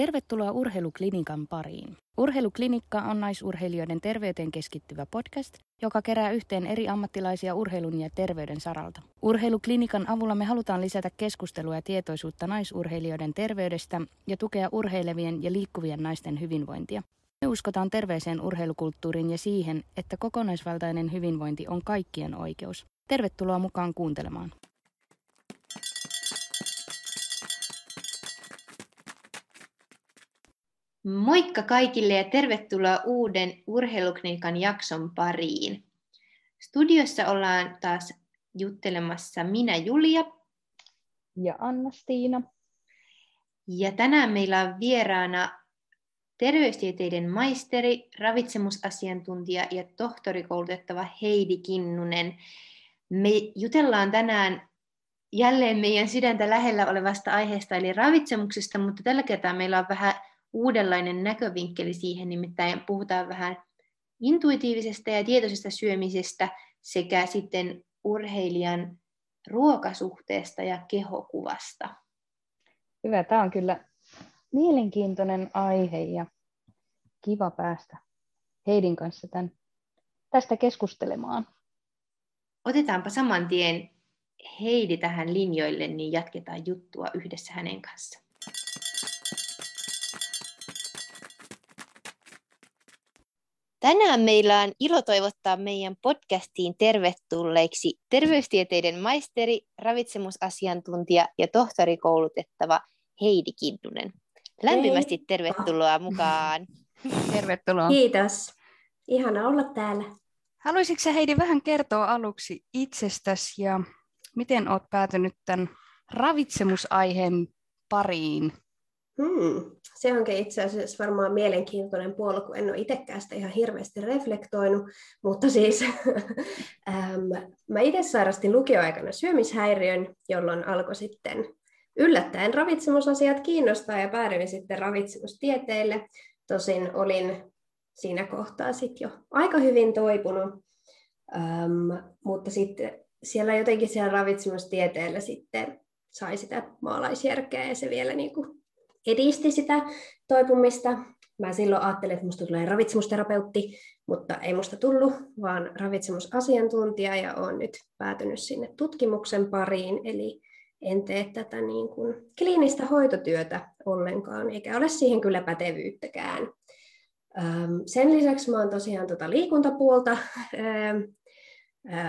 Tervetuloa Urheiluklinikan pariin. Urheiluklinikka on naisurheilijoiden terveyteen keskittyvä podcast, joka kerää yhteen eri ammattilaisia urheilun ja terveyden saralta. Urheiluklinikan avulla me halutaan lisätä keskustelua ja tietoisuutta naisurheilijoiden terveydestä ja tukea urheilevien ja liikkuvien naisten hyvinvointia. Me uskotaan terveeseen urheilukulttuuriin ja siihen, että kokonaisvaltainen hyvinvointi on kaikkien oikeus. Tervetuloa mukaan kuuntelemaan. Moikka kaikille ja tervetuloa uuden Urheiluklinikan jakson pariin. Studiossa ollaan taas juttelemassa minä Julia. Ja Anna-Stiina. Ja tänään meillä on vieraana terveystieteiden maisteri, ravitsemusasiantuntija ja tohtorikoulutettava Heidi Kinnunen. Me jutellaan tänään jälleen meidän sydäntä lähellä olevasta aiheesta, eli ravitsemuksesta, mutta tällä kertaa meillä on vähän uudenlainen näkövinkkeli siihen, nimittäin puhutaan vähän intuitiivisesta ja tietoisesta syömisestä sekä sitten urheilijan ruokasuhteesta ja kehokuvasta. Hyvä, tämä on kyllä mielenkiintoinen aihe ja kiva päästä Heidin kanssa tämän, tästä keskustelemaan. Otetaanpa saman tien Heidi tähän linjoille, niin jatketaan juttua yhdessä hänen kanssaan. Tänään meillä on ilo toivottaa meidän podcastiin tervetulleiksi terveystieteiden maisteri, ravitsemusasiantuntija ja tohtorikoulutettava Heidi Kinnunen. Lämpimästi Hei. tervetuloa mukaan. Tervetuloa. Kiitos. Ihana olla täällä. Haluaisitko Heidi vähän kertoa aluksi itsestäsi ja miten olet päätynyt tämän ravitsemusaiheen pariin? Hmm. Se onkin itse asiassa varmaan mielenkiintoinen puoli, kun en ole itsekään sitä ihan hirveästi reflektoinut, mutta siis mä itse sairastin lukioaikana syömishäiriön, jolloin alkoi sitten yllättäen ravitsemusasiat kiinnostaa ja päädyin sitten ravitsemustieteille. Tosin olin siinä kohtaa sitten jo aika hyvin toipunut, ähm, mutta sitten siellä jotenkin siellä ravitsemustieteellä sitten sai sitä maalaisjärkeä ja se vielä niin kuin edisti sitä toipumista. Mä silloin ajattelin, että musta tulee ravitsemusterapeutti, mutta ei musta tullut, vaan ravitsemusasiantuntija ja olen nyt päätynyt sinne tutkimuksen pariin, eli en tee tätä niin kuin kliinistä hoitotyötä ollenkaan, eikä ole siihen kyllä pätevyyttäkään. Sen lisäksi mä oon tosiaan tuota liikuntapuolta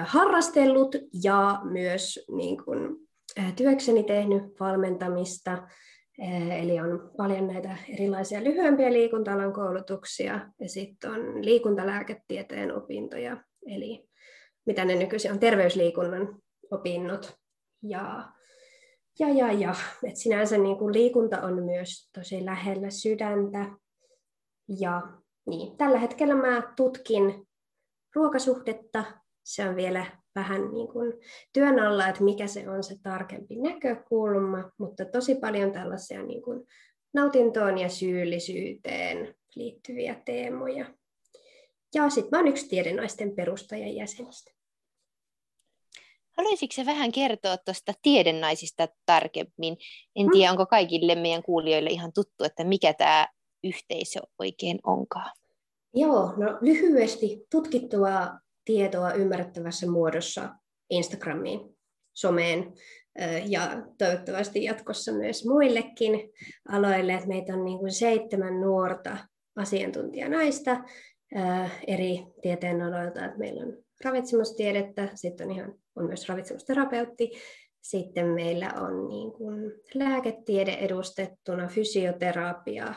harrastellut ja myös niin kuin, työkseni tehnyt valmentamista, Eli on paljon näitä erilaisia lyhyempiä liikunta-alan koulutuksia ja sitten on liikuntalääketieteen opintoja, eli mitä ne nykyisin on, terveysliikunnan opinnot. Ja, ja, ja, ja. Et sinänsä niin kuin liikunta on myös tosi lähellä sydäntä. Ja niin, tällä hetkellä mä tutkin ruokasuhdetta. Se on vielä vähän niin kuin työn alla, että mikä se on se tarkempi näkökulma, mutta tosi paljon tällaisia niin kuin nautintoon ja syyllisyyteen liittyviä teemoja. Ja sitten mä olen yksi tiedenaisten perustajan jäsenistä. Haluaisitko se vähän kertoa tuosta tiedennaisista tarkemmin? En tiedä, mm. onko kaikille meidän kuulijoille ihan tuttu, että mikä tämä yhteisö oikein onkaan. Joo, no lyhyesti tutkittua tietoa ymmärrettävässä muodossa Instagramiin, someen ja toivottavasti jatkossa myös muillekin aloille. Että meitä on niin kuin seitsemän nuorta asiantuntijanaista eri tieteenaloilta. Että meillä on ravitsemustiedettä, sitten on, ihan, on myös ravitsemusterapeutti, sitten meillä on niin kuin lääketiede edustettuna, fysioterapia,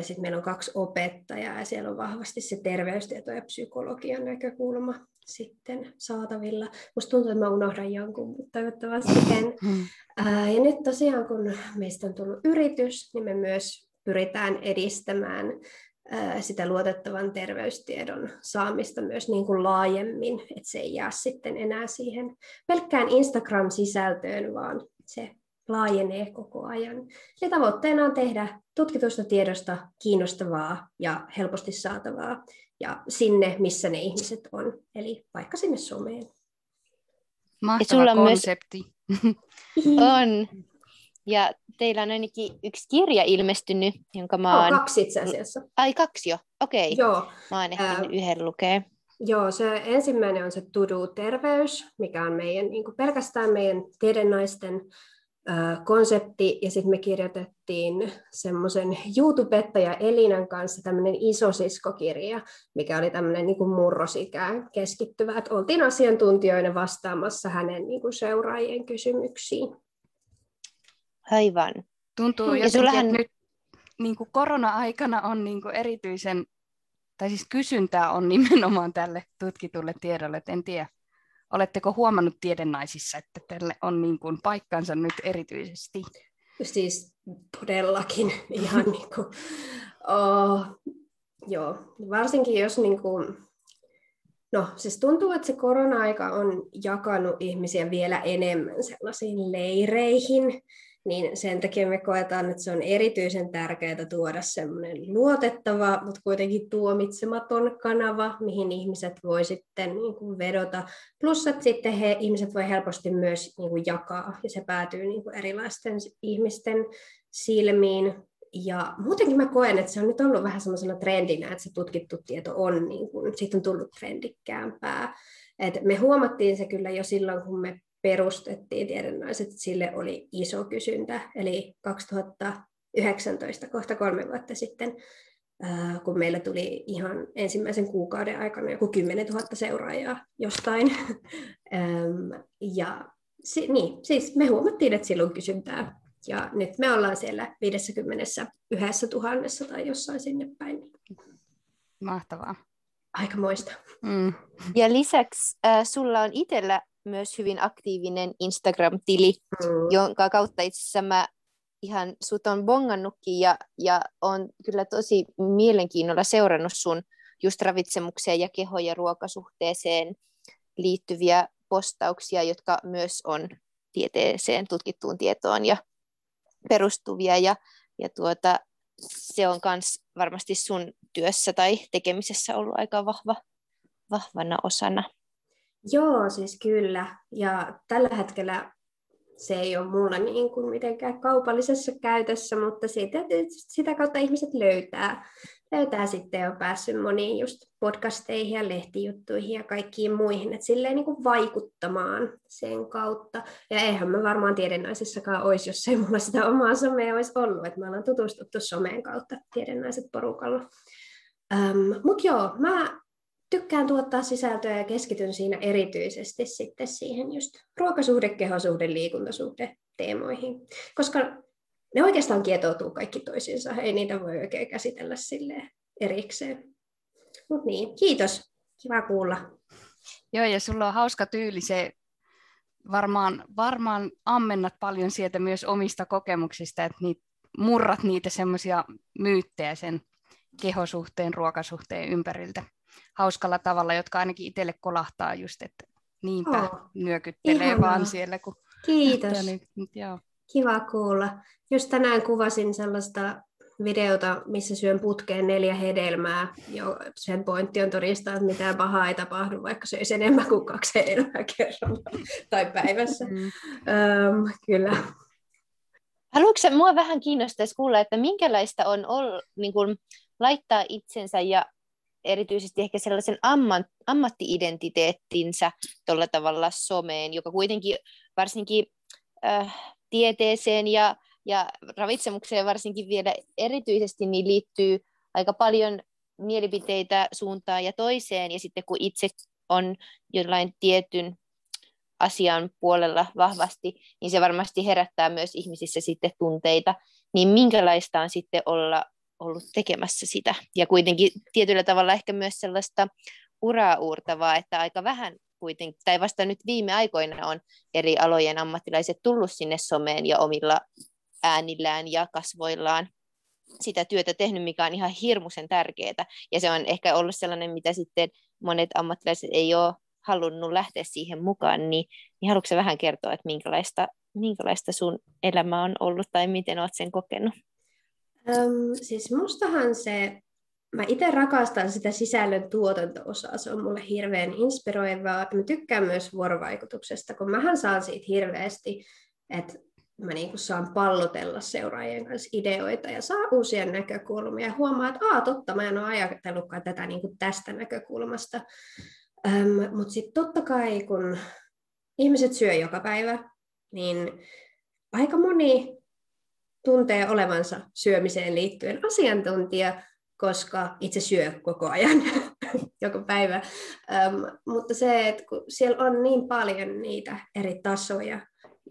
sitten meillä on kaksi opettajaa ja siellä on vahvasti se terveystieto ja psykologian näkökulma sitten saatavilla. Musta tuntuu, että mä unohdan jonkun, mutta toivottavasti en. Mm. Ja nyt tosiaan, kun meistä on tullut yritys, niin me myös pyritään edistämään sitä luotettavan terveystiedon saamista myös niin kuin laajemmin, että se ei jää sitten enää siihen pelkkään Instagram-sisältöön, vaan se laajenee koko ajan. Eli tavoitteena on tehdä tutkitusta tiedosta kiinnostavaa ja helposti saatavaa ja sinne, missä ne ihmiset on, eli vaikka sinne someen. Mahtava sulla konsepti. Myös... on. Ja teillä on ainakin yksi kirja ilmestynyt, jonka mä oon... Oh, kaksi itse asiassa. Ai kaksi jo, okei. Okay. Joo. Mä oon ehtinyt äh, yhden lukea. Joo, se ensimmäinen on se Tudu Terveys, mikä on meidän, niin kuin pelkästään meidän tiedennaisten konsepti, ja sitten me kirjoitettiin semmoisen YouTubettaja Elinan kanssa tämmöinen isosiskokirja, mikä oli tämmöinen niin murrosikään keskittyvä, että oltiin asiantuntijoina vastaamassa hänen niin kuin seuraajien kysymyksiin. Aivan. Tuntuu jotenkin, sullahan... että nyt niin kuin korona-aikana on niin kuin erityisen, tai siis kysyntää on nimenomaan tälle tutkitulle tiedolle, että en tiedä, Oletteko huomannut tiedennaisissa, että tälle on niin kuin paikkansa nyt erityisesti? Siis todellakin ihan niin kuin, oh, joo, varsinkin jos niin kuin, no siis tuntuu, että se korona-aika on jakanut ihmisiä vielä enemmän sellaisiin leireihin, niin sen takia me koetaan, että se on erityisen tärkeää tuoda semmoinen luotettava, mutta kuitenkin tuomitsematon kanava, mihin ihmiset voi sitten niin kuin vedota. Plus, että sitten he, ihmiset voi helposti myös niin kuin jakaa, ja se päätyy niin kuin erilaisten ihmisten silmiin. Ja muutenkin mä koen, että se on nyt ollut vähän semmoisena trendinä, että se tutkittu tieto on, niin kuin, siitä on tullut trendikkäämpää. Et me huomattiin se kyllä jo silloin, kun me perustettiin tiedennaiset, sille oli iso kysyntä. Eli 2019, kohta kolme vuotta sitten, kun meillä tuli ihan ensimmäisen kuukauden aikana joku 10 000 seuraajaa jostain. ja niin, siis me huomattiin, että silloin kysyntää. Ja nyt me ollaan siellä 51 tuhannessa tai jossain sinne päin. Mahtavaa. Aika moista. Mm. Ja lisäksi äh, sulla on itsellä myös hyvin aktiivinen Instagram-tili, mm. jonka kautta itse asiassa mä ihan sut on bongannutkin ja, ja on kyllä tosi mielenkiinnolla seurannut sun just ravitsemukseen ja keho- ja ruokasuhteeseen liittyviä postauksia, jotka myös on tieteeseen tutkittuun tietoon ja perustuvia ja, ja tuota, se on myös varmasti sun työssä tai tekemisessä ollut aika vahva, vahvana osana. Joo, siis kyllä. Ja tällä hetkellä se ei ole mulla niin kuin mitenkään kaupallisessa käytössä, mutta siitä, sitä kautta ihmiset löytää, löytää sitten jo päässyt moniin just podcasteihin ja lehtijuttuihin ja kaikkiin muihin, että silleen niin kuin vaikuttamaan sen kautta. Ja eihän mä varmaan tiedennaisissakaan olisi, jos ei mulla sitä omaa somea olisi ollut, että me ollaan tutustuttu someen kautta tiedennaiset porukalla. Um, Mutta joo, mä tykkään tuottaa sisältöä ja keskityn siinä erityisesti sitten siihen just ruokasuhde, kehosuhde, liikuntasuhde teemoihin, koska ne oikeastaan kietoutuu kaikki toisiinsa, ei niitä voi oikein käsitellä sille erikseen. Mut niin, kiitos, kiva kuulla. Joo, ja sulla on hauska tyyli, se varmaan, varmaan ammennat paljon sieltä myös omista kokemuksista, että niitä, murrat niitä semmoisia myyttejä sen kehosuhteen, ruokasuhteen ympäriltä hauskalla tavalla, jotka ainakin itselle kolahtaa just, että niinpä oh, nyökyttelee ihanaa. vaan siellä. Kun Kiitos. Niin, joo. Kiva kuulla. Just tänään kuvasin sellaista videota, missä syön putkeen neljä hedelmää. Jo sen pointti on todistaa, että mitään pahaa ei tapahdu, vaikka söisi enemmän kuin kaksi hedelmää kerralla tai päivässä. Mm. Öm, kyllä. Haluatko mua vähän kiinnostaisi kuulla, että minkälaista on ollut, niin kun, laittaa itsensä ja erityisesti ehkä sellaisen ammat, ammatti-identiteettinsä tuolla tavalla someen, joka kuitenkin varsinkin äh, tieteeseen ja, ja ravitsemukseen varsinkin vielä erityisesti niin liittyy aika paljon mielipiteitä suuntaan ja toiseen, ja sitten kun itse on jollain tietyn asian puolella vahvasti, niin se varmasti herättää myös ihmisissä sitten tunteita. Niin minkälaista on sitten olla ollut tekemässä sitä. Ja kuitenkin tietyllä tavalla ehkä myös sellaista uraa uurtavaa, että aika vähän kuitenkin, tai vasta nyt viime aikoina on eri alojen ammattilaiset tullut sinne someen ja omilla äänillään ja kasvoillaan sitä työtä tehnyt, mikä on ihan hirmuisen tärkeää. Ja se on ehkä ollut sellainen, mitä sitten monet ammattilaiset ei ole halunnut lähteä siihen mukaan, niin, niin haluatko vähän kertoa, että minkälaista, minkälaista sun elämä on ollut tai miten olet sen kokenut? Öm, siis mustahan se, mä itse rakastan sitä sisällön tuotanto-osaa, se on mulle hirveän inspiroivaa. Mä tykkään myös vuorovaikutuksesta, kun mähän saan siitä hirveästi, että mä niin kuin saan pallotella seuraajien kanssa ideoita ja saa uusia näkökulmia ja huomaa, että Aa, totta, mä en ole ajatellutkaan tätä niin kuin tästä näkökulmasta. Mutta sitten totta kai, kun ihmiset syö joka päivä, niin aika moni tuntee olevansa syömiseen liittyen asiantuntija, koska itse syö koko ajan, joka päivä. Um, mutta se, että kun siellä on niin paljon niitä eri tasoja,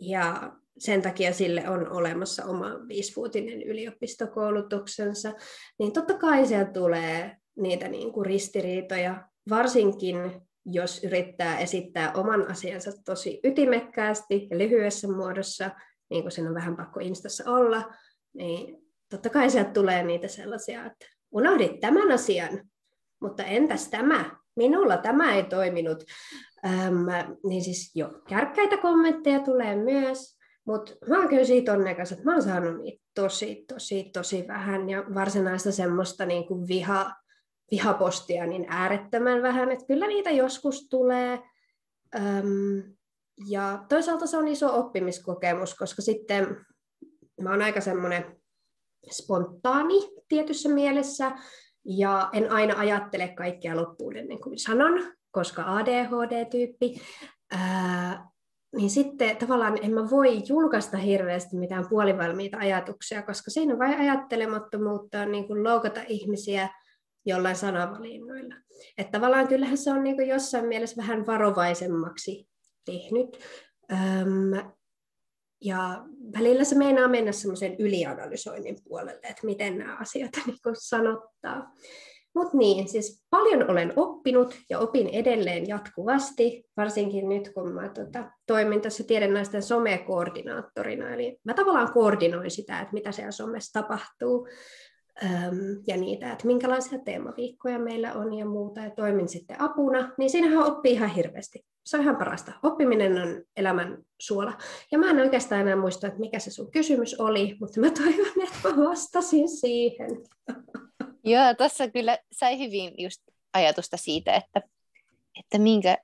ja sen takia sille on olemassa oma viisivuotinen yliopistokoulutuksensa, niin totta kai siellä tulee niitä niin kuin ristiriitoja, varsinkin jos yrittää esittää oman asiansa tosi ytimekkäästi ja lyhyessä muodossa, niin kuin sen on vähän pakko Instassa olla, niin totta kai sieltä tulee niitä sellaisia, että unohdit tämän asian, mutta entäs tämä? Minulla tämä ei toiminut. Ähm, niin siis jo kärkkäitä kommentteja tulee myös, mutta mä oon kyllä siitä onnekas, että mä oon saanut niitä tosi, tosi, tosi vähän ja varsinaista semmoista niin kuin viha, vihapostia niin äärettömän vähän, että kyllä niitä joskus tulee. Ähm, ja toisaalta se on iso oppimiskokemus, koska sitten mä oon aika semmoinen spontaani tietyssä mielessä, ja en aina ajattele kaikkea loppuun ennen kuin sanon, koska ADHD-tyyppi, ää, niin sitten tavallaan en mä voi julkaista hirveästi mitään puolivalmiita ajatuksia, koska siinä vain ajattelemattomuutta on niin kuin loukata ihmisiä jollain sanavalinnoilla. Että tavallaan kyllähän se on niin kuin jossain mielessä vähän varovaisemmaksi tehnyt. Öm, ja välillä se meinaa mennä semmoisen ylianalysoinnin puolelle, että miten nämä asiat niin sanottaa. Mutta niin, siis paljon olen oppinut ja opin edelleen jatkuvasti, varsinkin nyt kun mä tota, toimin tässä tiedennäisten somekoordinaattorina. Eli mä tavallaan koordinoin sitä, että mitä siellä somessa tapahtuu ja niitä, että minkälaisia teemaviikkoja meillä on ja muuta, ja toimin sitten apuna, niin siinähän oppii ihan hirveästi. Se on ihan parasta. Oppiminen on elämän suola. Ja mä en oikeastaan enää muista, että mikä se sun kysymys oli, mutta mä toivon, että mä vastasin siihen. Joo, tuossa kyllä sai hyvin just ajatusta siitä, että, että minkä,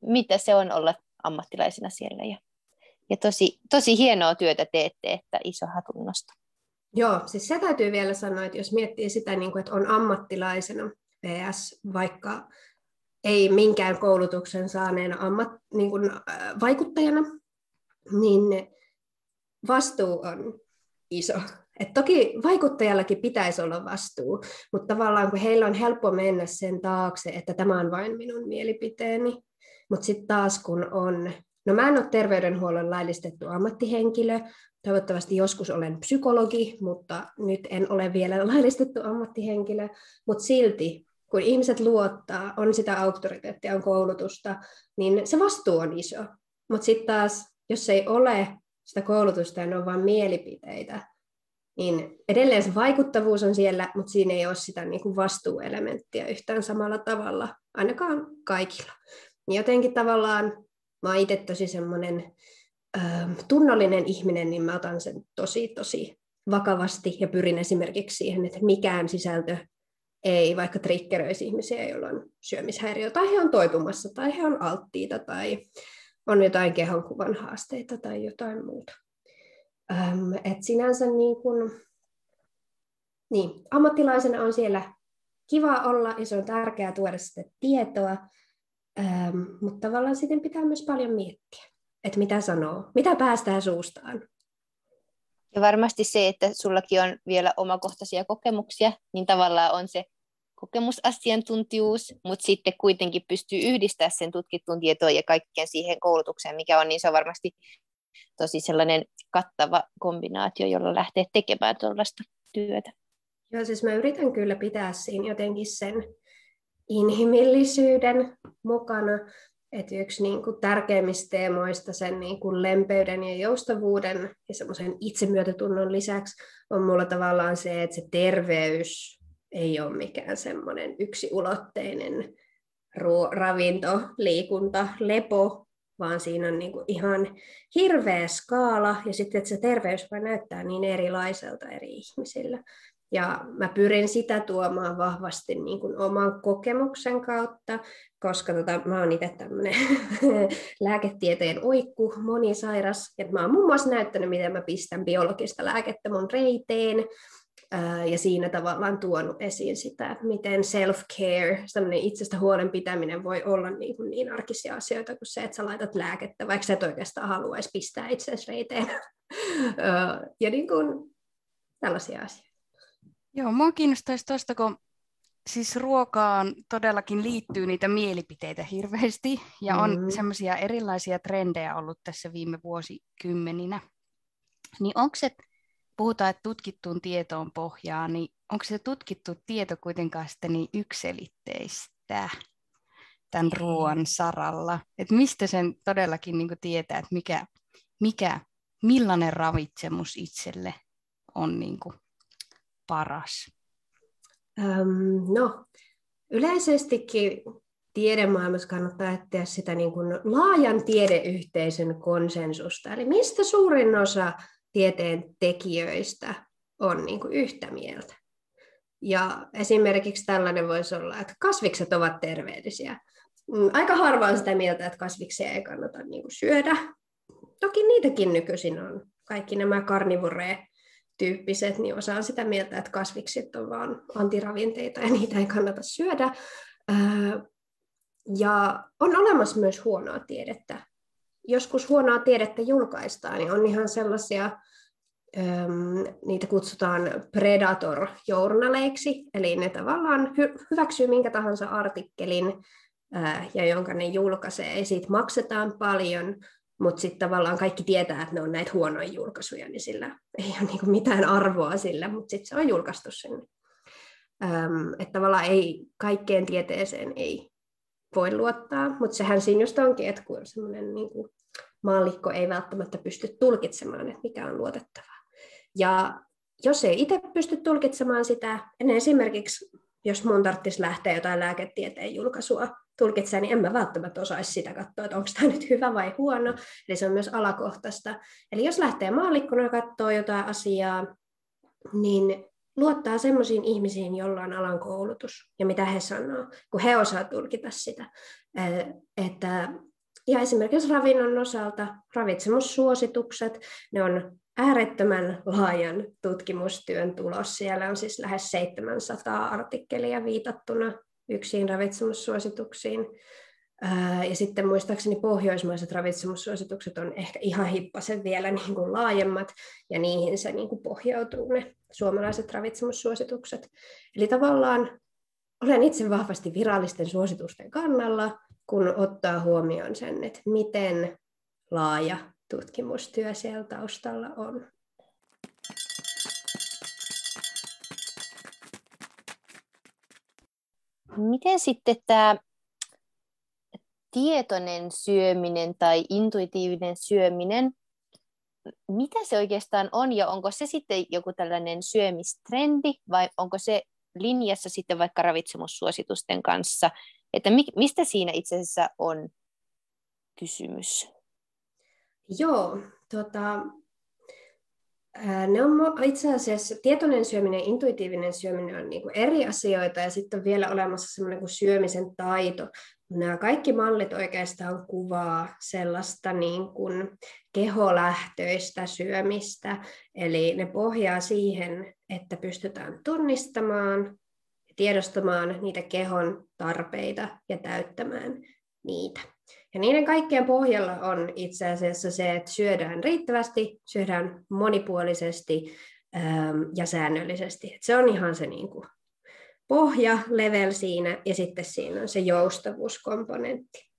mitä se on olla ammattilaisena siellä. Ja, ja tosi, tosi hienoa työtä teette, että iso hatunnosto. Joo, siis se täytyy vielä sanoa, että jos miettii sitä, niin kuin, että on ammattilaisena PS, vaikka ei minkään koulutuksen saaneena ammat, niin kuin, äh, vaikuttajana, niin vastuu on iso. Et toki vaikuttajallakin pitäisi olla vastuu, mutta tavallaan kun heillä on helppo mennä sen taakse, että tämä on vain minun mielipiteeni, mutta sitten taas kun on, no mä en ole terveydenhuollon laillistettu ammattihenkilö, Toivottavasti joskus olen psykologi, mutta nyt en ole vielä laillistettu ammattihenkilö, mutta silti kun ihmiset luottaa, on sitä auktoriteettia, on koulutusta, niin se vastuu on iso. Mutta sitten taas, jos ei ole sitä koulutusta ja ne on vain mielipiteitä, niin edelleen se vaikuttavuus on siellä, mutta siinä ei ole sitä niin kuin vastuuelementtiä yhtään samalla tavalla, ainakaan kaikilla. Jotenkin tavallaan mä itse tosi semmoinen tunnollinen ihminen, niin mä otan sen tosi, tosi vakavasti ja pyrin esimerkiksi siihen, että mikään sisältö ei vaikka triggeröisi ihmisiä, joilla on syömishäiriö, tai he on toipumassa, tai he on alttiita, tai on jotain kehonkuvan haasteita tai jotain muuta. Ähm, et sinänsä niin kun, niin, ammattilaisena on siellä kiva olla ja se on tärkeää tuoda sitä tietoa, ähm, mutta tavallaan sitten pitää myös paljon miettiä että mitä sanoo, mitä päästää suustaan. Ja varmasti se, että sullakin on vielä omakohtaisia kokemuksia, niin tavallaan on se kokemusasiantuntijuus, mutta sitten kuitenkin pystyy yhdistämään sen tutkittuun tietoon ja kaikkeen siihen koulutukseen, mikä on, niin se on varmasti tosi sellainen kattava kombinaatio, jolla lähtee tekemään tuollaista työtä. Joo, siis mä yritän kyllä pitää siinä jotenkin sen inhimillisyyden mukana, että yksi niin kuin tärkeimmistä teemoista sen niin kuin lempeyden ja joustavuuden ja semmoisen itsemyötätunnon lisäksi on mulla tavallaan se, että se terveys ei ole mikään semmoinen yksiulotteinen ruo- ravinto, liikunta, lepo, vaan siinä on niin kuin ihan hirveä skaala, ja sitten että se terveys voi näyttää niin erilaiselta eri ihmisillä. Ja mä pyrin sitä tuomaan vahvasti niin kuin oman kokemuksen kautta, koska tota, mä oon itse tämmöinen lääketieteen oikku, monisairas. Ja mä oon muun muassa näyttänyt, miten mä pistän biologista lääkettä mun reiteen. Ja siinä tavallaan tuonut esiin sitä, että miten self-care, tämmöinen itsestä huolen pitäminen voi olla niin, kuin niin arkisia asioita kuin se, että sä laitat lääkettä, vaikka sä et oikeastaan haluaisi pistää itseäsi reiteen. ja niin kuin tällaisia asioita. Joo, mua kiinnostaisi tuosta, kun siis ruokaan todellakin liittyy niitä mielipiteitä hirveästi, ja on mm. semmoisia erilaisia trendejä ollut tässä viime vuosikymmeninä. Niin onko se, puhutaan, että tutkittuun tietoon pohjaa, niin onko se tutkittu tieto kuitenkaan sitten niin ykselitteistä tämän ruoan saralla? Että mistä sen todellakin niin tietää, että mikä, mikä, millainen ravitsemus itselle on niin kuin paras? Um, no, yleisestikin tiedemaailmassa kannattaa etsiä sitä niin kuin laajan tiedeyhteisön konsensusta. Eli mistä suurin osa tieteen tekijöistä on niin kuin yhtä mieltä. Ja esimerkiksi tällainen voisi olla, että kasvikset ovat terveellisiä. Mm, aika harva on sitä mieltä, että kasviksia ei kannata niin kuin syödä. Toki niitäkin nykyisin on. Kaikki nämä karnivore tyyppiset, niin osa on sitä mieltä, että kasvikset on vain antiravinteita ja niitä ei kannata syödä. Ja on olemassa myös huonoa tiedettä. Joskus huonoa tiedettä julkaistaan, niin on ihan sellaisia, niitä kutsutaan predator-journaleiksi, eli ne tavallaan hyväksyy minkä tahansa artikkelin, ja jonka ne julkaisee, ja siitä maksetaan paljon, mutta sitten tavallaan kaikki tietää, että ne on näitä huonoja julkaisuja, niin sillä ei ole niinku mitään arvoa sillä, mutta sitten se on julkaistu sinne. Öm, että tavallaan ei, kaikkeen tieteeseen ei voi luottaa, mutta sehän siinä just onkin, että kun semmoinen niin maallikko ei välttämättä pysty tulkitsemaan, että mikä on luotettavaa. Ja jos ei itse pysty tulkitsemaan sitä, en esimerkiksi jos mun tarvitsisi lähteä jotain lääketieteen julkaisua tulkitsemaan, niin en mä välttämättä osaisi sitä katsoa, että onko tämä nyt hyvä vai huono. Eli se on myös alakohtaista. Eli jos lähtee maallikkona katsoa jotain asiaa, niin luottaa semmoisiin ihmisiin, joilla on alan koulutus ja mitä he sanoo, kun he osaa tulkita sitä. Että, ja esimerkiksi ravinnon osalta ravitsemussuositukset, ne on äärettömän laajan tutkimustyön tulos. Siellä on siis lähes 700 artikkelia viitattuna yksin ravitsemussuosituksiin. Ja sitten muistaakseni pohjoismaiset ravitsemussuositukset on ehkä ihan hippasen vielä niin kuin laajemmat, ja niihin se niin kuin pohjautuu ne suomalaiset ravitsemussuositukset. Eli tavallaan olen itse vahvasti virallisten suositusten kannalla, kun ottaa huomioon sen, että miten laaja tutkimustyö siellä taustalla on. Miten sitten tämä tietoinen syöminen tai intuitiivinen syöminen, mitä se oikeastaan on ja onko se sitten joku tällainen syömistrendi vai onko se linjassa sitten vaikka ravitsemussuositusten kanssa, että mi- mistä siinä itse asiassa on kysymys? Joo, tota, ne on itse asiassa tietoinen syöminen ja intuitiivinen syöminen on niin kuin eri asioita ja sitten on vielä olemassa semmoinen kuin syömisen taito. Nämä kaikki mallit oikeastaan kuvaa sellaista niin kuin keholähtöistä syömistä, eli ne pohjaa siihen, että pystytään tunnistamaan ja tiedostamaan niitä kehon tarpeita ja täyttämään niitä. Ja niiden kaikkien pohjalla on itse asiassa se, että syödään riittävästi, syödään monipuolisesti ähm, ja säännöllisesti. Et se on ihan se niin kuin pohja, level siinä, ja sitten siinä on se joustavuuskomponentti.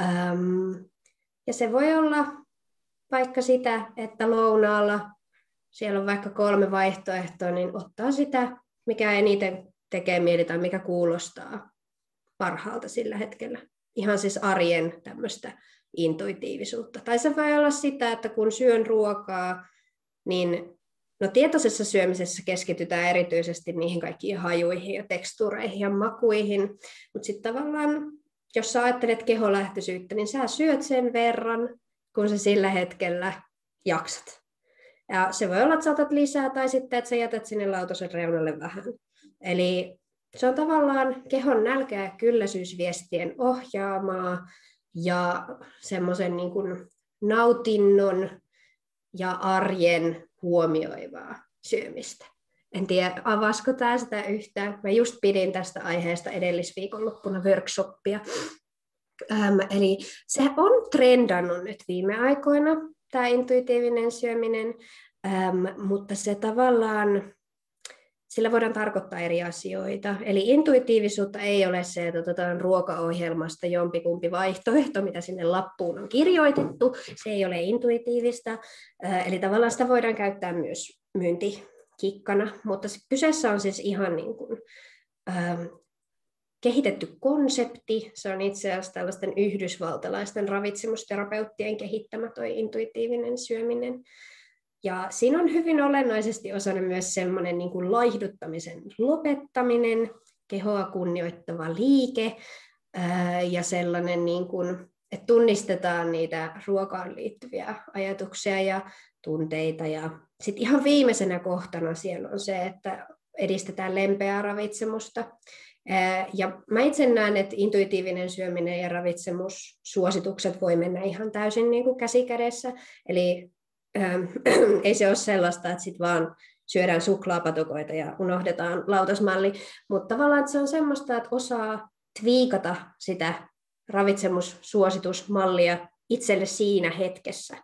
Ähm, ja se voi olla vaikka sitä, että lounaalla siellä on vaikka kolme vaihtoehtoa, niin ottaa sitä, mikä eniten tekee mieli tai mikä kuulostaa parhaalta sillä hetkellä ihan siis arjen tämmöistä intuitiivisuutta. Tai se voi olla sitä, että kun syön ruokaa, niin no tietoisessa syömisessä keskitytään erityisesti niihin kaikkiin hajuihin ja tekstureihin ja makuihin, mutta sitten tavallaan, jos sä ajattelet keholähtöisyyttä, niin sä syöt sen verran, kun sä sillä hetkellä jaksat. Ja se voi olla, että saatat lisää tai sitten, että sä jätät sinne lautasen reunalle vähän. Eli se on tavallaan kehon nälkä- ja kylläisyysviestien ohjaamaa ja semmoisen niin kuin nautinnon ja arjen huomioivaa syömistä. En tiedä, avasko tämä sitä yhtään. Mä just pidin tästä aiheesta edellisviikonloppuna workshoppia. Ähm, eli se on trendannut nyt viime aikoina, tämä intuitiivinen syöminen, ähm, mutta se tavallaan sillä voidaan tarkoittaa eri asioita. Eli intuitiivisuutta ei ole se, että otetaan ruokaohjelmasta jompikumpi vaihtoehto, mitä sinne lappuun on kirjoitettu. Se ei ole intuitiivista. Eli tavallaan sitä voidaan käyttää myös myyntikikkana, mutta kyseessä on siis ihan niin kuin, ähm, kehitetty konsepti. Se on itse asiassa tällaisten yhdysvaltalaisten ravitsemusterapeuttien kehittämä toi intuitiivinen syöminen. Ja siinä on hyvin olennaisesti osana myös semmoinen niin kuin laihduttamisen lopettaminen, kehoa kunnioittava liike ää, ja sellainen, niin kuin, että tunnistetaan niitä ruokaan liittyviä ajatuksia ja tunteita. Ja sitten ihan viimeisenä kohtana siellä on se, että edistetään lempeää ravitsemusta. Ja mä itse näen, että intuitiivinen syöminen ja ravitsemussuositukset voi mennä ihan täysin niin kuin käsi kädessä. Eli ei se ole sellaista, että sit vaan syödään suklaapatukoita ja unohdetaan lautasmalli, mutta tavallaan että se on semmoista, että osaa twiikata sitä ravitsemussuositusmallia itselle siinä hetkessä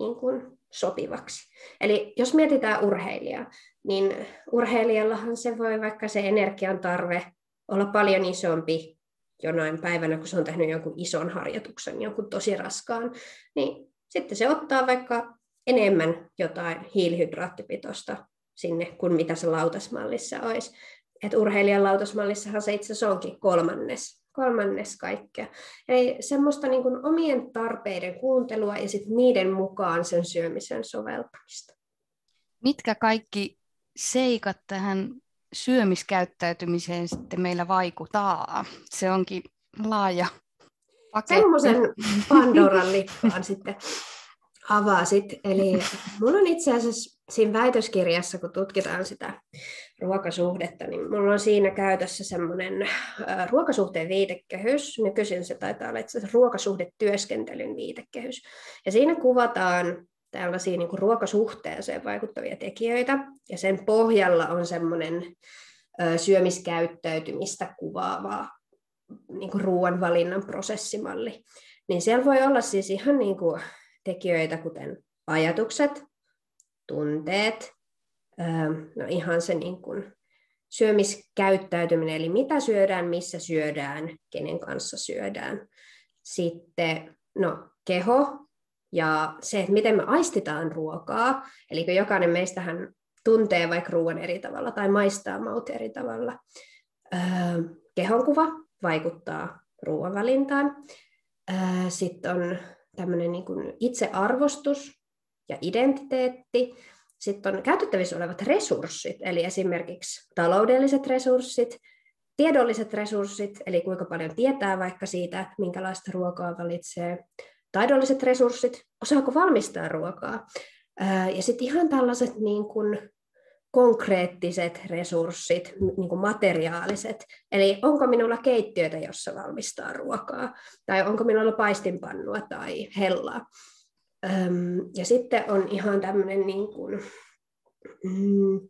niin kuin sopivaksi. Eli jos mietitään urheilijaa, niin urheilijallahan se voi vaikka se energian tarve olla paljon isompi jonain päivänä, kun se on tehnyt jonkun ison harjoituksen, jonkun tosi raskaan, niin sitten se ottaa vaikka enemmän jotain hiilihydraattipitoista sinne kuin mitä se lautasmallissa olisi. Et urheilijan lautasmallissahan se itse asiassa onkin kolmannes, kolmannes kaikkea. Eli semmoista niin kuin omien tarpeiden kuuntelua ja sitten niiden mukaan sen syömisen soveltamista. Mitkä kaikki seikat tähän syömiskäyttäytymiseen sitten meillä vaikuttaa? Se onkin laaja paketti. Semmoisen Pandoran lippaan sitten avasit. Eli mulla on itse asiassa siinä väitöskirjassa, kun tutkitaan sitä ruokasuhdetta, niin mulla on siinä käytössä semmoinen ruokasuhteen viitekehys. Nykyisin se taitaa olla itse asiassa ruokasuhdetyöskentelyn viitekehys. Ja siinä kuvataan tällaisia niin kuin ruokasuhteeseen vaikuttavia tekijöitä, ja sen pohjalla on semmoinen syömiskäyttäytymistä kuvaava niin ruoanvalinnan prosessimalli. Niin siellä voi olla siis ihan niin kuin tekijöitä, kuten ajatukset, tunteet, no ihan se niin kuin syömiskäyttäytyminen, eli mitä syödään, missä syödään, kenen kanssa syödään. Sitten no, keho ja se, että miten me aistitaan ruokaa, eli jokainen meistähän tuntee vaikka ruoan eri tavalla tai maistaa maut eri tavalla. Kehonkuva vaikuttaa ruoanvalintaan. Sitten on tämmöinen niin kuin itsearvostus ja identiteetti. Sitten on käytettävissä olevat resurssit, eli esimerkiksi taloudelliset resurssit, tiedolliset resurssit, eli kuinka paljon tietää vaikka siitä, minkälaista ruokaa valitsee, taidolliset resurssit, osaako valmistaa ruokaa, ja sitten ihan tällaiset niin kuin konkreettiset resurssit, niin kuin materiaaliset. Eli onko minulla keittiötä, jossa valmistaa ruokaa, tai onko minulla paistinpannua tai hellaa. Ja sitten on ihan tämmöinen niin kuin, mm,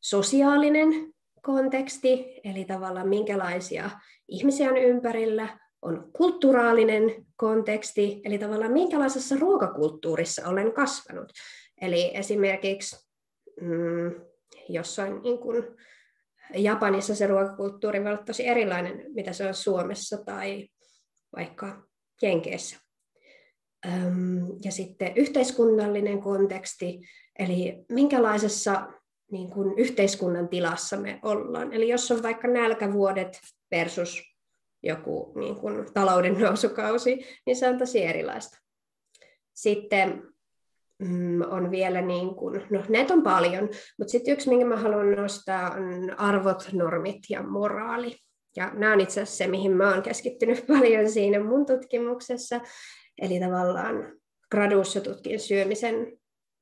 sosiaalinen konteksti, eli tavallaan minkälaisia ihmisiä on ympärillä, on kulttuuraalinen konteksti, eli tavallaan minkälaisessa ruokakulttuurissa olen kasvanut. Eli esimerkiksi mm, jossain niin kuin Japanissa se ruokakulttuuri voi olla tosi erilainen, mitä se on Suomessa tai vaikka Jenkeissä. ja sitten yhteiskunnallinen konteksti, eli minkälaisessa niin kuin yhteiskunnan tilassa me ollaan. Eli jos on vaikka nälkävuodet versus joku niin kuin talouden nousukausi, niin se on tosi erilaista. Sitten mm, on vielä, niin kuin, no näitä on paljon, mutta sitten yksi, minkä mä haluan nostaa, on arvot, normit ja moraali. Ja nämä on itse asiassa se, mihin mä oon keskittynyt paljon siinä mun tutkimuksessa. Eli tavallaan graduussa tutkin syömisen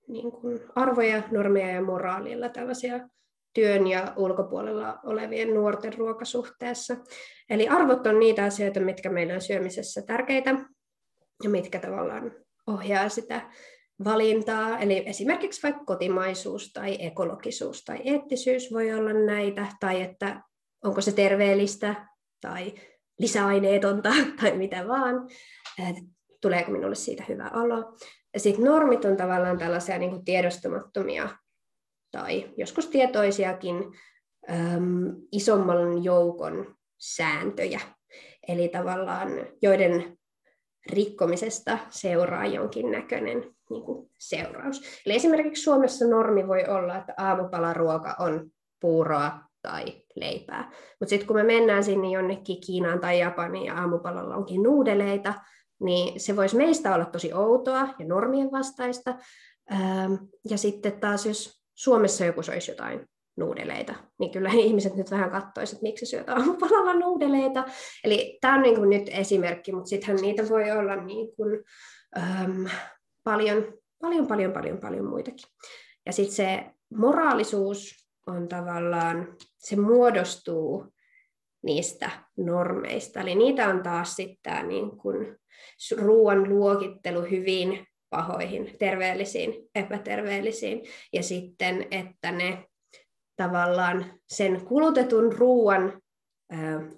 niin kuin arvoja, normeja ja moraalilla tällaisia työn ja ulkopuolella olevien nuorten ruokasuhteessa. Eli arvot on niitä asioita, mitkä meillä on syömisessä tärkeitä ja mitkä tavallaan ohjaa sitä valintaa. Eli esimerkiksi vaikka kotimaisuus tai ekologisuus tai eettisyys voi olla näitä, tai että onko se terveellistä tai lisäaineetonta tai mitä vaan, tuleeko minulle siitä hyvä olo. Sitten normit on tavallaan tällaisia niin kuin tiedostamattomia tai joskus tietoisiakin äm, isomman joukon sääntöjä, eli tavallaan joiden rikkomisesta seuraa jonkinnäköinen niin kuin seuraus. Eli esimerkiksi Suomessa normi voi olla, että aamupalaruoka on puuroa tai leipää. Mutta sitten kun me mennään sinne jonnekin Kiinaan tai Japaniin ja aamupalalla onkin nuudeleita, niin se voisi meistä olla tosi outoa ja normien vastaista. Ja sitten taas jos Suomessa joku söisi jotain nuudeleita, niin kyllä ihmiset nyt vähän katsoisivat, että miksi syöt aamupalalla nuudeleita. Eli tämä on niin kuin nyt esimerkki, mutta sittenhän niitä voi olla niin kuin, paljon, paljon, paljon, paljon, paljon muitakin. Ja sitten se moraalisuus on tavallaan, se muodostuu niistä normeista. Eli niitä on taas sitten niin kuin ruoan luokittelu hyvin pahoihin, terveellisiin, epäterveellisiin, ja sitten, että ne tavallaan sen kulutetun ruoan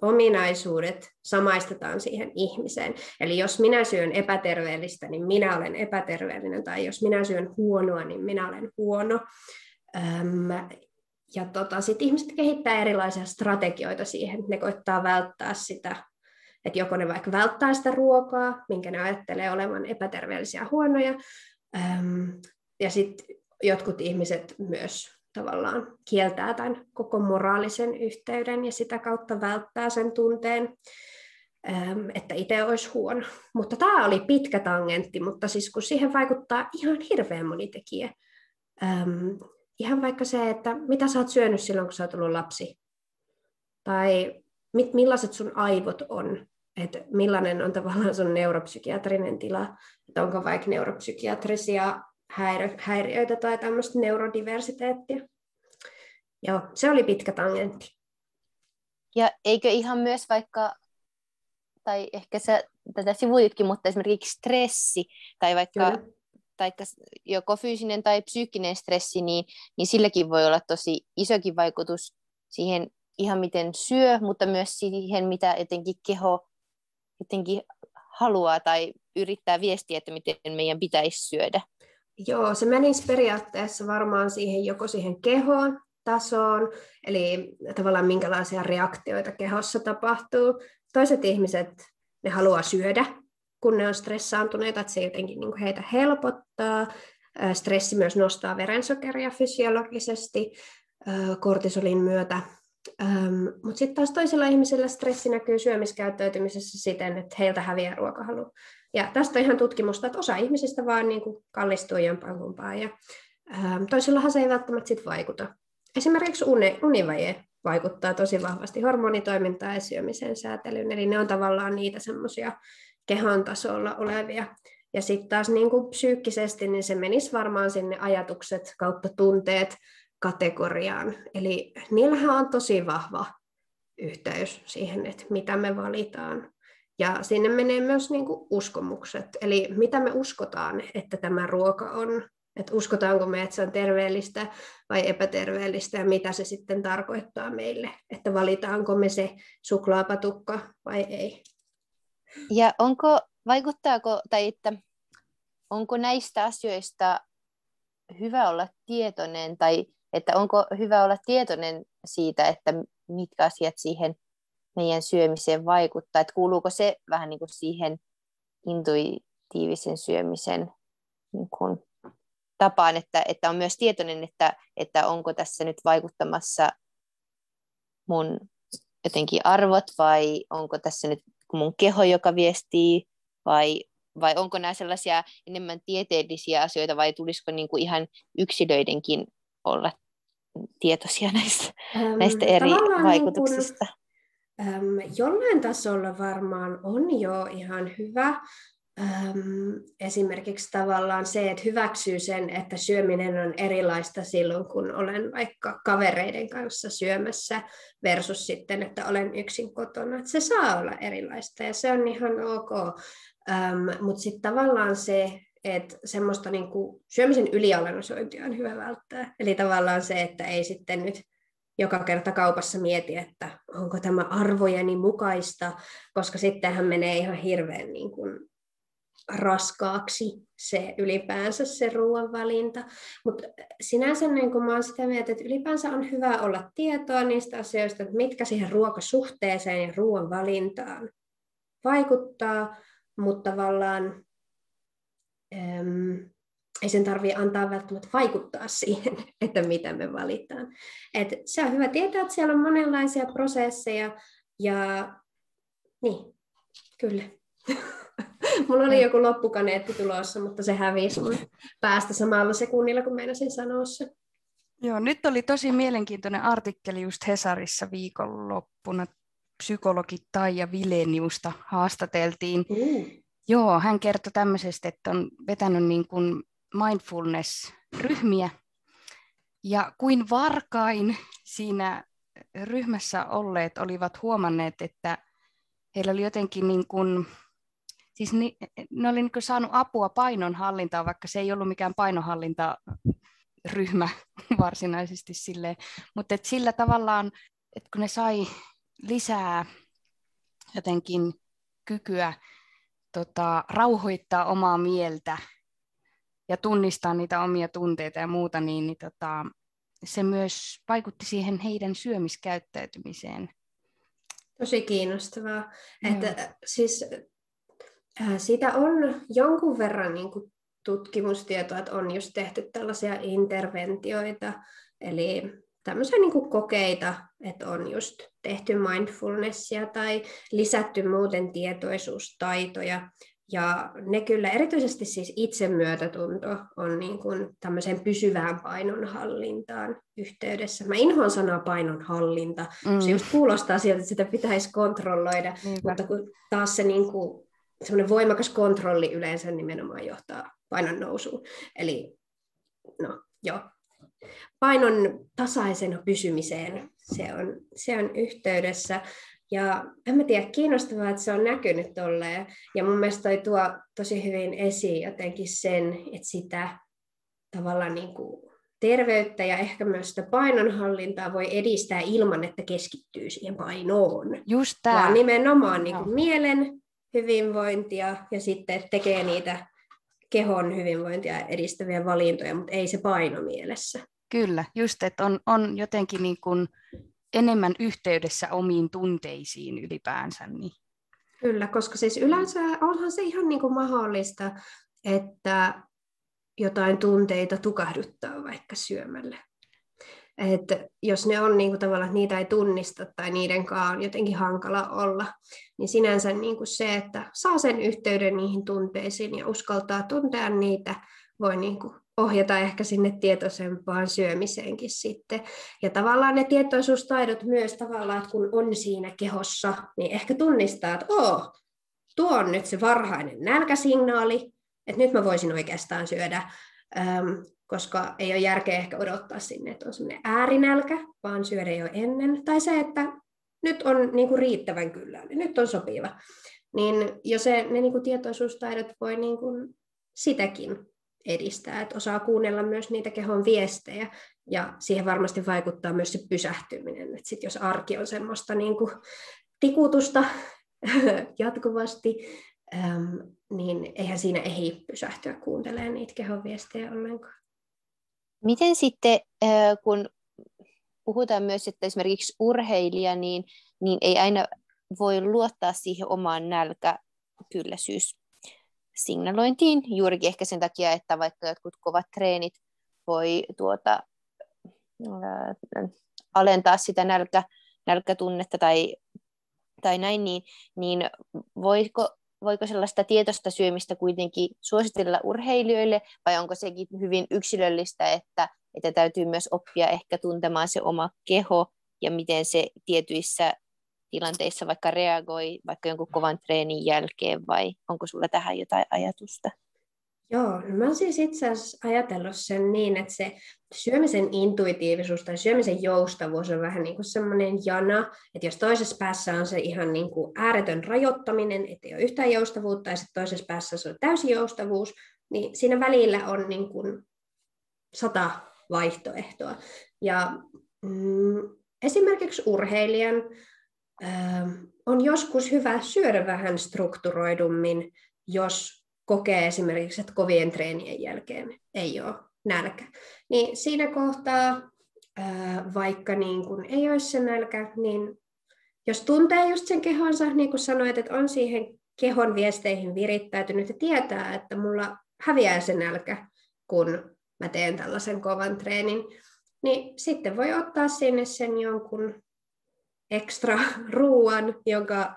ominaisuudet samaistetaan siihen ihmiseen. Eli jos minä syön epäterveellistä, niin minä olen epäterveellinen, tai jos minä syön huonoa, niin minä olen huono. Ja tota, sitten ihmiset kehittää erilaisia strategioita siihen. Ne koittaa välttää sitä että joko ne vaikka välttää sitä ruokaa, minkä ne ajattelee olevan epäterveellisiä huonoja, ja sitten jotkut ihmiset myös tavallaan kieltää tämän koko moraalisen yhteyden ja sitä kautta välttää sen tunteen, että itse olisi huono. Mutta tämä oli pitkä tangentti, mutta siis kun siihen vaikuttaa ihan hirveän moni tekijä. Ihan vaikka se, että mitä sä oot syönyt silloin, kun sä oot ollut lapsi. Tai millaiset sun aivot on että millainen on tavallaan sun neuropsykiatrinen tila, että onko vaikka neuropsykiatrisia häiriöitä tai tämmöistä neurodiversiteettiä. Joo, se oli pitkä tangentti. Ja eikö ihan myös vaikka, tai ehkä sä tätä sivuitkin, mutta esimerkiksi stressi tai vaikka taikka joko fyysinen tai psyykkinen stressi, niin, niin silläkin voi olla tosi isokin vaikutus siihen ihan miten syö, mutta myös siihen, mitä jotenkin keho jotenkin haluaa tai yrittää viestiä, että miten meidän pitäisi syödä? Joo, se menisi periaatteessa varmaan siihen joko siihen kehoon, tasoon, eli tavallaan minkälaisia reaktioita kehossa tapahtuu. Toiset ihmiset, ne haluaa syödä, kun ne on stressaantuneita, että se jotenkin niin heitä helpottaa. Stressi myös nostaa verensokeria fysiologisesti kortisolin myötä. Mutta sitten taas toisilla ihmisillä stressi näkyy syömiskäyttäytymisessä siten, että heiltä häviää ruokahalu. Ja tästä on ihan tutkimusta, että osa ihmisistä vaan niin kuin kallistuu jompaan kumpaan. Ja, ähm, toisillahan se ei välttämättä sit vaikuta. Esimerkiksi uni, univaje vaikuttaa tosi vahvasti hormonitoimintaan ja syömisen säätelyyn. Eli ne on tavallaan niitä semmoisia kehon tasolla olevia. Ja sitten taas niin kuin psyykkisesti, niin se menisi varmaan sinne ajatukset kautta tunteet, kategoriaan. Eli niillähän on tosi vahva yhteys siihen, että mitä me valitaan. Ja sinne menee myös niin kuin uskomukset, eli mitä me uskotaan, että tämä ruoka on. Että uskotaanko me, että se on terveellistä vai epäterveellistä ja mitä se sitten tarkoittaa meille. Että valitaanko me se suklaapatukka vai ei. Ja onko, vaikuttaako, tai että onko näistä asioista hyvä olla tietoinen tai että onko hyvä olla tietoinen siitä, että mitkä asiat siihen meidän syömiseen vaikuttaa, että kuuluuko se vähän niin kuin siihen intuitiivisen syömisen niin kuin tapaan, että, että on myös tietoinen, että, että onko tässä nyt vaikuttamassa mun jotenkin arvot vai onko tässä nyt mun keho, joka viestii vai, vai onko nämä sellaisia enemmän tieteellisiä asioita vai tulisiko niin kuin ihan yksilöidenkin olla tietoisia näistä, ähm, näistä eri vaikutuksista? Niin ähm, jollain tasolla varmaan on jo ihan hyvä, äm, esimerkiksi tavallaan se, että hyväksyy sen, että syöminen on erilaista silloin, kun olen vaikka kavereiden kanssa syömässä versus sitten, että olen yksin kotona. Että se saa olla erilaista ja se on ihan ok. Mutta sitten tavallaan se, että semmoista niinku syömisen ylianalysointia on hyvä välttää. Eli tavallaan se, että ei sitten nyt joka kerta kaupassa mieti, että onko tämä arvojeni mukaista, koska sittenhän menee ihan hirveän niin kuin raskaaksi se ylipäänsä se ruoan valinta. Mutta sinänsä niin kun mä olen sitä mieltä, että ylipäänsä on hyvä olla tietoa niistä asioista, että mitkä siihen ruokasuhteeseen ja ruoan valintaan vaikuttaa, mutta tavallaan ei sen tarvitse antaa välttämättä vaikuttaa siihen, että mitä me valitaan. Et se on hyvä tietää, että siellä on monenlaisia prosesseja ja niin, kyllä. Mulla oli joku loppukaneetti tulossa, mutta se hävisi mun päästä samalla sekunnilla, kun meinasin sanoa se. Joo, nyt oli tosi mielenkiintoinen artikkeli just Hesarissa viikonloppuna. Psykologi Taija Vileniusta haastateltiin. Mm. Joo, hän kertoi tämmöisestä, että on vetänyt niin kuin mindfulness-ryhmiä. Ja kuin varkain siinä ryhmässä olleet olivat huomanneet, että heillä oli jotenkin niin kuin, siis ni, ne oli niin kuin saanut apua painonhallintaan, vaikka se ei ollut mikään painonhallintaryhmä varsinaisesti silleen, mutta et sillä tavallaan, että kun ne sai lisää jotenkin kykyä tota, rauhoittaa omaa mieltä ja tunnistaa niitä omia tunteita ja muuta, niin, niin tota, se myös vaikutti siihen heidän syömiskäyttäytymiseen. Tosi kiinnostavaa. Että, siis, äh, siitä on jonkun verran niin kuin tutkimustietoa, että on just tehty tällaisia interventioita, eli tämmöisiä niin kuin kokeita, että on just tehty mindfulnessia tai lisätty muuten tietoisuustaitoja ja ne kyllä, erityisesti siis itsemyötätunto on niin kuin tämmöiseen pysyvään painonhallintaan yhteydessä. Mä inhoan sanaa painonhallinta. Mm. Se just kuulostaa sieltä, että sitä pitäisi kontrolloida, Niinpä. mutta kun taas se niin kuin, semmoinen voimakas kontrolli yleensä nimenomaan johtaa painon nousuun. Eli no, joo. Painon tasaisen pysymiseen se on, se on yhteydessä. Ja en mä tiedä, kiinnostavaa, että se on näkynyt tolleen. Ja mun mielestä toi tuo tosi hyvin esiin jotenkin sen, että sitä tavallaan niin kuin terveyttä ja ehkä myös sitä painonhallintaa voi edistää ilman, että keskittyy siihen painoon. Just tämä. Vaan nimenomaan niin kuin mielen hyvinvointia ja sitten tekee niitä kehon hyvinvointia edistäviä valintoja, mutta ei se paino mielessä. Kyllä, just, että on, on jotenkin niin kuin enemmän yhteydessä omiin tunteisiin ylipäänsä. Niin. Kyllä, koska siis yleensä onhan se ihan niin kuin mahdollista, että jotain tunteita tukahduttaa vaikka syömällä. Et jos ne on niin kuin tavallaan, että niitä ei tunnista tai niiden kanssa on jotenkin hankala olla, niin sinänsä niin kuin se, että saa sen yhteyden niihin tunteisiin ja uskaltaa tuntea niitä, voi niin kuin ohjata ehkä sinne tietoisempaan syömiseenkin sitten. Ja tavallaan ne tietoisuustaidot myös tavallaan, että kun on siinä kehossa, niin ehkä tunnistaa, että Oo, tuo on nyt se varhainen nälkäsignaali, että nyt mä voisin oikeastaan syödä, ähm, koska ei ole järkeä ehkä odottaa sinne, että on semmoinen äärinälkä, vaan syödä jo ennen. Tai se, että nyt on niin kuin riittävän kyllä, niin nyt on sopiva. Niin jo se, ne niin kuin tietoisuustaidot voi niin kuin sitäkin edistää, että osaa kuunnella myös niitä kehon viestejä ja siihen varmasti vaikuttaa myös se pysähtyminen, että sit jos arki on semmoista niin kuin tikutusta jatkuvasti, äm, niin eihän siinä ehdi pysähtyä kuuntelemaan niitä kehon viestejä ollenkaan. Miten sitten, kun puhutaan myös, että esimerkiksi urheilija, niin, niin ei aina voi luottaa siihen omaan nälkäkylläisyys signalointiin, juurikin ehkä sen takia, että vaikka jotkut kovat treenit voi tuota, ää, alentaa sitä nälkä, nälkätunnetta tai, tai näin, niin, niin voiko, voiko sellaista tietoista syömistä kuitenkin suositella urheilijoille, vai onko sekin hyvin yksilöllistä, että, että täytyy myös oppia ehkä tuntemaan se oma keho ja miten se tietyissä, tilanteissa vaikka reagoi vaikka jonkun kovan treenin jälkeen vai onko sulla tähän jotain ajatusta? Joo, no mä oon siis itse asiassa ajatellut sen niin, että se syömisen intuitiivisuus tai syömisen joustavuus on vähän niin kuin semmoinen jana, että jos toisessa päässä on se ihan niin kuin ääretön rajoittaminen, ettei ole yhtään joustavuutta, ja sitten toisessa päässä se on täysi joustavuus, niin siinä välillä on niin kuin sata vaihtoehtoa. Ja mm, esimerkiksi urheilijan on joskus hyvä syödä vähän strukturoidummin, jos kokee esimerkiksi, että kovien treenien jälkeen ei ole nälkä. Niin siinä kohtaa, vaikka niin kun ei olisi se nälkä, niin jos tuntee just sen kehonsa, niin kuin sanoit, että on siihen kehon viesteihin virittäytynyt ja tietää, että mulla häviää se nälkä, kun mä teen tällaisen kovan treenin, niin sitten voi ottaa sinne sen jonkun ekstra ruuan, jonka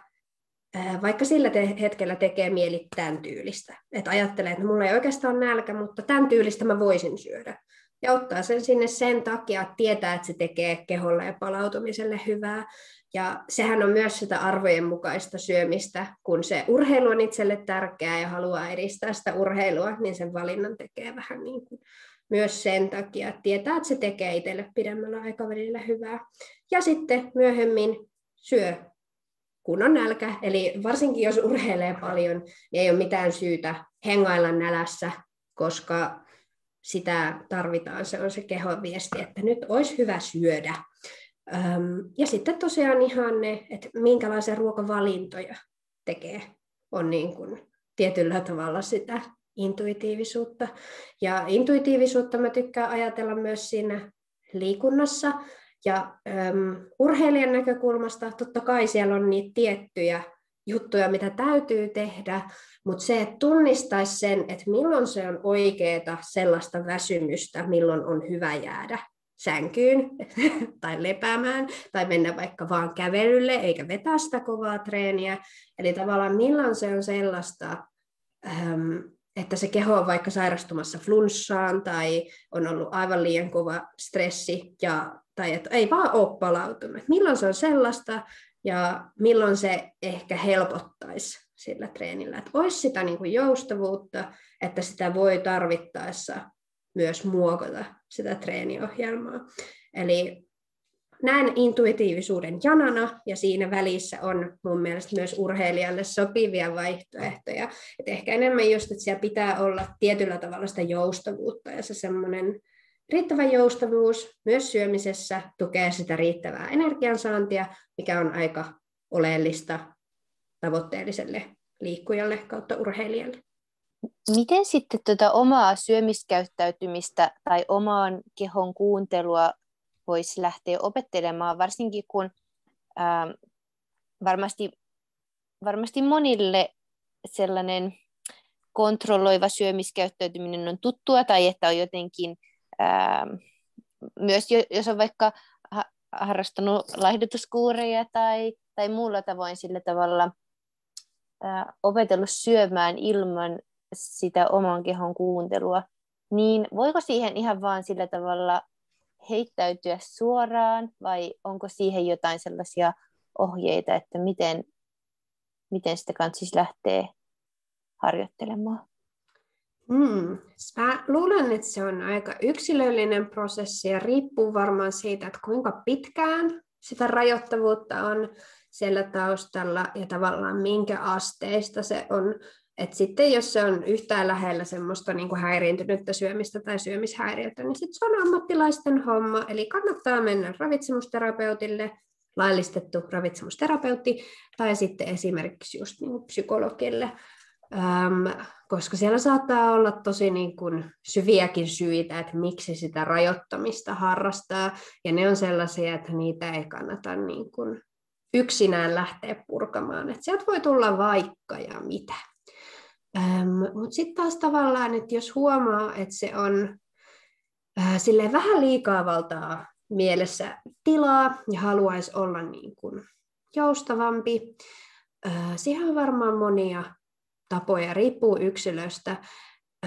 vaikka sillä te- hetkellä tekee mieli tämän tyylistä. Että ajattelee, että mulla ei oikeastaan nälkä, mutta tämän tyylistä mä voisin syödä. Ja ottaa sen sinne sen takia, että tietää, että se tekee keholle ja palautumiselle hyvää. Ja sehän on myös sitä arvojen mukaista syömistä, kun se urheilu on itselle tärkeää ja haluaa edistää sitä urheilua, niin sen valinnan tekee vähän niin kuin myös sen takia, että tietää, että se tekee itselle pidemmällä aikavälillä hyvää. Ja sitten myöhemmin syö kun on nälkä. Eli varsinkin jos urheilee paljon, niin ei ole mitään syytä hengailla nälässä, koska sitä tarvitaan. Se on se kehon viesti, että nyt olisi hyvä syödä. Ja sitten tosiaan ihan ne, että minkälaisia ruokavalintoja tekee, on niin kuin tietyllä tavalla sitä intuitiivisuutta. Ja intuitiivisuutta mä tykkään ajatella myös siinä liikunnassa, ja äm, urheilijan näkökulmasta totta kai siellä on niitä tiettyjä juttuja, mitä täytyy tehdä, mutta se, että tunnistaisi sen, että milloin se on oikeaa sellaista väsymystä, milloin on hyvä jäädä sänkyyn tai lepäämään tai mennä vaikka vaan kävelylle eikä vetää sitä kovaa treeniä. Eli tavallaan milloin se on sellaista, että se keho on vaikka sairastumassa flunssaan tai on ollut aivan liian kova stressi ja tai että ei vaan ole palautunut. Milloin se on sellaista ja milloin se ehkä helpottaisi sillä treenillä. Että olisi sitä niin kuin joustavuutta, että sitä voi tarvittaessa myös muokata sitä treeniohjelmaa. Eli näen intuitiivisuuden janana ja siinä välissä on mun mielestä myös urheilijalle sopivia vaihtoehtoja. Et ehkä enemmän just, että siellä pitää olla tietyllä tavalla sitä joustavuutta ja se semmoinen Riittävä joustavuus myös syömisessä tukee sitä riittävää energiansaantia, mikä on aika oleellista tavoitteelliselle liikkujalle kautta urheilijalle. Miten sitten tuota omaa syömiskäyttäytymistä tai omaan kehon kuuntelua voisi lähteä opettelemaan, varsinkin kun ää, ähm, varmasti, varmasti monille sellainen kontrolloiva syömiskäyttäytyminen on tuttua tai että on jotenkin Ähm, myös jos on vaikka harrastanut laihdutuskuureja tai, tai muulla tavoin sillä tavalla ää, opetellut syömään ilman sitä oman kehon kuuntelua, niin voiko siihen ihan vaan sillä tavalla heittäytyä suoraan vai onko siihen jotain sellaisia ohjeita, että miten, miten sitä kannattaisi lähteä harjoittelemaan? Mm. Mä luulen, että se on aika yksilöllinen prosessi ja riippuu varmaan siitä, että kuinka pitkään sitä rajoittavuutta on siellä taustalla ja tavallaan minkä asteista se on. Et sitten jos se on yhtään lähellä semmoista niin kuin häiriintynyttä syömistä tai syömishäiriötä, niin sitten se on ammattilaisten homma. Eli kannattaa mennä ravitsemusterapeutille, laillistettu ravitsemusterapeutti, tai sitten esimerkiksi just niin psykologille äm, koska siellä saattaa olla tosi niin kuin syviäkin syitä, että miksi sitä rajoittamista harrastaa, ja ne on sellaisia, että niitä ei kannata niin kuin yksinään lähteä purkamaan. että sieltä voi tulla vaikka ja mitä. Mutta sitten taas tavallaan, että jos huomaa, että se on äh, vähän liikaa valtaa mielessä tilaa ja haluaisi olla niin kuin joustavampi, siihen on varmaan monia tapoja, riippuu yksilöstä.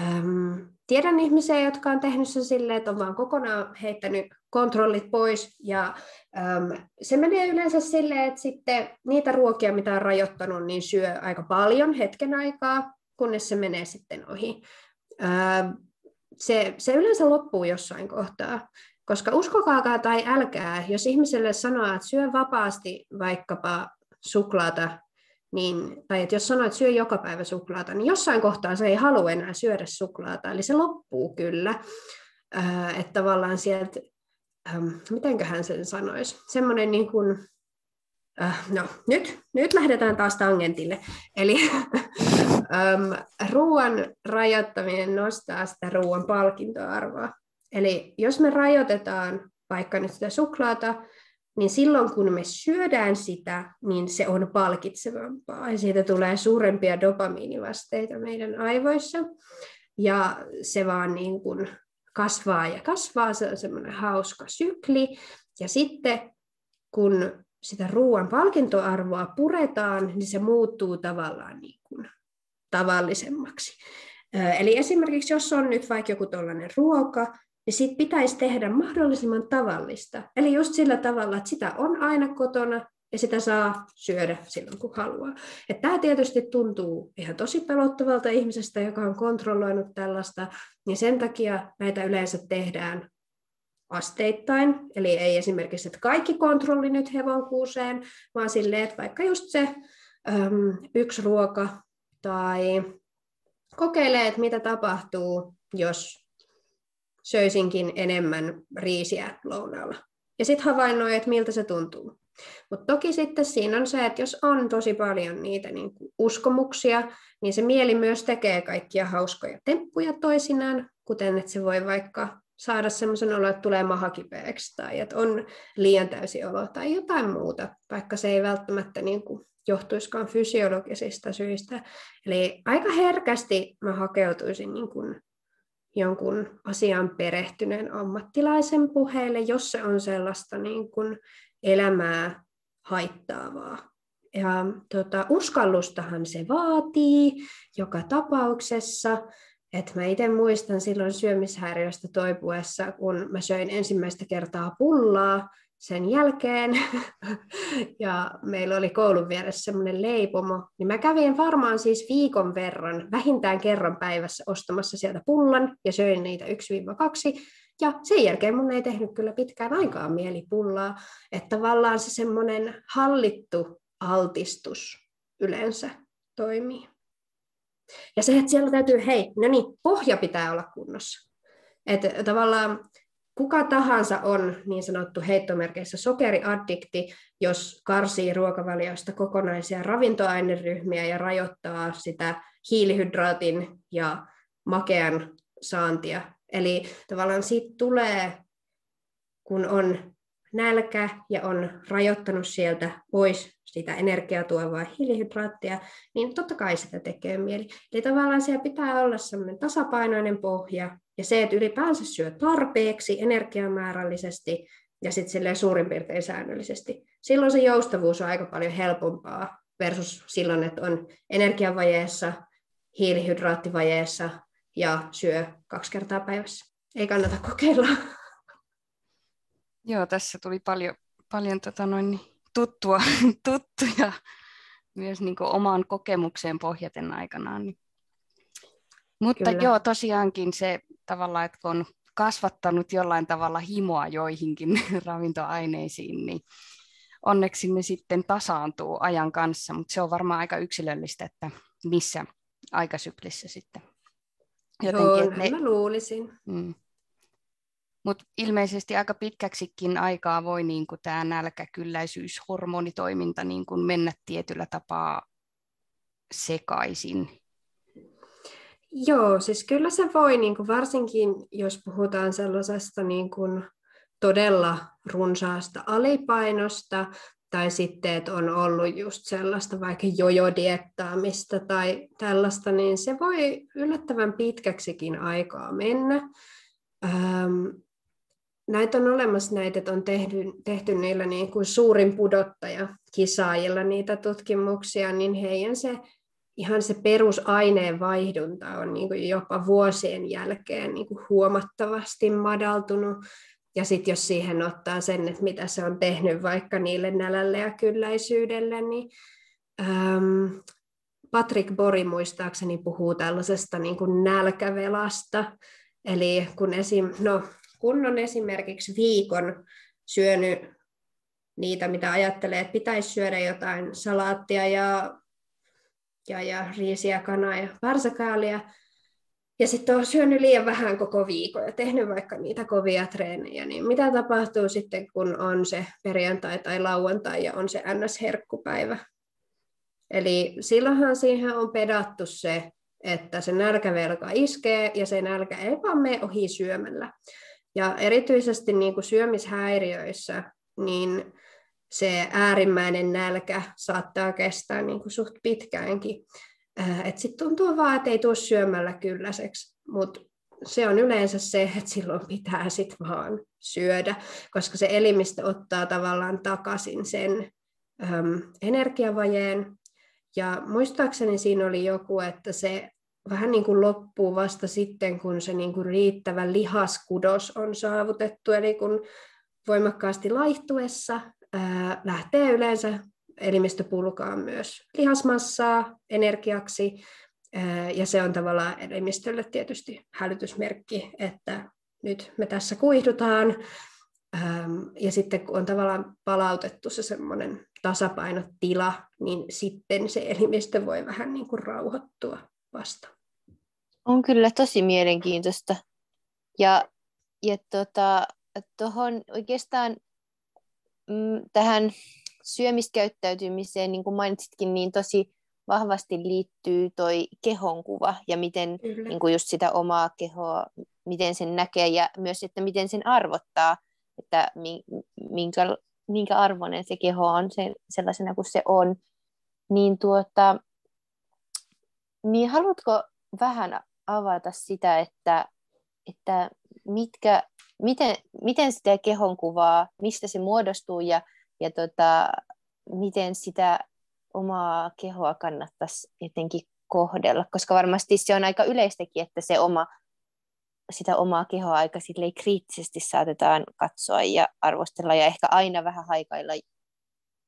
äm, tiedän ihmisiä, jotka on tehnyt sen silleen, että on vaan kokonaan heittänyt kontrollit pois. Ja äm, se menee yleensä silleen, että sitten niitä ruokia, mitä on rajoittanut, niin syö aika paljon hetken aikaa, kunnes se menee sitten ohi. Äm, se, se yleensä loppuu jossain kohtaa. Koska uskokaakaan tai älkää, jos ihmiselle sanoo, että syö vapaasti vaikkapa suklaata, niin, tai että jos sanoo, että syö joka päivä suklaata, niin jossain kohtaa se ei halua enää syödä suklaata, eli se loppuu kyllä. Äh, että tavallaan sieltä, ähm, mitenköhän sen sanoisi, semmoinen niin kuin, äh, no nyt, nyt lähdetään taas tangentille. Eli ähm, ruoan rajoittaminen nostaa sitä ruoan palkintoarvoa. Eli jos me rajoitetaan vaikka nyt sitä suklaata, niin silloin kun me syödään sitä, niin se on palkitsevampaa ja siitä tulee suurempia dopamiinivasteita meidän aivoissa. Ja se vaan niin kuin kasvaa ja kasvaa, se on semmoinen hauska sykli. Ja sitten kun sitä ruoan palkintoarvoa puretaan, niin se muuttuu tavallaan niin kuin tavallisemmaksi. Eli esimerkiksi jos on nyt vaikka joku tällainen ruoka, niin siitä pitäisi tehdä mahdollisimman tavallista. Eli just sillä tavalla, että sitä on aina kotona ja sitä saa syödä silloin, kun haluaa. Et tämä tietysti tuntuu ihan tosi pelottavalta ihmisestä, joka on kontrolloinut tällaista, niin sen takia näitä yleensä tehdään asteittain, eli ei esimerkiksi, että kaikki kontrolli nyt hevonkuuseen, vaan silleen, että vaikka just se äm, yksi ruoka tai kokeilee, että mitä tapahtuu, jos söisinkin enemmän riisiä lounaalla. Ja sitten havainnoi, että miltä se tuntuu. Mutta toki sitten siinä on se, että jos on tosi paljon niitä niin uskomuksia, niin se mieli myös tekee kaikkia hauskoja temppuja toisinaan, kuten että se voi vaikka saada semmoisen olo, että tulee maha kipeäksi tai että on liian täysi olo tai jotain muuta, vaikka se ei välttämättä niin kuin johtuiskaan fysiologisista syistä. Eli aika herkästi mä hakeutuisin niin kuin jonkun asian perehtyneen ammattilaisen puheelle, jos se on sellaista niin kuin elämää haittaavaa. Ja tota, uskallustahan se vaatii joka tapauksessa. Et mä itse muistan silloin syömishäiriöstä toipuessa, kun mä söin ensimmäistä kertaa pullaa, sen jälkeen, ja meillä oli koulun vieressä semmoinen leipomo, niin mä kävin varmaan siis viikon verran, vähintään kerran päivässä ostamassa sieltä pullan, ja söin niitä 1-2, ja sen jälkeen mun ei tehnyt kyllä pitkään aikaa mieli pullaa, että tavallaan se semmoinen hallittu altistus yleensä toimii. Ja se, että siellä täytyy, hei, no niin, pohja pitää olla kunnossa. Että tavallaan kuka tahansa on niin sanottu heittomerkeissä sokeriaddikti, jos karsii ruokavalioista kokonaisia ravintoaineryhmiä ja rajoittaa sitä hiilihydraatin ja makean saantia. Eli tavallaan siitä tulee, kun on nälkä ja on rajoittanut sieltä pois sitä energiatuovaa hiilihydraattia, niin totta kai sitä tekee mieli. Eli tavallaan siellä pitää olla sellainen tasapainoinen pohja, ja se, että ylipäänsä syö tarpeeksi energiamäärällisesti ja sitten suurin piirtein säännöllisesti. Silloin se joustavuus on aika paljon helpompaa versus silloin, että on energiavajeessa, hiilihydraattivajeessa ja syö kaksi kertaa päivässä. Ei kannata kokeilla. Joo, tässä tuli paljon, paljon tota noin, tuttua, tuttuja myös niin omaan kokemukseen pohjaten aikanaan. Niin. Mutta Kyllä. joo, tosiaankin se tavallaan, että kun on kasvattanut jollain tavalla himoa joihinkin ravintoaineisiin, niin onneksi ne sitten tasaantuu ajan kanssa, mutta se on varmaan aika yksilöllistä, että missä aikasyklissä sitten. Jotenkin, Joo, ne... mä luulisin. Mm. Mutta ilmeisesti aika pitkäksikin aikaa voi niin tämä nälkäkylläisyys, hormonitoiminta niin mennä tietyllä tapaa sekaisin. Joo, siis kyllä se voi, niin kuin varsinkin jos puhutaan sellaisesta niin kuin todella runsaasta alipainosta, tai sitten, että on ollut just sellaista vaikka jojodiettaamista tai tällaista, niin se voi yllättävän pitkäksikin aikaa mennä. Ähm, näitä on olemassa näitä, että on tehty, tehty niillä niin kuin suurin pudottaja kisaajilla niitä tutkimuksia, niin heidän se ihan se perusaineen vaihdunta on niin kuin jopa vuosien jälkeen niin kuin huomattavasti madaltunut. Ja sitten jos siihen ottaa sen, että mitä se on tehnyt vaikka niille nälälle ja kylläisyydelle, niin ähm, Patrick Bori muistaakseni puhuu tällaisesta niin kuin nälkävelasta. Eli kun, esim, no, kun on esimerkiksi viikon syönyt niitä, mitä ajattelee, että pitäisi syödä jotain salaattia ja, ja, ja riisiä, kanaa ja varsakaalia, ja sitten on syönyt liian vähän koko viikon ja tehnyt vaikka niitä kovia treenejä, niin mitä tapahtuu sitten, kun on se perjantai tai lauantai ja on se NS-herkkupäivä? Eli silloinhan siihen on pedattu se, että se nälkävelka iskee ja se nälkä ei vaan mene ohi syömällä. Ja erityisesti niin kuin syömishäiriöissä, niin se äärimmäinen nälkä saattaa kestää niin kuin suht pitkäänkin. Äh, Sitten tuntuu vaan, että ei tule syömällä kylläiseksi, mutta se on yleensä se, että silloin pitää sitten vaan syödä, koska se elimistö ottaa tavallaan takaisin sen äm, energiavajeen. Ja muistaakseni siinä oli joku, että se vähän niin kuin loppuu vasta sitten, kun se niin kuin riittävä lihaskudos on saavutettu, eli kun voimakkaasti laihtuessa lähtee yleensä elimistö purkaa myös lihasmassaa energiaksi, ja se on tavallaan elimistölle tietysti hälytysmerkki, että nyt me tässä kuihdutaan, ja sitten kun on tavallaan palautettu se semmoinen tasapainotila, niin sitten se elimistö voi vähän niin kuin rauhoittua vasta. On kyllä tosi mielenkiintoista. Ja, ja tuota, tuohon oikeastaan mm, tähän syömiskäyttäytymiseen, niin kuin mainitsitkin, niin tosi vahvasti liittyy toi kehonkuva ja miten niin kuin just sitä omaa kehoa, miten sen näkee ja myös, että miten sen arvottaa, että minkä, minkä arvoinen se keho on se, sellaisena kuin se on. Niin, tuota, niin haluatko vähän avata sitä, että, että mitkä, miten, miten sitä kehon kuvaa, mistä se muodostuu ja, ja tota, miten sitä omaa kehoa kannattaisi jotenkin kohdella, koska varmasti se on aika yleistäkin, että se oma, sitä omaa kehoa aika kriittisesti saatetaan katsoa ja arvostella ja ehkä aina vähän haikailla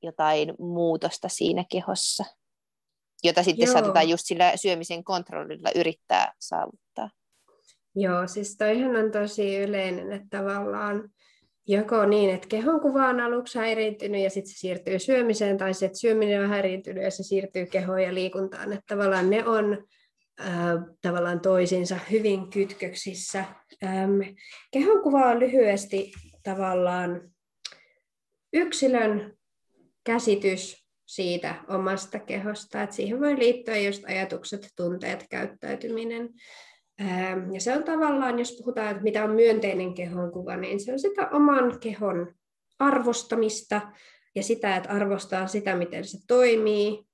jotain muutosta siinä kehossa jota sitten Joo. saatetaan just sillä syömisen kontrollilla yrittää saavuttaa. Joo, siis toihan on tosi yleinen, että tavallaan joko niin, että kehonkuva on aluksi häiriintynyt ja sitten se siirtyy syömiseen, tai se, että syöminen on häiriintynyt ja se siirtyy kehoon ja liikuntaan. Että tavallaan ne on äh, tavallaan toisiinsa hyvin kytköksissä. Ähm, kehonkuva on lyhyesti tavallaan yksilön käsitys siitä omasta kehosta. Et siihen voi liittyä just ajatukset, tunteet, käyttäytyminen. Ähm, ja se on tavallaan, jos puhutaan, että mitä on myönteinen kehonkuva, niin se on sitä oman kehon arvostamista ja sitä, että arvostaa sitä, miten se toimii,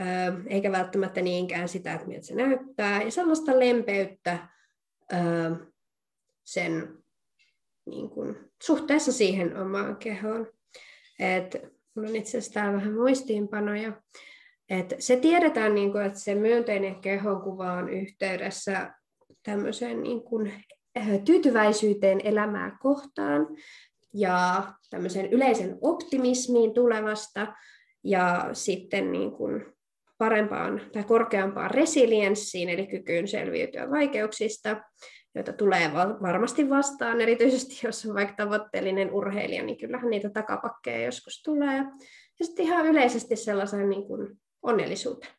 ähm, eikä välttämättä niinkään sitä, että miltä se näyttää, ja sellaista lempeyttä ähm, sen niin kuin, suhteessa siihen omaan kehoon. Et Mulla on itse asiassa täällä vähän muistiinpanoja. Et se tiedetään, niin kuin, että se myönteinen kehonkuva on yhteydessä tämmöiseen niin kuin, äh, tyytyväisyyteen elämää kohtaan ja tämmöiseen yleisen optimismiin tulevasta ja sitten niin kuin parempaan tai korkeampaan resilienssiin, eli kykyyn selviytyä vaikeuksista joita tulee varmasti vastaan, erityisesti jos on vaikka tavoitteellinen urheilija, niin kyllähän niitä takapakkeja joskus tulee. Ja sitten ihan yleisesti sellaisen niin onnellisuuteen.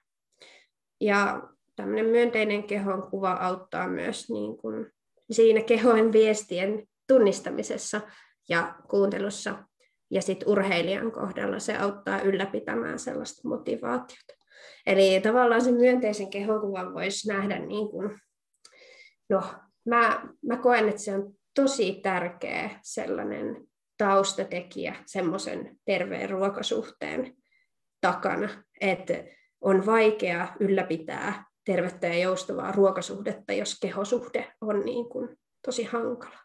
Ja tämmöinen myönteinen kehon kuva auttaa myös niin kuin siinä kehoin viestien tunnistamisessa ja kuuntelussa. Ja sitten urheilijan kohdalla se auttaa ylläpitämään sellaista motivaatiota. Eli tavallaan sen myönteisen kehonkuvan voisi nähdä niin kuin, no, mä, mä koen, että se on tosi tärkeä sellainen taustatekijä semmoisen terveen ruokasuhteen takana, että on vaikea ylläpitää tervettä ja joustavaa ruokasuhdetta, jos kehosuhde on niin kuin tosi hankala.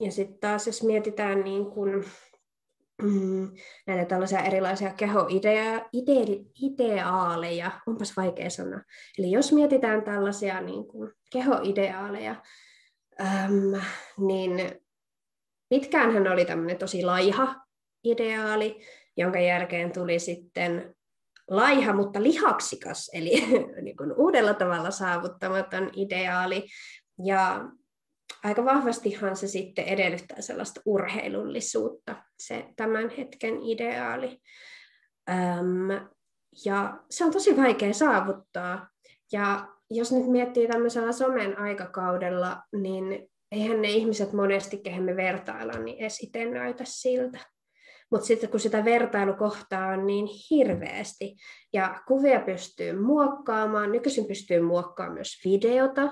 Ja sitten taas jos mietitään niin kuin mm, näitä tällaisia erilaisia kehoideaaleja, onpas vaikea sana. Eli jos mietitään tällaisia niin kuin kehoideaaleja, niin pitkään hän oli tämmöinen tosi laiha ideaali, jonka jälkeen tuli sitten laiha, mutta lihaksikas, eli niin kuin uudella tavalla saavuttamaton ideaali. Ja aika vahvastihan se sitten edellyttää sellaista urheilullisuutta, se tämän hetken ideaali. Öm, ja se on tosi vaikea saavuttaa. Ja jos nyt miettii tämmöisellä somen aikakaudella, niin eihän ne ihmiset monesti, kehen me vertaillaan, niin edes itse näytä siltä. Mutta sitten kun sitä vertailukohtaa on niin hirveästi, ja kuvia pystyy muokkaamaan, nykyisin pystyy muokkaamaan myös videota,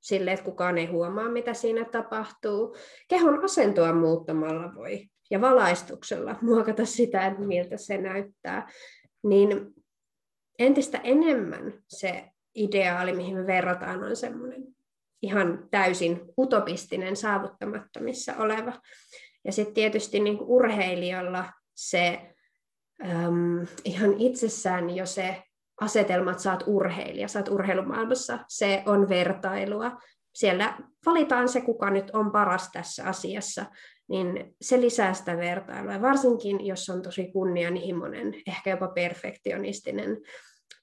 sille, että kukaan ei huomaa, mitä siinä tapahtuu. Kehon asentoa muuttamalla voi ja valaistuksella muokata sitä, että miltä se näyttää. Niin entistä enemmän se ideaali, mihin me verrataan, on semmoinen ihan täysin utopistinen, saavuttamattomissa oleva. Ja sitten tietysti niin urheilijalla se äm, ihan itsessään jo se asetelma, että sä oot urheilija, sä oot urheilumaailmassa, se on vertailua. Siellä valitaan se, kuka nyt on paras tässä asiassa, niin se lisää sitä vertailua. Varsinkin, jos on tosi kunnianhimoinen, ehkä jopa perfektionistinen,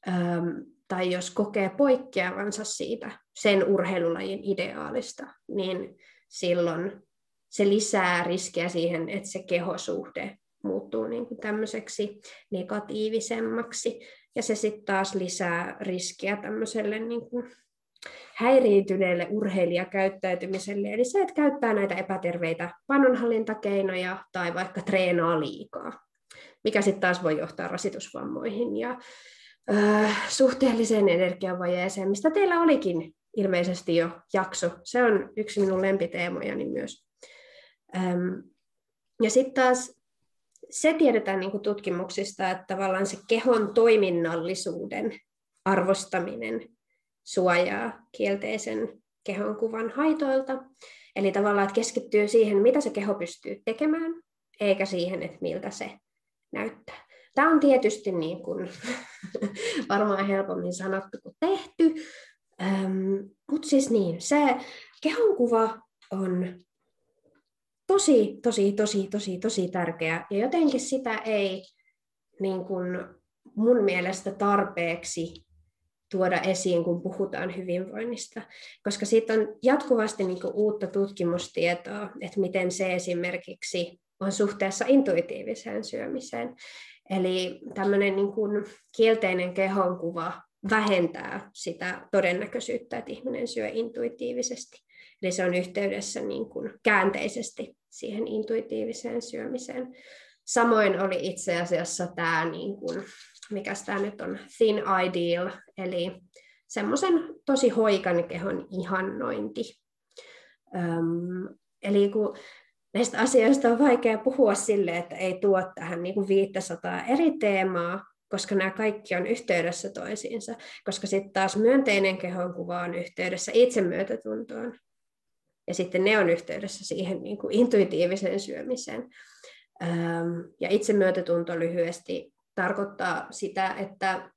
äm, tai jos kokee poikkeavansa siitä sen urheilulajin ideaalista, niin silloin se lisää riskiä siihen, että se kehosuhde muuttuu niin kuin tämmöiseksi negatiivisemmaksi. Ja se sitten taas lisää riskiä tämmöiselle niin kuin häiriintyneelle urheilijakäyttäytymiselle. Eli se, että käyttää näitä epäterveitä pannonhallintakeinoja tai vaikka treenaa liikaa, mikä sitten taas voi johtaa rasitusvammoihin ja äh, suhteelliseen energiavajeeseen, mistä teillä olikin ilmeisesti jo jakso. Se on yksi minun lempiteemojani myös. Ja sitten taas se tiedetään niin tutkimuksista, että tavallaan se kehon toiminnallisuuden arvostaminen suojaa kielteisen kehon kuvan haitoilta. Eli tavallaan, että keskittyy siihen, mitä se keho pystyy tekemään, eikä siihen, että miltä se näyttää. Tämä on tietysti niin kuin, varmaan helpommin sanottu kuin tehty, ähm, mutta siis niin, se kehonkuva on tosi, tosi, tosi, tosi, tosi tärkeä. Ja jotenkin sitä ei niin kuin mun mielestä tarpeeksi tuoda esiin, kun puhutaan hyvinvoinnista, koska siitä on jatkuvasti niin kuin uutta tutkimustietoa, että miten se esimerkiksi on suhteessa intuitiiviseen syömiseen. Eli tämmöinen niin kuin kielteinen kehonkuva vähentää sitä todennäköisyyttä, että ihminen syö intuitiivisesti. Eli se on yhteydessä niin kuin käänteisesti siihen intuitiiviseen syömiseen. Samoin oli itse asiassa tämä, niin kuin, mikä tämä nyt on, thin ideal, eli semmoisen tosi hoikan kehon ihannointi. Öm, eli kun näistä asioista on vaikea puhua sille, että ei tuo tähän niin kuin 500 eri teemaa, koska nämä kaikki on yhteydessä toisiinsa, koska sitten taas myönteinen kehonkuva on yhteydessä itsemyötätuntoon, ja sitten ne on yhteydessä siihen niin kuin intuitiiviseen syömiseen. Ja itsemyötätunto lyhyesti tarkoittaa sitä, että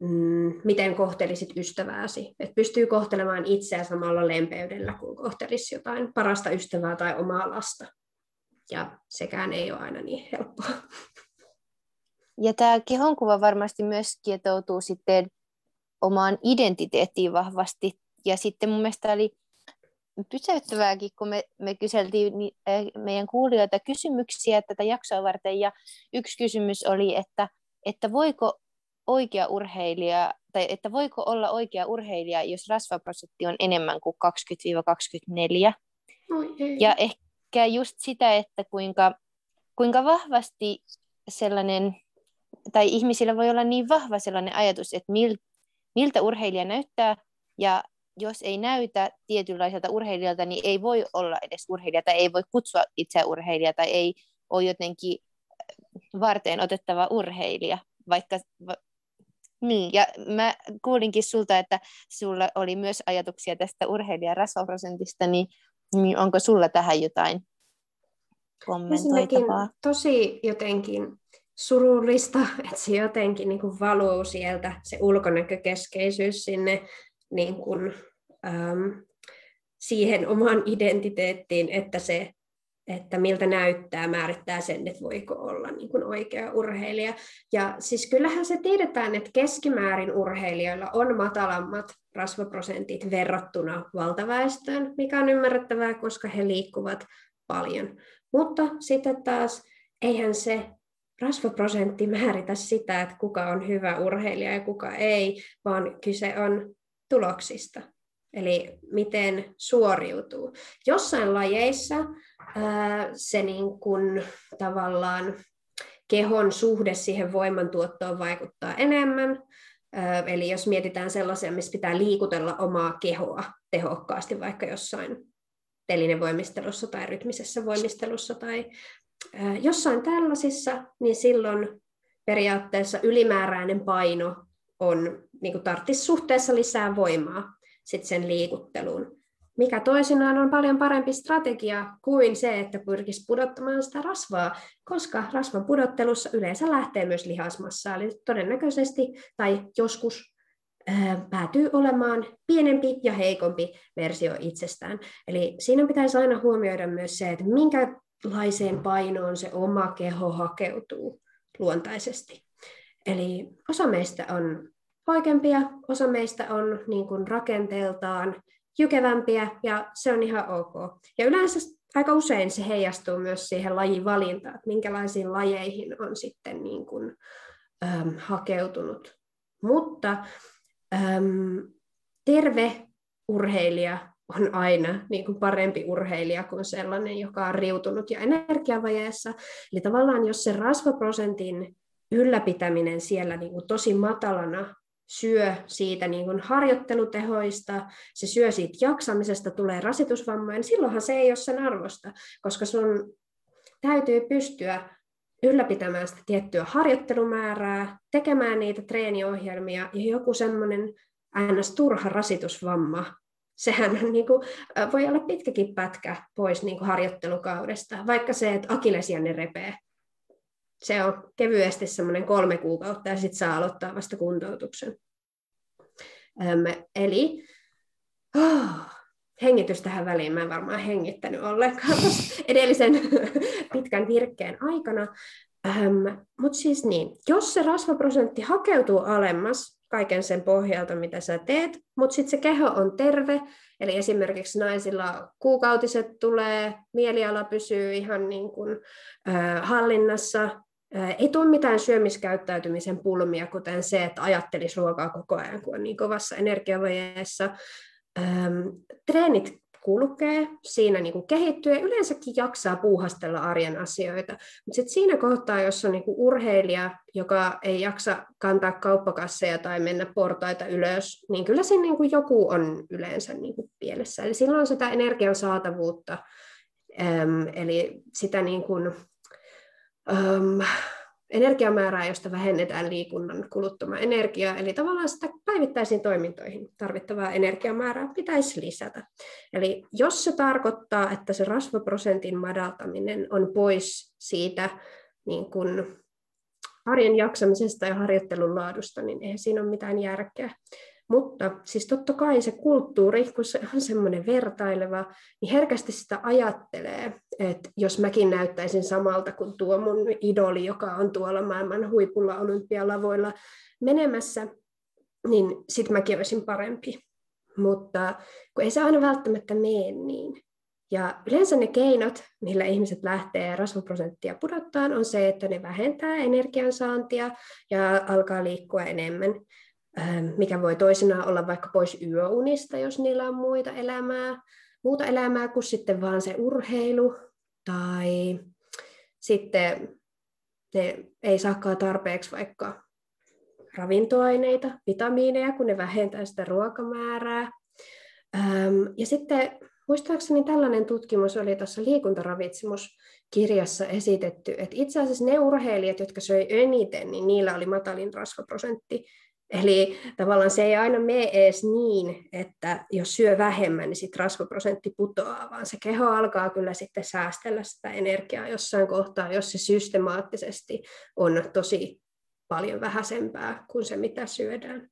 mm, miten kohtelisit ystävääsi. Että pystyy kohtelemaan itseä samalla lempeydellä, kuin kohtelisi jotain parasta ystävää tai omaa lasta. Ja sekään ei ole aina niin helppoa. Ja tämä kehonkuva varmasti myös kietoutuu sitten omaan identiteettiin vahvasti. Ja sitten mun mielestä oli pysäyttävääkin, kun me, me kyseltiin meidän kuulijoita kysymyksiä tätä jaksoa varten, ja yksi kysymys oli, että, että voiko oikea urheilija, tai että voiko olla oikea urheilija, jos rasvaprosentti on enemmän kuin 20-24. Ja ehkä just sitä, että kuinka, kuinka vahvasti sellainen, tai ihmisillä voi olla niin vahva sellainen ajatus, että mil, miltä urheilija näyttää, ja jos ei näytä tietynlaiselta urheilijalta, niin ei voi olla edes urheilija tai ei voi kutsua itseä urheilija tai ei ole jotenkin äh, varteen otettava urheilija, vaikka niin, ja mä kuulinkin sulta, että sulla oli myös ajatuksia tästä urheilijan rasvaprosentista, niin, niin onko sulla tähän jotain kommentoitavaa. tosi jotenkin surullista, että se jotenkin niin kuin valuu sieltä, se ulkonäkökeskeisyys sinne niin kuin, äm, siihen omaan identiteettiin, että se että miltä näyttää, määrittää sen, että voiko olla niin kuin oikea urheilija. Ja siis kyllähän se tiedetään, että keskimäärin urheilijoilla on matalammat rasvaprosentit verrattuna valtaväestöön, mikä on ymmärrettävää, koska he liikkuvat paljon. Mutta sitten taas eihän se rasvaprosentti määritä sitä, että kuka on hyvä urheilija ja kuka ei, vaan kyse on tuloksista. Eli miten suoriutuu. Jossain lajeissa ää, se niin kuin, tavallaan kehon suhde siihen voimantuottoon vaikuttaa enemmän. Ää, eli jos mietitään sellaisia, missä pitää liikutella omaa kehoa tehokkaasti, vaikka jossain telinevoimistelussa tai rytmisessä voimistelussa tai ää, jossain tällaisissa, niin silloin periaatteessa ylimääräinen paino on niin kuin suhteessa lisää voimaa sit sen liikutteluun, mikä toisinaan on paljon parempi strategia kuin se, että pyrkisi pudottamaan sitä rasvaa, koska rasvan pudottelussa yleensä lähtee myös lihasmassa, eli todennäköisesti tai joskus ää, päätyy olemaan pienempi ja heikompi versio itsestään. Eli siinä pitäisi aina huomioida myös se, että minkälaiseen painoon se oma keho hakeutuu luontaisesti. Eli osa meistä on vaikeampia, osa meistä on niin kuin rakenteeltaan jykevämpiä ja se on ihan ok. Ja yleensä aika usein se heijastuu myös siihen lajin valintaan, että minkälaisiin lajeihin on sitten niin kuin, äm, hakeutunut. Mutta äm, terve urheilija on aina niin kuin parempi urheilija kuin sellainen, joka on riutunut ja energiavajeessa. Eli tavallaan jos se rasvaprosentin ylläpitäminen siellä niin kuin tosi matalana syö siitä niin kuin harjoittelutehoista, se syö siitä jaksamisesta, tulee rasitusvammoja, niin silloinhan se ei ole sen arvosta, koska sun täytyy pystyä ylläpitämään sitä tiettyä harjoittelumäärää, tekemään niitä treeniohjelmia ja joku semmoinen ns. turha rasitusvamma, sehän niin kuin, voi olla pitkäkin pätkä pois niin kuin harjoittelukaudesta, vaikka se, että akilesianne repee se on kevyesti semmoinen kolme kuukautta ja sitten saa aloittaa vasta kuntoutuksen. Öm, eli oh, hengitys tähän väliin, mä en varmaan hengittänyt ollenkaan edellisen pitkän virkkeen aikana. Mutta siis niin, jos se rasvaprosentti hakeutuu alemmas kaiken sen pohjalta, mitä sä teet, mutta sitten se keho on terve, eli esimerkiksi naisilla kuukautiset tulee, mieliala pysyy ihan niin kuin, äh, hallinnassa, ei tule mitään syömiskäyttäytymisen pulmia, kuten se, että ajattelisi ruokaa koko ajan, kun on niin kovassa energiavajeessa. Treenit kulkee, siinä niin kuin kehittyy ja yleensäkin jaksaa puuhastella arjen asioita. Mutta sitten siinä kohtaa, jos on niin kuin urheilija, joka ei jaksa kantaa kauppakasseja tai mennä portaita ylös, niin kyllä siinä niin kuin joku on yleensä niin kuin pielessä. Eli silloin sitä energian saatavuutta, eli sitä niin kuin, um, energiamäärää, josta vähennetään liikunnan kuluttama energiaa, eli tavallaan sitä päivittäisiin toimintoihin tarvittavaa energiamäärää pitäisi lisätä. Eli jos se tarkoittaa, että se rasvaprosentin madaltaminen on pois siitä niin kun arjen jaksamisesta ja harjoittelun laadusta, niin eihän siinä ole mitään järkeä. Mutta siis totta kai se kulttuuri, kun se on semmoinen vertaileva, niin herkästi sitä ajattelee, että jos mäkin näyttäisin samalta kuin tuo mun idoli, joka on tuolla maailman huipulla olympialavoilla menemässä, niin sit mäkin olisin parempi. Mutta kun ei se aina välttämättä mene niin. Ja yleensä ne keinot, millä ihmiset lähtee rasvaprosenttia pudottaa, on se, että ne vähentää energiansaantia ja alkaa liikkua enemmän. Ähm, mikä voi toisinaan olla vaikka pois yöunista, jos niillä on muita elämää, muuta elämää kuin sitten vaan se urheilu, tai sitten ne ei saakaan tarpeeksi vaikka ravintoaineita, vitamiineja, kun ne vähentää sitä ruokamäärää. Ähm, ja sitten muistaakseni tällainen tutkimus oli tuossa liikuntaravitsemuskirjassa esitetty, että itse asiassa ne urheilijat, jotka söi eniten, niin niillä oli matalin rasvaprosentti Eli tavallaan se ei aina mene edes niin, että jos syö vähemmän, niin sitten rasvaprosentti putoaa, vaan se keho alkaa kyllä sitten säästellä sitä energiaa jossain kohtaa, jos se systemaattisesti on tosi paljon vähäisempää kuin se, mitä syödään.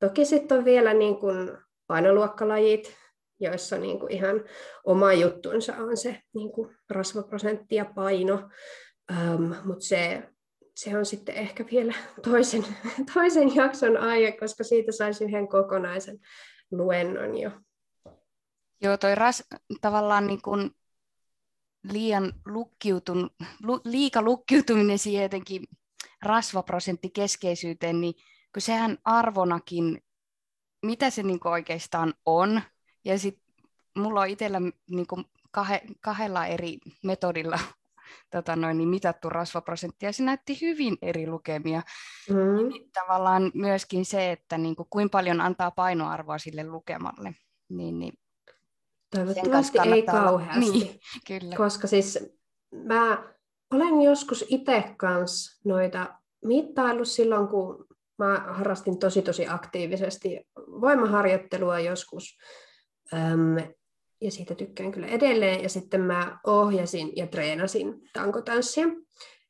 Toki sitten on vielä niin kuin painoluokkalajit, joissa niin kuin ihan oma juttunsa on se niin kuin rasvaprosentti ja paino, um, mutta se se on sitten ehkä vielä toisen, toisen jakson aihe, koska siitä saisi yhden kokonaisen luennon jo. Joo, toi ras, tavallaan niin kuin liian lukkiutun, lu, liika lukkiutuminen siihen jotenkin rasvaprosenttikeskeisyyteen, niin kun sehän arvonakin, mitä se niin oikeastaan on, ja sitten mulla on itsellä niin kahe, kahdella eri metodilla tota noin, niin mitattu rasvaprosentti, ja se näytti hyvin eri lukemia. Mm. Niin tavallaan myöskin se, että niin kuin, kuinka paljon antaa painoarvoa sille lukemalle. Niin, niin Toivottavasti ei kauheasti, niin, kyllä. koska siis mä olen joskus itse kanssa noita mittaillut silloin, kun mä harrastin tosi tosi aktiivisesti voimaharjoittelua joskus. Öm, ja siitä tykkään kyllä edelleen. Ja sitten mä ohjasin ja treenasin tankotanssia.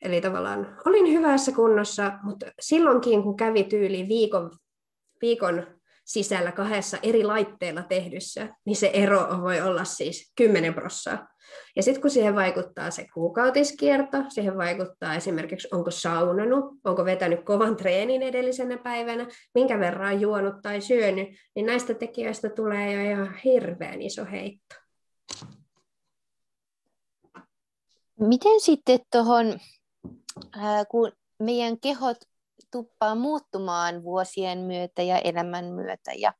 Eli tavallaan olin hyvässä kunnossa, mutta silloinkin kun kävi tyyli viikon, viikon sisällä kahdessa eri laitteella tehdyssä, niin se ero voi olla siis 10 prossaa. Ja sitten kun siihen vaikuttaa se kuukautiskierto, siihen vaikuttaa esimerkiksi onko saunanut, onko vetänyt kovan treenin edellisenä päivänä, minkä verran on juonut tai syönyt, niin näistä tekijöistä tulee jo ihan hirveän iso heitto. Miten sitten tuohon, kun meidän kehot tuppaa muuttumaan vuosien myötä ja elämän myötä ja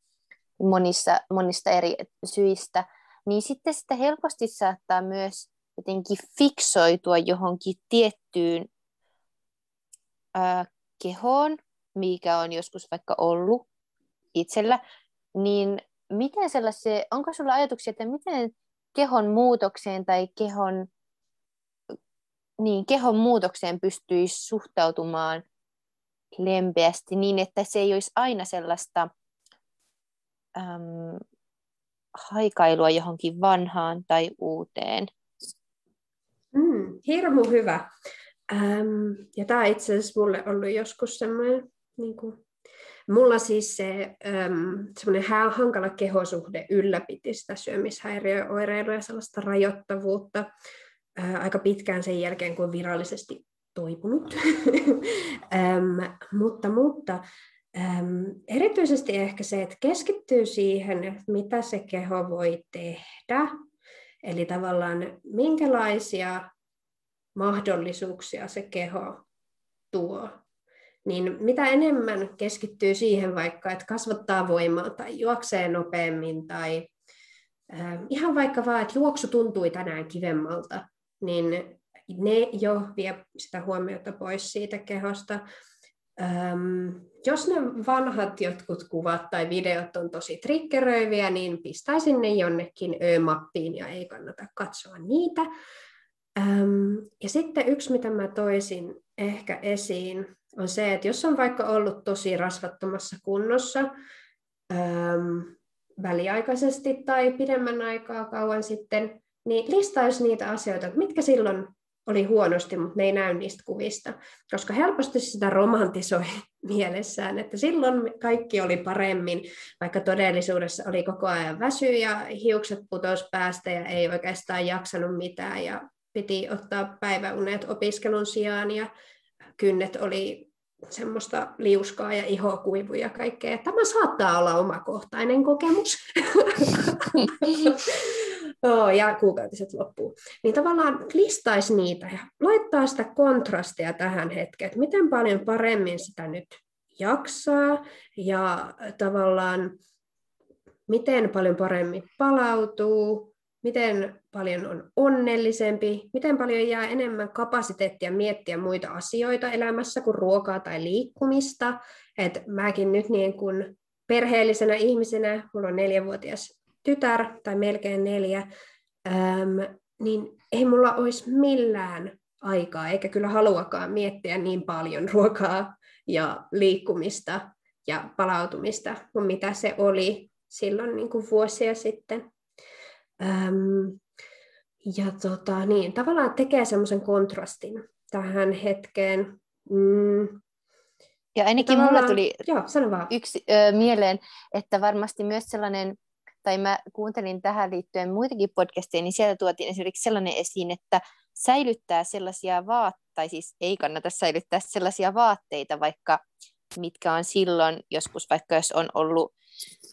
monissa, monista eri syistä, niin sitten sitä helposti saattaa myös jotenkin fiksoitua johonkin tiettyyn ää, kehoon, mikä on joskus vaikka ollut itsellä, niin miten onko sulla ajatuksia, että miten kehon muutokseen tai kehon, niin, kehon muutokseen pystyisi suhtautumaan lempeästi niin, että se ei olisi aina sellaista äm, haikailua johonkin vanhaan tai uuteen. Mm, hirmu hyvä. Ähm, ja tämä itse asiassa mulle ollut joskus semmoinen, niin kuin, mulla siis se ähm, semmoinen hankala kehosuhde ylläpiti sitä syömishäiriöoireilua ja sellaista rajoittavuutta äh, aika pitkään sen jälkeen, kun virallisesti toipunut. ähm, mutta, mutta Ähm, erityisesti ehkä se, että keskittyy siihen, että mitä se keho voi tehdä, eli tavallaan minkälaisia mahdollisuuksia se keho tuo. Niin mitä enemmän keskittyy siihen vaikka, että kasvattaa voimaa tai juoksee nopeammin tai äh, ihan vaikka vaan, että juoksu tuntui tänään kivemmalta, niin ne jo vie sitä huomiota pois siitä kehosta. Öm, jos ne vanhat jotkut kuvat tai videot on tosi triggeröiviä, niin pistäisin ne jonnekin Ö-mappiin ja ei kannata katsoa niitä. Öm, ja sitten yksi, mitä mä toisin ehkä esiin, on se, että jos on vaikka ollut tosi rasvattomassa kunnossa öm, väliaikaisesti tai pidemmän aikaa kauan sitten, niin listaisi niitä asioita, että mitkä silloin oli huonosti, mutta ne ei näy niistä kuvista, koska helposti sitä romantisoi mielessään, että silloin kaikki oli paremmin, vaikka todellisuudessa oli koko ajan väsy ja hiukset putos päästä ja ei oikeastaan jaksanut mitään ja piti ottaa päiväunet opiskelun sijaan ja kynnet oli semmoista liuskaa ja ihokuivu ja kaikkea. Tämä saattaa olla omakohtainen kokemus. oh, ja kuukautiset loppuu. Niin tavallaan listaisi niitä ja laittaa sitä kontrastia tähän hetkeen, että miten paljon paremmin sitä nyt jaksaa ja tavallaan miten paljon paremmin palautuu, miten paljon on onnellisempi, miten paljon jää enemmän kapasiteettia miettiä muita asioita elämässä kuin ruokaa tai liikkumista. Et mäkin nyt niin kuin perheellisenä ihmisenä, mulla on neljävuotias tytär tai melkein neljä, äm, niin ei mulla olisi millään aikaa, eikä kyllä haluakaan miettiä niin paljon ruokaa ja liikkumista ja palautumista kuin mitä se oli silloin niin kuin vuosia sitten. Öm, ja tota, niin, tavallaan tekee semmoisen kontrastin tähän hetkeen. Mm. Ja ainakin mulla tuli joo, sano vaan. yksi ö, mieleen, että varmasti myös sellainen, tai mä kuuntelin tähän liittyen muitakin podcasteja, niin siellä tuotiin esimerkiksi sellainen esiin, että säilyttää sellaisia vaatteita, tai siis ei kannata säilyttää sellaisia vaatteita, vaikka mitkä on silloin joskus, vaikka jos on ollut,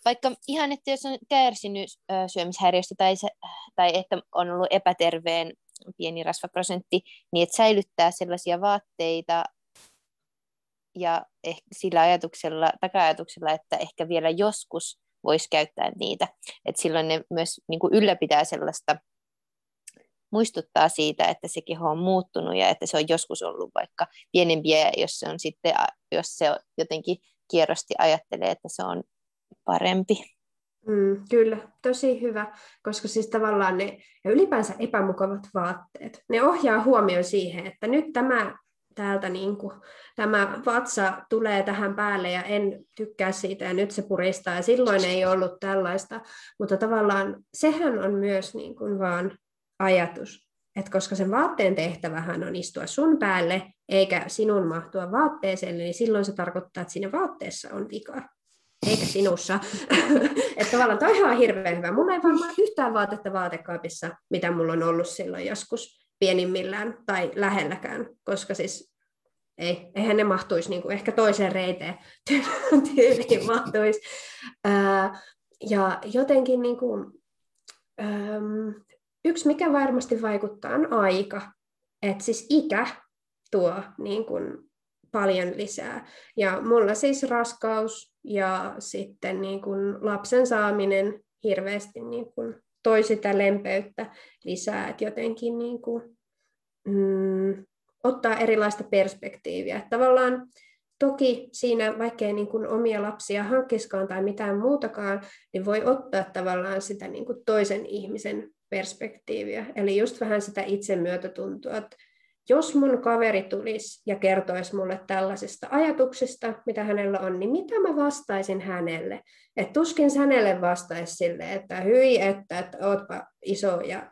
vaikka ihan, että jos on kärsinyt syömishäiriöstä tai, se, tai että on ollut epäterveen pieni rasvaprosentti, niin että säilyttää sellaisia vaatteita ja ehkä sillä ajatuksella, taka-ajatuksella, että ehkä vielä joskus voisi käyttää niitä. Että silloin ne myös niin kuin ylläpitää sellaista, muistuttaa siitä, että se keho on muuttunut ja että se on joskus ollut vaikka pienempiä, jos se on sitten, jos se jotenkin kierrosti ajattelee, että se on parempi. Mm, kyllä, tosi hyvä, koska siis tavallaan ne, ja ylipäänsä epämukavat vaatteet, ne ohjaa huomioon siihen, että nyt tämä täältä niin kuin, tämä vatsa tulee tähän päälle ja en tykkää siitä ja nyt se puristaa ja silloin ei ollut tällaista, mutta tavallaan sehän on myös niin kuin vaan ajatus, että koska sen vaatteen tehtävähän on istua sun päälle eikä sinun mahtua vaatteeseen, niin silloin se tarkoittaa, että siinä vaatteessa on vika eikä sinussa. että tavallaan toi on hirveän hyvä. Mulla ei varmaan yhtään vaatetta vaatekaapissa, mitä mulla on ollut silloin joskus pienimmillään tai lähelläkään, koska siis ei, eihän ne mahtuisi niin kuin ehkä toiseen reiteen tyyliin mahtuisi. Ää, ja jotenkin niin kuin, äm, yksi, mikä varmasti vaikuttaa, on aika. Että siis ikä tuo niin kuin, paljon lisää. Ja mulla siis raskaus ja sitten niin kuin lapsen saaminen hirveästi niin kuin toi sitä lempeyttä lisää, että jotenkin niin kuin, mm, ottaa erilaista perspektiiviä. Tavallaan toki siinä, vaikkei niin kuin omia lapsia hankkiskaan tai mitään muutakaan, niin voi ottaa tavallaan sitä niin kuin toisen ihmisen perspektiiviä. Eli just vähän sitä itsemyötätuntoa, että jos mun kaveri tulisi ja kertoisi mulle tällaisesta ajatuksesta, mitä hänellä on, niin mitä mä vastaisin hänelle? Et tuskin hänelle vastaisi sille, että hyi, että, että ootpa iso ja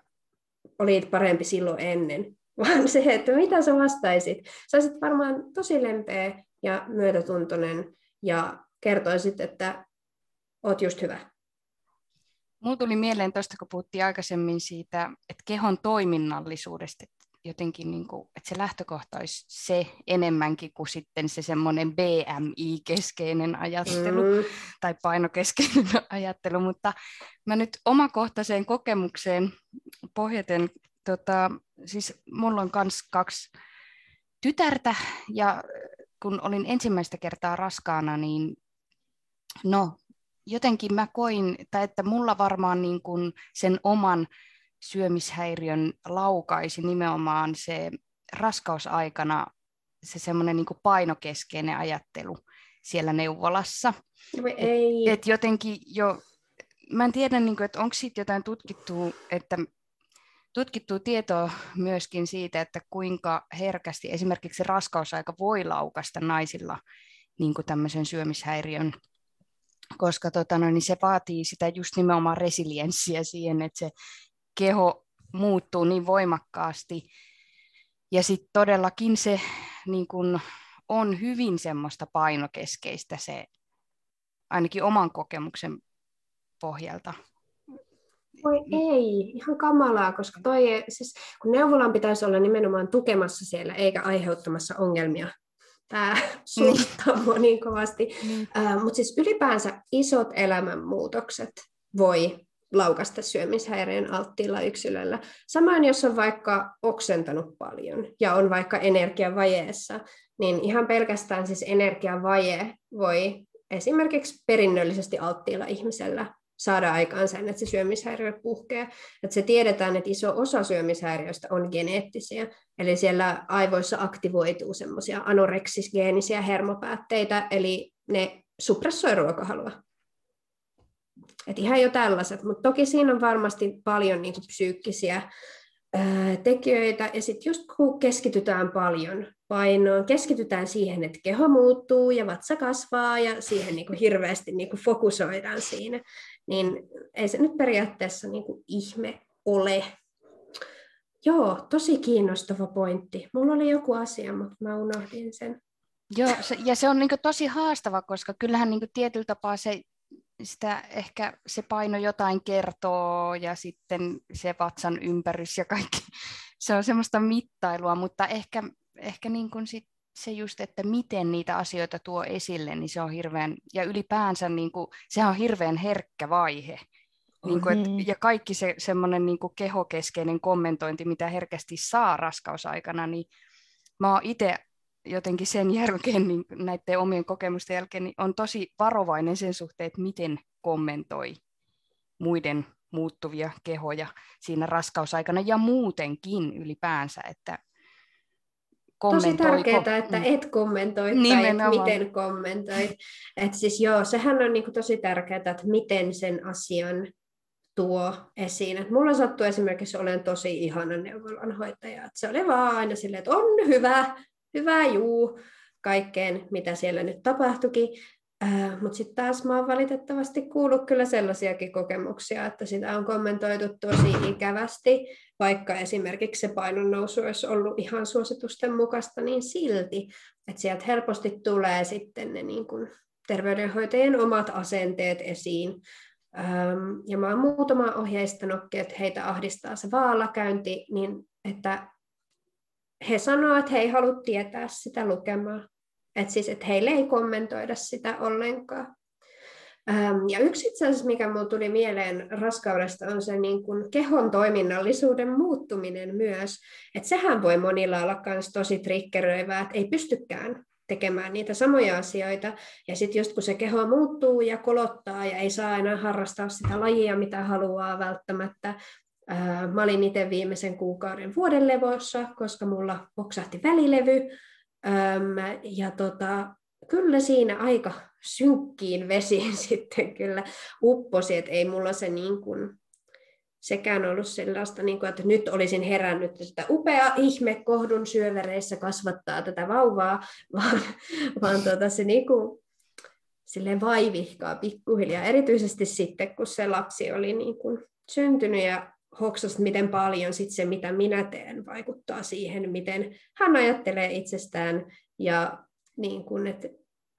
olit parempi silloin ennen, vaan se, että mitä sä vastaisit. Sä olisit varmaan tosi lempeä ja myötätuntoinen ja kertoisit, että oot just hyvä. Mulla tuli mieleen tuosta, kun puhuttiin aikaisemmin siitä, että kehon toiminnallisuudesta, jotenkin, niin kuin, että se lähtökohta olisi se enemmänkin kuin sitten se semmoinen BMI-keskeinen ajattelu mm. tai painokeskeinen ajattelu, mutta mä nyt omakohtaiseen kokemukseen pohjaten, tota, siis mulla on myös kaksi tytärtä ja kun olin ensimmäistä kertaa raskaana, niin no jotenkin mä koin, tai että mulla varmaan niin kuin sen oman syömishäiriön laukaisi nimenomaan se raskausaikana se semmoinen niin painokeskeinen ajattelu siellä neuvolassa. No ei. Et, et jotenkin jo, mä en tiedä, niin kuin, että onko siitä jotain tutkittua, että tutkittua tietoa myöskin siitä, että kuinka herkästi esimerkiksi raskausaika voi laukasta naisilla niin kuin tämmöisen syömishäiriön, koska tota, no, niin se vaatii sitä just nimenomaan resilienssiä siihen, että se keho muuttuu niin voimakkaasti. Ja sitten todellakin se niin kun, on hyvin semmoista painokeskeistä se, ainakin oman kokemuksen pohjalta. Voi ei, ihan kamalaa, koska toi, siis, kun neuvolan pitäisi olla nimenomaan tukemassa siellä, eikä aiheuttamassa ongelmia. Tämä suuttaa mua niin kovasti. Mm. Uh, Mutta siis ylipäänsä isot elämänmuutokset voi laukasta syömishäiriön alttiilla yksilöllä. Samoin jos on vaikka oksentanut paljon ja on vaikka energiavajeessa, niin ihan pelkästään siis energiavaje voi esimerkiksi perinnöllisesti alttiilla ihmisellä saada aikaan sen, että se syömishäiriö puhkee. Että se tiedetään, että iso osa syömishäiriöistä on geneettisiä, eli siellä aivoissa aktivoituu semmoisia anoreksisgeenisiä hermopäätteitä, eli ne suppressoi ruokahalua. Et ihan jo tällaiset, mutta toki siinä on varmasti paljon niin kuin psyykkisiä ää, tekijöitä, ja sitten just kun keskitytään paljon painoon, keskitytään siihen, että keho muuttuu ja vatsa kasvaa ja siihen niin hirveästi niin fokusoidaan siinä, niin ei se nyt periaatteessa niin ihme ole. Joo, tosi kiinnostava pointti. Mulla oli joku asia, mutta mä unohdin sen. Joo, se, ja se on niin tosi haastava, koska kyllähän niin tietyllä tapaa se, sitä ehkä se paino jotain kertoo ja sitten se vatsan ympärys ja kaikki, se on semmoista mittailua, mutta ehkä, ehkä niin kuin sit se just, että miten niitä asioita tuo esille, niin se on hirveän, ja ylipäänsä niin kuin, se on hirveän herkkä vaihe. Niin kuin, et, ja kaikki se semmoinen niin kehokeskeinen kommentointi, mitä herkästi saa raskausaikana, niin mä oon itse jotenkin sen jälkeen, niin näiden omien kokemusten jälkeen, niin on tosi varovainen sen suhteen, että miten kommentoi muiden muuttuvia kehoja siinä raskausaikana ja muutenkin ylipäänsä, että Tosi tärkeää, että mm. et kommentoi Nimenomaan. tai miten kommentoit. Et siis joo, sehän on niinku tosi tärkeää, että miten sen asian tuo esiin. Et mulla sattui esimerkiksi olen tosi ihana neuvolanhoitaja. Et se oli vaan aina silleen, että on hyvä, hyvä juu, kaikkeen mitä siellä nyt tapahtuikin. Äh, Mutta sitten taas mä oon valitettavasti kuullut kyllä sellaisiakin kokemuksia, että sitä on kommentoitu tosi ikävästi, vaikka esimerkiksi se painonnousu olisi ollut ihan suositusten mukaista, niin silti, että sieltä helposti tulee sitten ne niin kun terveydenhoitajien omat asenteet esiin. Ähm, ja mä oon muutama ohjeistanutkin, että heitä ahdistaa se vaalakäynti, niin että he sanoo, että he ei halua tietää sitä lukemaa. Että siis, että heille ei kommentoida sitä ollenkaan. Ja yksi itse asiassa, mikä minulle tuli mieleen raskaudesta, on se niin kuin kehon toiminnallisuuden muuttuminen myös. Että sehän voi monilla olla myös tosi triggeröivää, että ei pystykään tekemään niitä samoja asioita. Ja sitten just kun se keho muuttuu ja kolottaa ja ei saa enää harrastaa sitä lajia, mitä haluaa välttämättä. Mä olin itse viimeisen kuukauden vuoden levossa, koska mulla poksahti välilevy. Ja tota, kyllä siinä aika synkkiin vesiin sitten kyllä upposi, että ei mulla se niin kuin, sekään ollut sellaista, niin kuin, että nyt olisin herännyt, että upea ihme kohdun syövereissä kasvattaa tätä vauvaa, vaan, vaan tuota, se niin kuin, silleen vaivihkaa pikkuhiljaa, erityisesti sitten, kun se lapsi oli niin kuin syntynyt ja hoksasi, miten paljon sit se, mitä minä teen, vaikuttaa siihen, miten hän ajattelee itsestään. Ja niin kuin, että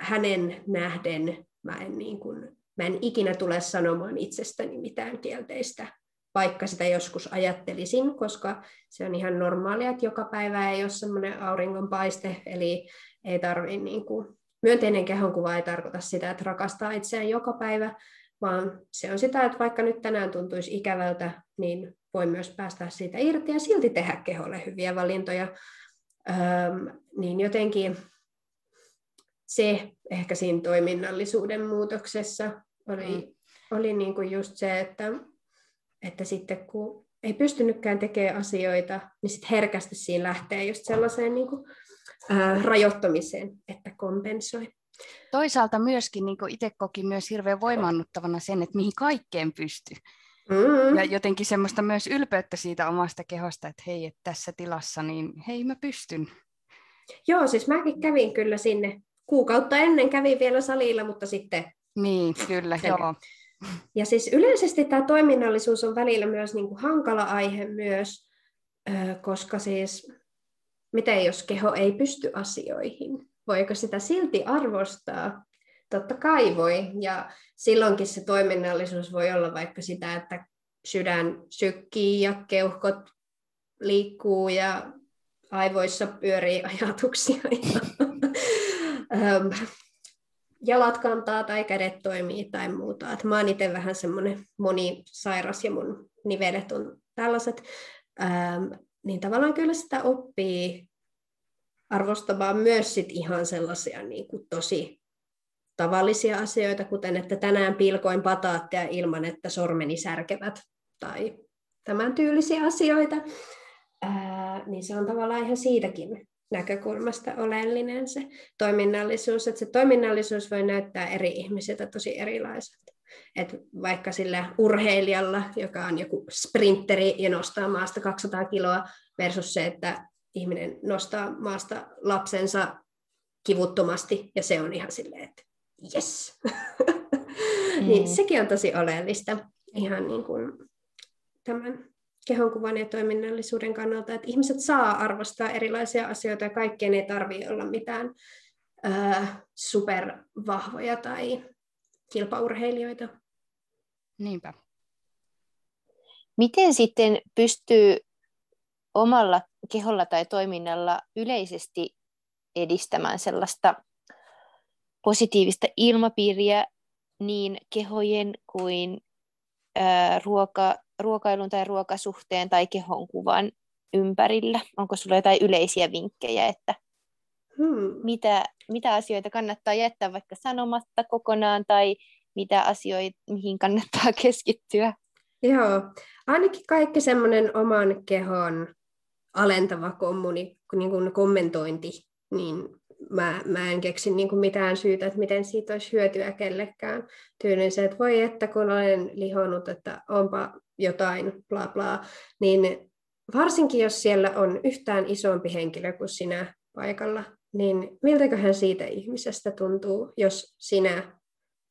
hänen nähden mä en, niin kuin, mä en ikinä tule sanomaan itsestäni mitään kielteistä, vaikka sitä joskus ajattelisin, koska se on ihan normaalia, että joka päivä ei ole semmoinen auringonpaiste, eli ei tarvitse niin kuin, myönteinen kehonkuva ei tarkoita sitä, että rakastaa itseään joka päivä, vaan se on sitä, että vaikka nyt tänään tuntuisi ikävältä, niin voi myös päästä siitä irti ja silti tehdä keholle hyviä valintoja. Öm, niin jotenkin se ehkä siinä toiminnallisuuden muutoksessa oli, mm. oli niin kuin just se, että, että sitten kun ei pystynytkään tekemään asioita, niin sitten herkästi siinä lähtee just sellaiseen niin kuin, ää, rajoittamiseen, että kompensoi. Toisaalta myöskin niin itse koki myös hirveän voimannuttavana sen, että mihin kaikkeen pystyy. Mm. Ja jotenkin semmoista myös ylpeyttä siitä omasta kehosta, että hei, että tässä tilassa, niin hei, mä pystyn. Joo, siis mäkin kävin kyllä sinne kuukautta ennen kävin vielä salilla, mutta sitten... Niin, kyllä, sen. joo. Ja siis yleisesti tämä toiminnallisuus on välillä myös niin kuin hankala aihe myös, koska siis miten jos keho ei pysty asioihin? Voiko sitä silti arvostaa? Totta kai voi, ja silloinkin se toiminnallisuus voi olla vaikka sitä, että sydän sykkii ja keuhkot liikkuu ja aivoissa pyörii ajatuksia ja jalat kantaa tai kädet toimii tai muuta. Et mä oon itse vähän semmoinen monisairas ja mun nivelet on tällaiset. Ähm, niin tavallaan kyllä sitä oppii arvostamaan myös sit ihan sellaisia niin kuin tosi tavallisia asioita, kuten että tänään pilkoin pataatteja ilman, että sormeni särkevät tai tämän tyylisiä asioita. Ää, niin se on tavallaan ihan siitäkin näkökulmasta oleellinen se toiminnallisuus, että se toiminnallisuus voi näyttää eri ihmisiltä tosi erilaiselta. Et vaikka sillä urheilijalla, joka on joku sprinteri ja nostaa maasta 200 kiloa, versus se, että ihminen nostaa maasta lapsensa kivuttomasti, ja se on ihan silleen, että yes. Mm. niin sekin on tosi oleellista ihan niin kuin tämän kehonkuvan ja toiminnallisuuden kannalta, että ihmiset saa arvostaa erilaisia asioita ja kaikkien ei tarvitse olla mitään ää, supervahvoja tai kilpaurheilijoita. Niinpä. Miten sitten pystyy omalla keholla tai toiminnalla yleisesti edistämään sellaista positiivista ilmapiiriä niin kehojen kuin ää, ruoka, ruokailun tai ruokasuhteen tai kehonkuvan ympärillä? Onko sinulla jotain yleisiä vinkkejä, että hmm. mitä, mitä asioita kannattaa jättää vaikka sanomatta kokonaan tai mitä asioita, mihin kannattaa keskittyä? Joo, ainakin kaikki semmoinen oman kehon alentava kommuni, niin kuin kommentointi, niin mä, mä en keksi niin kuin mitään syytä, että miten siitä olisi hyötyä kellekään. Tyylin se, että voi että kun olen lihonut, että onpa jotain, bla bla, niin varsinkin jos siellä on yhtään isompi henkilö kuin sinä paikalla, niin miltäköhän siitä ihmisestä tuntuu, jos sinä,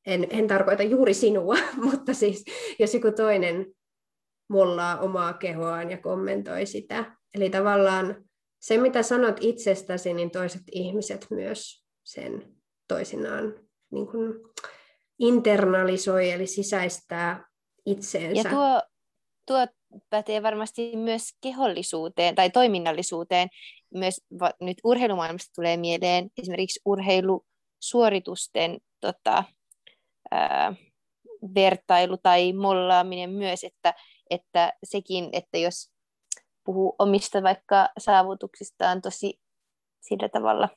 en, en tarkoita juuri sinua, mutta siis jos joku toinen mollaa omaa kehoaan ja kommentoi sitä. Eli tavallaan se, mitä sanot itsestäsi, niin toiset ihmiset myös sen toisinaan niin kuin internalisoi, eli sisäistää itseensä. Ja tuo, tuo pätee varmasti myös kehollisuuteen tai toiminnallisuuteen. Myös va, nyt urheilumaailmasta tulee mieleen esimerkiksi urheilusuoritusten tota, ää, vertailu tai mollaaminen myös, että, että sekin, että jos puhuu omista vaikka saavutuksistaan tosi sillä tavalla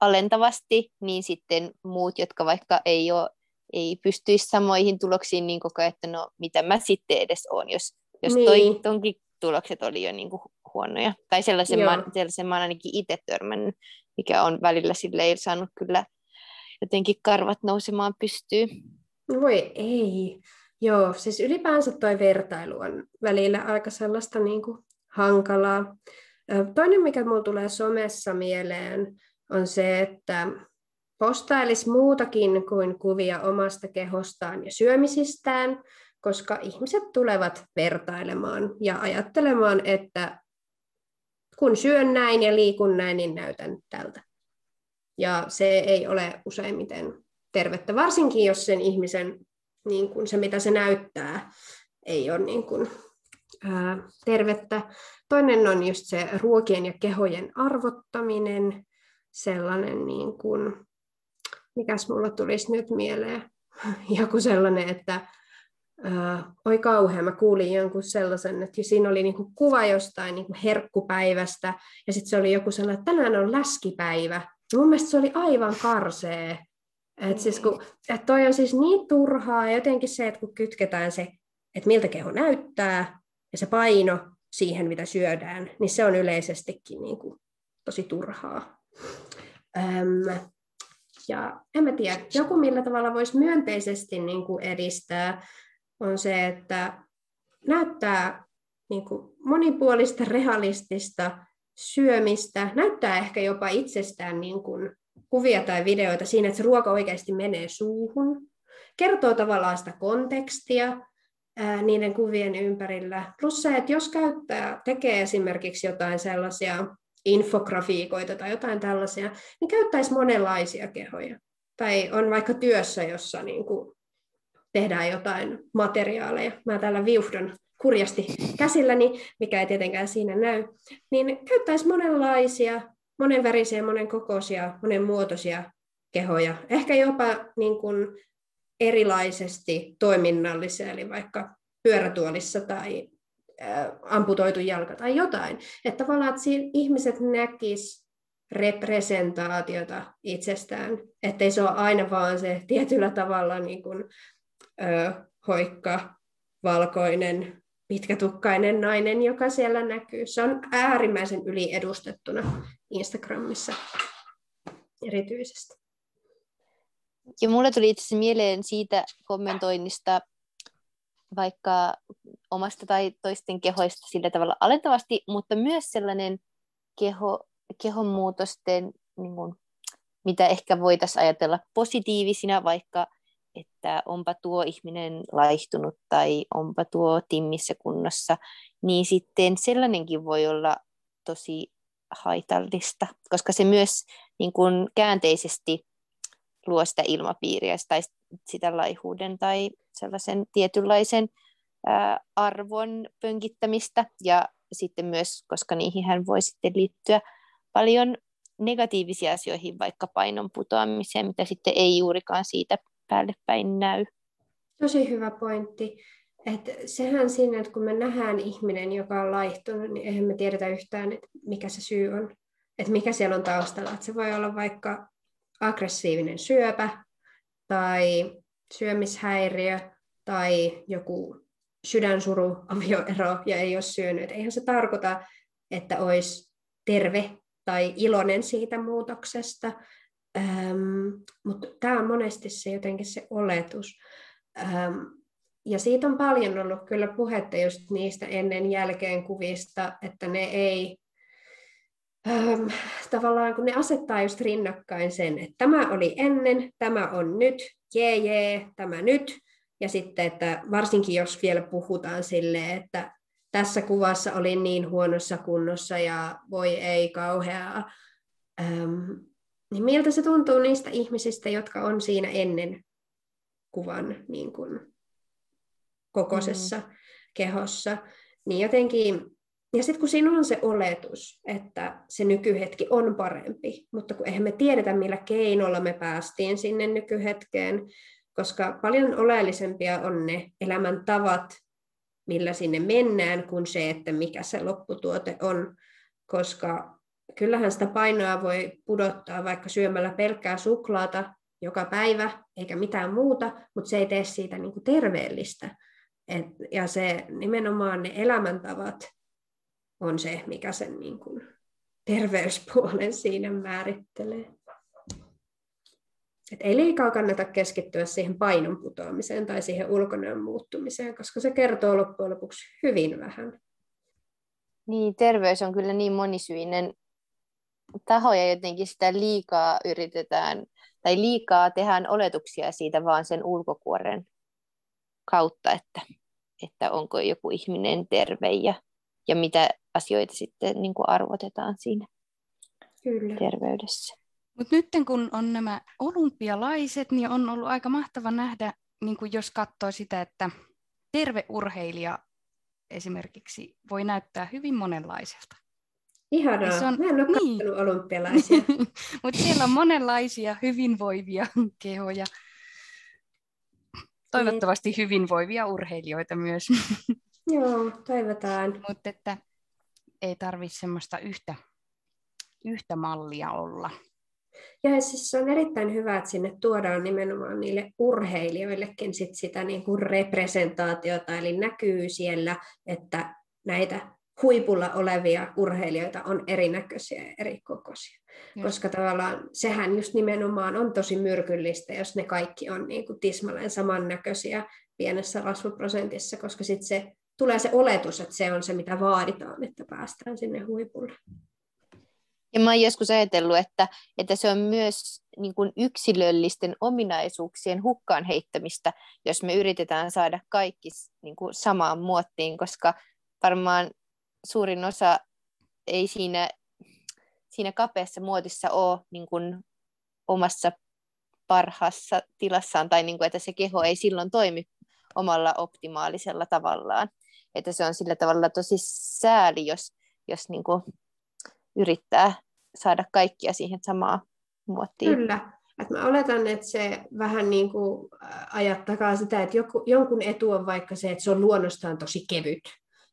alentavasti, niin sitten muut, jotka vaikka ei, ole, ei pystyisi samoihin tuloksiin, niin koko ajan, että no mitä mä sitten edes on, jos, jos niin. toi, tonkin tulokset oli jo niin kuin huonoja. Tai sellaisen, mä, sellaisen mä olen ainakin itse törmännyt, mikä on välillä sille ei saanut kyllä jotenkin karvat nousemaan pystyyn. Voi ei. Joo, siis ylipäänsä toi vertailu on välillä aika sellaista niin kuin hankalaa. Toinen, mikä mulla tulee somessa mieleen, on se, että postailisi muutakin kuin kuvia omasta kehostaan ja syömisistään, koska ihmiset tulevat vertailemaan ja ajattelemaan, että kun syön näin ja liikun näin, niin näytän tältä. Ja se ei ole useimmiten tervettä, varsinkin jos sen ihmisen, niin kuin se mitä se näyttää, ei ole niin kuin tervettä. Toinen on just se ruokien ja kehojen arvottaminen, sellainen niin kuin, mikäs mulla tulisi nyt mieleen, joku sellainen, että ää, oi kauhean, mä kuulin jonkun sellaisen, että siinä oli niinku kuva jostain niinku herkkupäivästä, ja sitten se oli joku sellainen, että tänään on läskipäivä. Mun mielestä se oli aivan karsee. Et siis et toi on siis niin turhaa, jotenkin se, että kun kytketään se, että miltä keho näyttää, ja se paino siihen, mitä syödään, niin se on yleisestikin niin kuin tosi turhaa. Öm, ja en mä tiedä, joku millä tavalla voisi myönteisesti niin kuin edistää, on se, että näyttää niin kuin monipuolista, realistista syömistä, näyttää ehkä jopa itsestään niin kuin kuvia tai videoita siinä, että se ruoka oikeasti menee suuhun, kertoo tavallaan sitä kontekstia, niiden kuvien ympärillä. Plus se, että jos käyttää, tekee esimerkiksi jotain sellaisia infografiikoita tai jotain tällaisia, niin käyttäisi monenlaisia kehoja. Tai on vaikka työssä, jossa niin kuin tehdään jotain materiaaleja. Mä täällä viuhdon kurjasti käsilläni, mikä ei tietenkään siinä näy, niin käyttäisi monenlaisia, monenvärisiä, monenkokoisia, monenmuotoisia kehoja. Ehkä jopa niin kuin erilaisesti toiminnallisia, eli vaikka pyörätuolissa tai amputoitu jalka tai jotain. Että tavallaan että ihmiset näkis representaatiota itsestään, ettei se ole aina vaan se tietyllä tavalla niin kuin, ö, hoikka, valkoinen, pitkätukkainen nainen, joka siellä näkyy. Se on äärimmäisen yliedustettuna Instagramissa erityisesti. Ja mulle tuli itse mieleen siitä kommentoinnista vaikka omasta tai toisten kehoista sillä tavalla alentavasti, mutta myös sellainen keho, kehonmuutosten, niin kuin, mitä ehkä voitaisiin ajatella positiivisina, vaikka että onpa tuo ihminen laihtunut tai onpa tuo timmissä kunnossa, niin sitten sellainenkin voi olla tosi haitallista, koska se myös niin kuin käänteisesti luo sitä ilmapiiriä tai sitä laihuuden tai sellaisen tietynlaisen ää, arvon pönkittämistä ja sitten myös, koska niihin hän voi sitten liittyä paljon negatiivisia asioihin, vaikka painon putoamiseen, mitä sitten ei juurikaan siitä päälle päin näy. Tosi hyvä pointti. että sehän siinä, että kun me nähdään ihminen, joka on laihtunut, niin eihän me tiedetä yhtään, että mikä se syy on. Että mikä siellä on taustalla. Että se voi olla vaikka aggressiivinen syöpä tai syömishäiriö tai joku sydänsuru, avioero ja ei ole syönyt. Eihän se tarkoita, että olisi terve tai iloinen siitä muutoksesta, ähm, mutta tämä on monesti se jotenkin se oletus. Ähm, ja siitä on paljon ollut kyllä puhetta just niistä ennen jälkeen kuvista, että ne ei ähm, tavallaan kun ne asettaa just rinnakkain sen, että tämä oli ennen, tämä on nyt, jee jee, tämä nyt, ja sitten, että varsinkin jos vielä puhutaan silleen, että tässä kuvassa oli niin huonossa kunnossa ja voi ei kauheaa, ähm, niin miltä se tuntuu niistä ihmisistä, jotka on siinä ennen kuvan niin kuin, kokoisessa mm. kehossa, niin jotenkin, ja sitten kun siinä on se oletus, että se nykyhetki on parempi, mutta kun eihän me tiedetä, millä keinolla me päästiin sinne nykyhetkeen, koska paljon oleellisempia on ne elämäntavat, millä sinne mennään, kuin se, että mikä se lopputuote on, koska kyllähän sitä painoa voi pudottaa vaikka syömällä pelkkää suklaata joka päivä, eikä mitään muuta, mutta se ei tee siitä niin kuin terveellistä. Et, ja se nimenomaan ne elämäntavat on se, mikä sen niin kuin terveyspuolen siinä määrittelee. Et ei liikaa kannata keskittyä siihen painon putoamiseen tai siihen ulkonäön muuttumiseen, koska se kertoo loppujen lopuksi hyvin vähän. Niin, terveys on kyllä niin monisyinen taho ja jotenkin sitä liikaa yritetään, tai liikaa tehdään oletuksia siitä vaan sen ulkokuoren kautta, että, että onko joku ihminen terve ja, ja mitä asioita sitten niin kuin arvotetaan siinä Kyllä. terveydessä. Mutta nyt kun on nämä olympialaiset, niin on ollut aika mahtava nähdä, niin kuin jos katsoo sitä, että terve urheilija esimerkiksi voi näyttää hyvin monenlaiselta. Ihanaa. Se on, Mä en ole niin. olympialaisia. Mutta siellä on monenlaisia hyvinvoivia kehoja. Toivottavasti hyvinvoivia urheilijoita myös. Joo, toivotaan. Mutta että ei tarvitse semmoista yhtä, yhtä mallia olla. Ja siis se on erittäin hyvä, että sinne tuodaan nimenomaan niille urheilijoillekin sit sitä niin kuin representaatiota, eli näkyy siellä, että näitä huipulla olevia urheilijoita on erinäköisiä ja eri kokoisia. Just. Koska tavallaan sehän just nimenomaan on tosi myrkyllistä, jos ne kaikki on niin kuin tismalleen samannäköisiä pienessä rasvaprosentissa, koska sitten se tulee se oletus, että se on se, mitä vaaditaan, että päästään sinne huipulle. Ja mä oon joskus ajatellut, että, että se on myös niin kuin yksilöllisten ominaisuuksien hukkaan heittämistä, jos me yritetään saada kaikki niin kuin samaan muottiin, koska varmaan suurin osa ei siinä, siinä kapeassa muotissa ole niin kuin omassa parhaassa tilassaan, tai niin kuin, että se keho ei silloin toimi omalla optimaalisella tavallaan. Että se on sillä tavalla tosi sääli, jos, jos niin kuin yrittää saada kaikkia siihen samaan muottiin. Kyllä. Et mä oletan, että se vähän niin kuin ajattakaa sitä, että joku, jonkun etu on vaikka se, että se on luonnostaan tosi kevyt.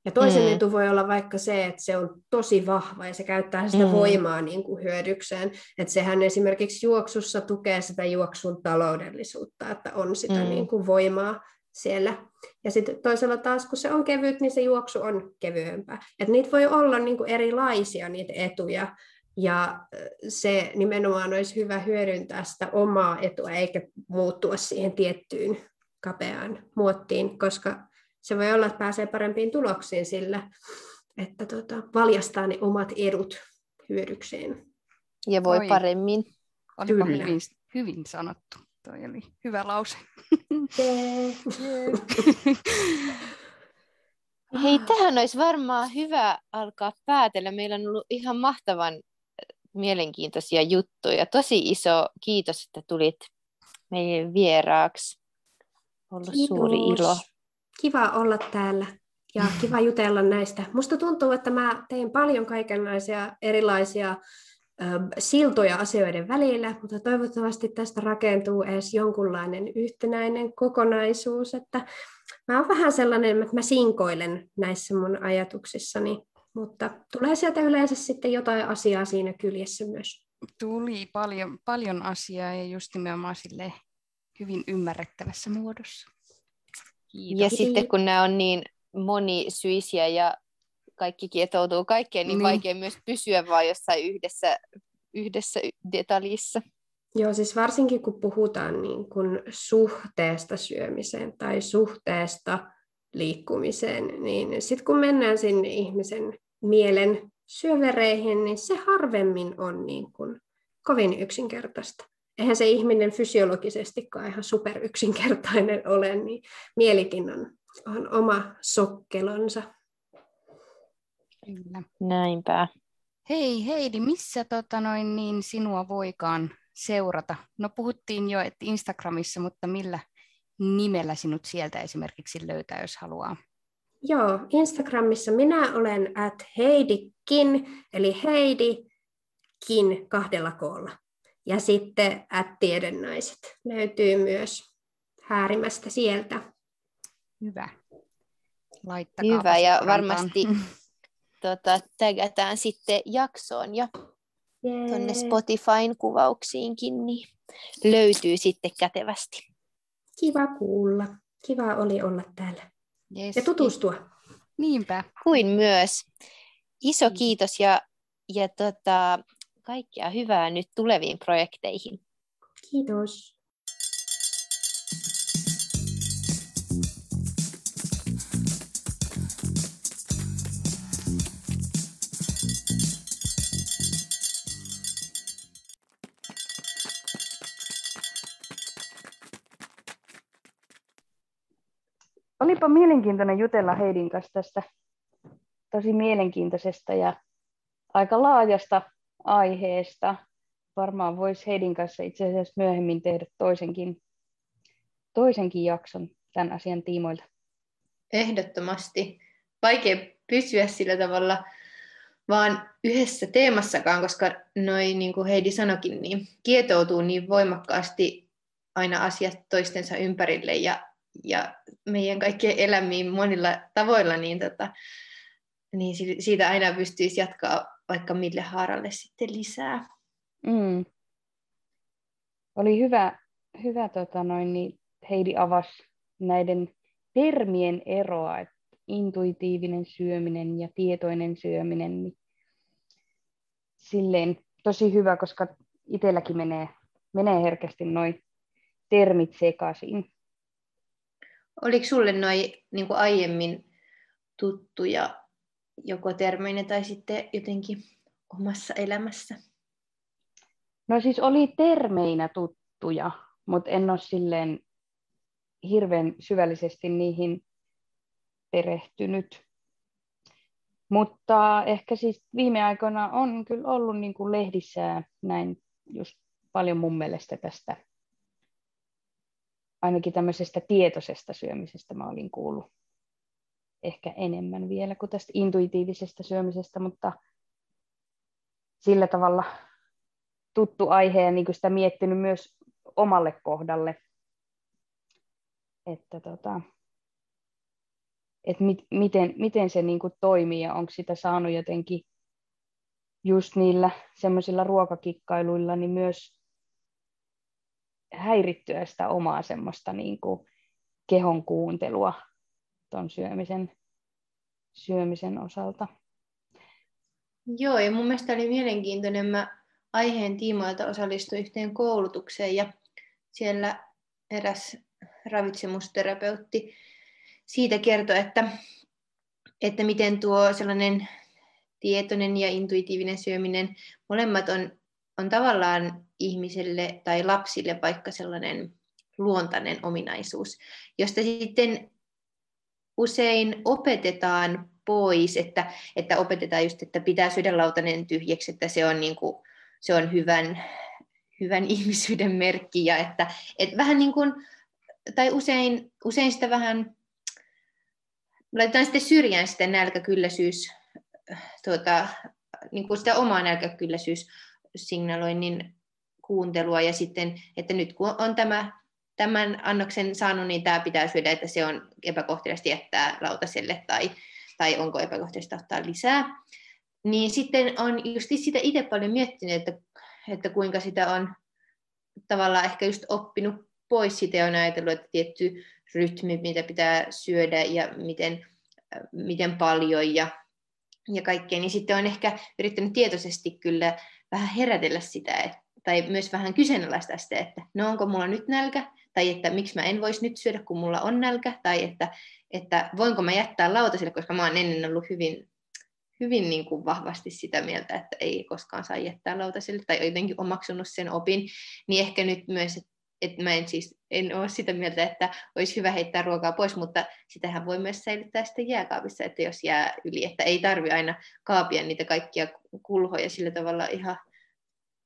Ja toisen mm. etu voi olla vaikka se, että se on tosi vahva ja se käyttää sitä mm. voimaa niin kuin hyödykseen. Että sehän esimerkiksi juoksussa tukee sitä juoksun taloudellisuutta, että on sitä mm. niin kuin voimaa siellä. Ja sitten toisella taas, kun se on kevyt, niin se juoksu on kevyempää. Et niitä voi olla niin kuin erilaisia niitä etuja, ja se nimenomaan olisi hyvä hyödyntää sitä omaa etua, eikä muuttua siihen tiettyyn kapeaan muottiin, koska se voi olla, että pääsee parempiin tuloksiin sillä, että tota, valjastaa ne omat edut hyödykseen. Ja voi Oi. paremmin. Olipa Kyllä. hyvin, hyvin sanottu. Toi oli hyvä lause. Hei, tähän olisi varmaan hyvä alkaa päätellä. Meillä on ollut ihan mahtavan mielenkiintoisia juttuja. Tosi iso kiitos, että tulit meidän vieraaksi. Ollut suuri ilo. Kiva olla täällä ja kiva jutella näistä. Musta tuntuu, että mä tein paljon kaikenlaisia erilaisia siltoja asioiden välillä, mutta toivottavasti tästä rakentuu edes jonkunlainen yhtenäinen kokonaisuus. Että mä oon vähän sellainen, että mä sinkoilen näissä mun ajatuksissani, mutta tulee sieltä yleensä sitten jotain asiaa siinä kyljessä myös. Tuli paljon, paljon asiaa ja just nimenomaan sille hyvin ymmärrettävässä muodossa. Kiitos. Ja sitten kun nämä on niin monisyisiä ja kaikki kietoutuu kaikkeen, niin, Niin. vaikea myös pysyä vaan jossain yhdessä, yhdessä detaljissa. Joo, siis varsinkin kun puhutaan niin kun suhteesta syömiseen tai suhteesta liikkumiseen, niin sitten kun mennään sinne ihmisen mielen syövereihin, niin se harvemmin on niin kun kovin yksinkertaista. Eihän se ihminen fysiologisestikaan ihan superyksinkertainen ole, niin mielikin on, on oma sokkelonsa. Kyllä. Näinpä. Hei Heidi, missä tota noin, niin sinua voikaan seurata? No puhuttiin jo, että Instagramissa, mutta millä nimellä sinut sieltä esimerkiksi löytää, jos haluaa? Joo, Instagramissa minä olen at heidikin, eli heidikin kahdella koolla. Ja sitten at tiedennaiset löytyy myös häärimästä sieltä. Hyvä. Laittakaa Hyvä, ja varmasti tota, tägätään sitten jaksoon tuonne Jee. Spotifyn kuvauksiinkin, niin löytyy sitten kätevästi. Kiva kuulla. Kiva oli olla täällä Yes. ja tutustua. Niinpä. Kuin myös. Iso Mm. kiitos ja, ja tota, kaikkea hyvää nyt tuleviin projekteihin. Kiitos. Olipa mielenkiintoinen jutella Heidin kanssa tästä tosi mielenkiintoisesta ja aika laajasta aiheesta. Varmaan voisi Heidin kanssa itse asiassa myöhemmin tehdä toisenkin, toisenkin jakson tämän asian tiimoilta. Ehdottomasti. Vaikea pysyä sillä tavalla vaan yhdessä teemassakaan, koska noin niin kuin Heidi sanokin, niin kietoutuu niin voimakkaasti aina asiat toistensa ympärille ja, ja meidän kaikkien elämiin monilla tavoilla, niin, tota, niin si- siitä aina pystyisi jatkaa vaikka mille haaralle sitten lisää. Mm. Oli hyvä, hyvä tota noin, niin Heidi avasi näiden termien eroa, että intuitiivinen syöminen ja tietoinen syöminen, niin silleen tosi hyvä, koska itselläkin menee, menee herkästi noin termit sekaisin. Oliko sulle noin niin aiemmin tuttuja joko termeinä tai sitten jotenkin omassa elämässä? No siis oli termeinä tuttuja, mutta en ole silleen hirveän syvällisesti niihin perehtynyt. Mutta ehkä siis viime aikoina on kyllä ollut niin kuin lehdissä näin just paljon mun mielestä tästä, ainakin tämmöisestä tietoisesta syömisestä mä olin kuullut ehkä enemmän vielä kuin tästä intuitiivisesta syömisestä, mutta sillä tavalla tuttu aihe ja niin sitä miettinyt myös omalle kohdalle, että tota, et mit, miten, miten se niin kuin toimii ja onko sitä saanut jotenkin just niillä semmoisilla ruokakikkailuilla niin myös häirittyä sitä omaa semmoista niin kuin kehon kuuntelua ton syömisen, syömisen osalta. Joo, ja mun mielestä oli mielenkiintoinen. Mä aiheen tiimoilta osallistuin yhteen koulutukseen ja siellä eräs ravitsemusterapeutti siitä kertoi, että, että miten tuo sellainen tietoinen ja intuitiivinen syöminen, molemmat on, on tavallaan ihmiselle tai lapsille vaikka sellainen luontainen ominaisuus, josta sitten usein opetetaan pois, että, että opetetaan just, että pitää syödä lautanen tyhjäksi, että se on, niin kuin, se on hyvän, hyvän ihmisyyden merkki ja että, että vähän niin kuin, tai usein, usein sitä vähän laitetaan sitten syrjään sitä nälkäkylläisyys, tuota, niin kuin sitä omaa nälkäkylläisyyssignaloinnin kuuntelua ja sitten, että nyt kun on tämä, tämän annoksen saanut, niin tämä pitää syödä, että se on epäkohteliasti jättää lautaselle tai, tai onko epäkohteliasta ottaa lisää. Niin sitten on just sitä itse paljon miettinyt, että, että kuinka sitä on tavallaan ehkä just oppinut pois sitä ja on ajatellut, että tietty rytmi, mitä pitää syödä ja miten, miten paljon ja, ja kaikkea, niin sitten on ehkä yrittänyt tietoisesti kyllä vähän herätellä sitä, että, tai myös vähän kyseenalaistaa sitä, että no onko mulla nyt nälkä, tai että miksi mä en voisi nyt syödä, kun mulla on nälkä, tai että, että voinko mä jättää lautaselle, koska mä oon ennen ollut hyvin, hyvin niin kuin vahvasti sitä mieltä, että ei koskaan saa jättää lautaselle, tai jotenkin omaksunut sen opin, niin ehkä nyt myös, että että mä en siis en ole sitä mieltä, että olisi hyvä heittää ruokaa pois, mutta sitähän voi myös säilyttää sitten jääkaapissa, että jos jää yli, että ei tarvi aina kaapia niitä kaikkia kulhoja sillä tavalla ihan,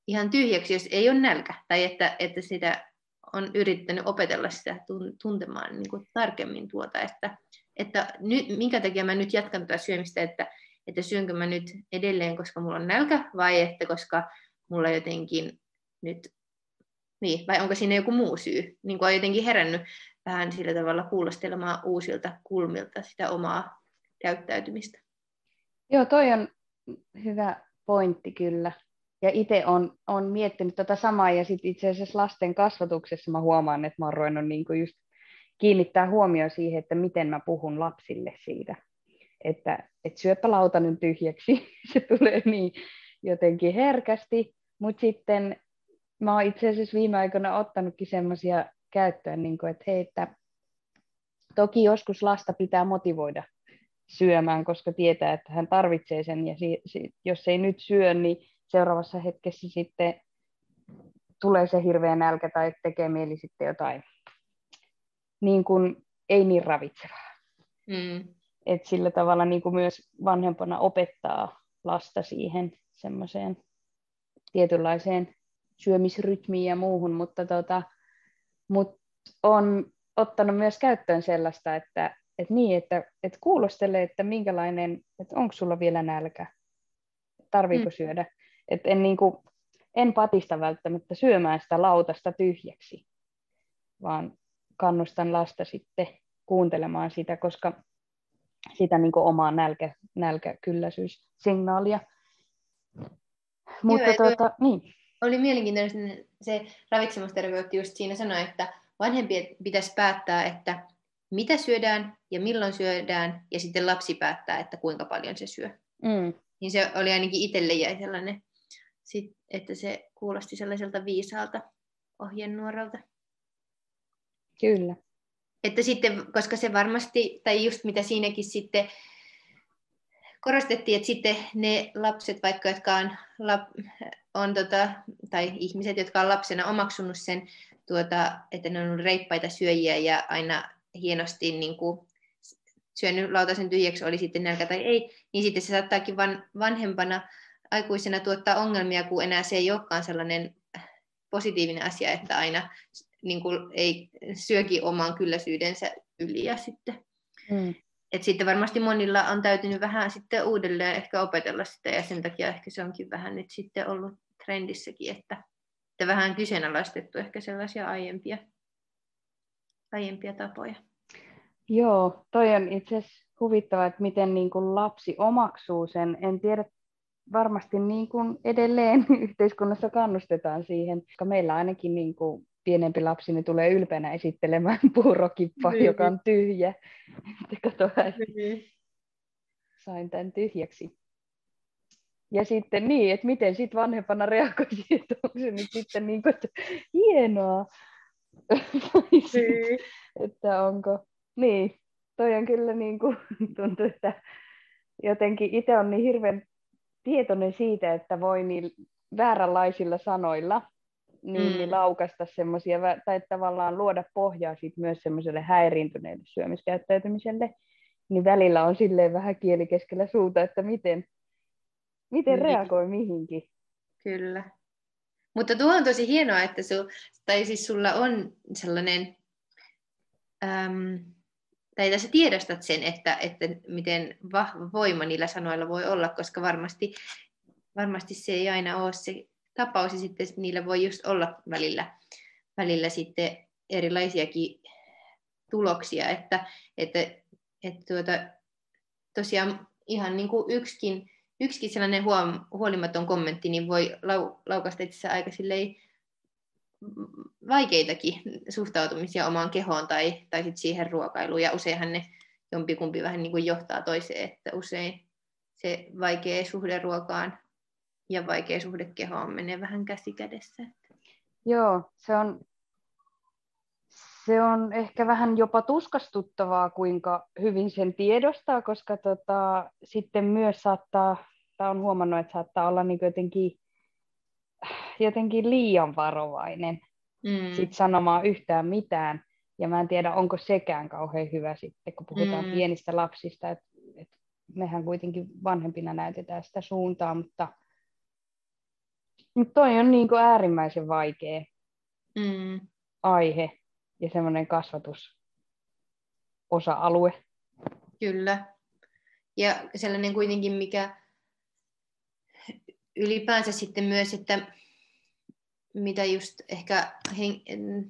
ihan tyhjäksi, jos ei ole nälkä, tai että, että sitä on yrittänyt opetella sitä tuntemaan niin kuin tarkemmin tuota, että, että nyt, minkä takia mä nyt jatkan tätä syömistä, että, että syönkö mä nyt edelleen, koska mulla on nälkä, vai että koska mulla jotenkin nyt niin, vai onko siinä joku muu syy? Niin kuin on jotenkin herännyt vähän sillä tavalla kuulostelemaan uusilta kulmilta sitä omaa käyttäytymistä. Joo, toi on hyvä pointti kyllä. Ja itse on, on miettinyt tätä samaa, ja sitten itse asiassa lasten kasvatuksessa mä huomaan, että mä oon ruvennut niinku just kiinnittää huomioon siihen, että miten mä puhun lapsille siitä. Että et syöpä lautanen tyhjäksi, se tulee niin jotenkin herkästi, mutta sitten mä oon itse asiassa viime aikoina ottanutkin semmoisia käyttöön, niin kuin, että hei, että toki joskus lasta pitää motivoida syömään, koska tietää, että hän tarvitsee sen, ja si- si- jos ei nyt syö, niin seuraavassa hetkessä sitten tulee se hirveä nälkä tai tekee mieli sitten jotain niin kuin ei niin ravitsevaa. Mm. Et sillä tavalla niin kuin myös vanhempana opettaa lasta siihen semmoiseen tietynlaiseen syömisrytmiin ja muuhun, mutta tota, mut on ottanut myös käyttöön sellaista, että et niin, että et kuulostelee, että minkälainen, että onko sulla vielä nälkä, tarviiko mm. syödä. Et en, niinku, en patista välttämättä syömään sitä lautasta tyhjäksi, vaan kannustan lasta sitten kuuntelemaan sitä, koska sitä niin omaa nälkä, nälkäkylläisyyssignaalia. Mutta Joo, tuota, niin oli mielenkiintoinen se ravitsemusterapeutti just siinä sanoi, että vanhempien pitäisi päättää, että mitä syödään ja milloin syödään, ja sitten lapsi päättää, että kuinka paljon se syö. Mm. Niin se oli ainakin itselle jäi sellainen, että se kuulosti sellaiselta viisaalta ohjenuoralta. Kyllä. Että sitten, koska se varmasti, tai just mitä siinäkin sitten korostettiin, että sitten ne lapset, vaikka jotka on, lap, on tota, tai ihmiset, jotka on lapsena omaksunut sen, tuota, että ne on ollut reippaita syöjiä ja aina hienosti niin kuin, syönyt lautasen tyhjäksi, oli sitten nälkä tai ei, niin sitten se saattaakin van, vanhempana aikuisena tuottaa ongelmia, kun enää se ei olekaan sellainen positiivinen asia, että aina niin kuin, ei syöki oman kylläisyydensä yli ja sitten. Mm. Et sitten varmasti monilla on täytynyt vähän sitten uudelleen ehkä opetella sitä ja sen takia ehkä se onkin vähän nyt sitten ollut trendissäkin, että, että vähän kyseenalaistettu ehkä sellaisia aiempia, aiempia tapoja. Joo, toi on itse asiassa huvittava, että miten niin kuin lapsi omaksuu sen. En tiedä, varmasti niin kuin edelleen yhteiskunnassa kannustetaan siihen, koska meillä ainakin niin kuin pienempi lapsi niin tulee ylpeänä esittelemään puurokippaa, niin. joka on tyhjä. Kato, niin. sain tämän tyhjäksi. Ja sitten niin, että miten sitten vanhempana reagoisi, että onko se nyt sitten niin kuin, että hienoa. Niin. että onko, niin, toi on kyllä niin kuin, tuntuu, että jotenkin itse on niin hirveän tietoinen siitä, että voi niin vääränlaisilla sanoilla niin, mm. niin laukasta semmoisia, tai tavallaan luoda pohjaa sit myös semmoiselle häiriintyneelle syömiskäyttäytymiselle, niin välillä on silleen vähän kieli keskellä suuta, että miten, miten niin. reagoi mihinkin. Kyllä. Mutta tuo on tosi hienoa, että su, tai siis sulla on sellainen, äm, tai tässä tiedostat sen, että, että miten vahva voima niillä sanoilla voi olla, koska varmasti, varmasti se ei aina ole se tapaus, ja sitten niillä voi just olla välillä, välillä sitten erilaisiakin tuloksia, että, että, että tuota, tosiaan ihan niin kuin yksikin yksikin sellainen huom, huolimaton kommentti niin voi lau, laukasta itse aika silleen vaikeitakin suhtautumisia omaan kehoon tai, tai sit siihen ruokailuun. Ja useinhan ne jompikumpi vähän niin kuin johtaa toiseen, että usein se vaikea suhde ruokaan ja vaikea suhde kehoon menee vähän käsi kädessä. Joo, se on, se on ehkä vähän jopa tuskastuttavaa, kuinka hyvin sen tiedostaa, koska tota, sitten myös saattaa, tai on huomannut, että saattaa olla niin jotenkin, jotenkin liian varovainen mm. sit sanomaan yhtään mitään. Ja mä en tiedä, onko sekään kauhean hyvä sitten, kun puhutaan mm. pienistä lapsista, että et mehän kuitenkin vanhempina näytetään sitä suuntaa, mutta, mutta toi on niin äärimmäisen vaikea mm. aihe ja semmoinen kasvatusosa-alue. Kyllä. Ja sellainen kuitenkin, mikä ylipäänsä sitten myös, että mitä just ehkä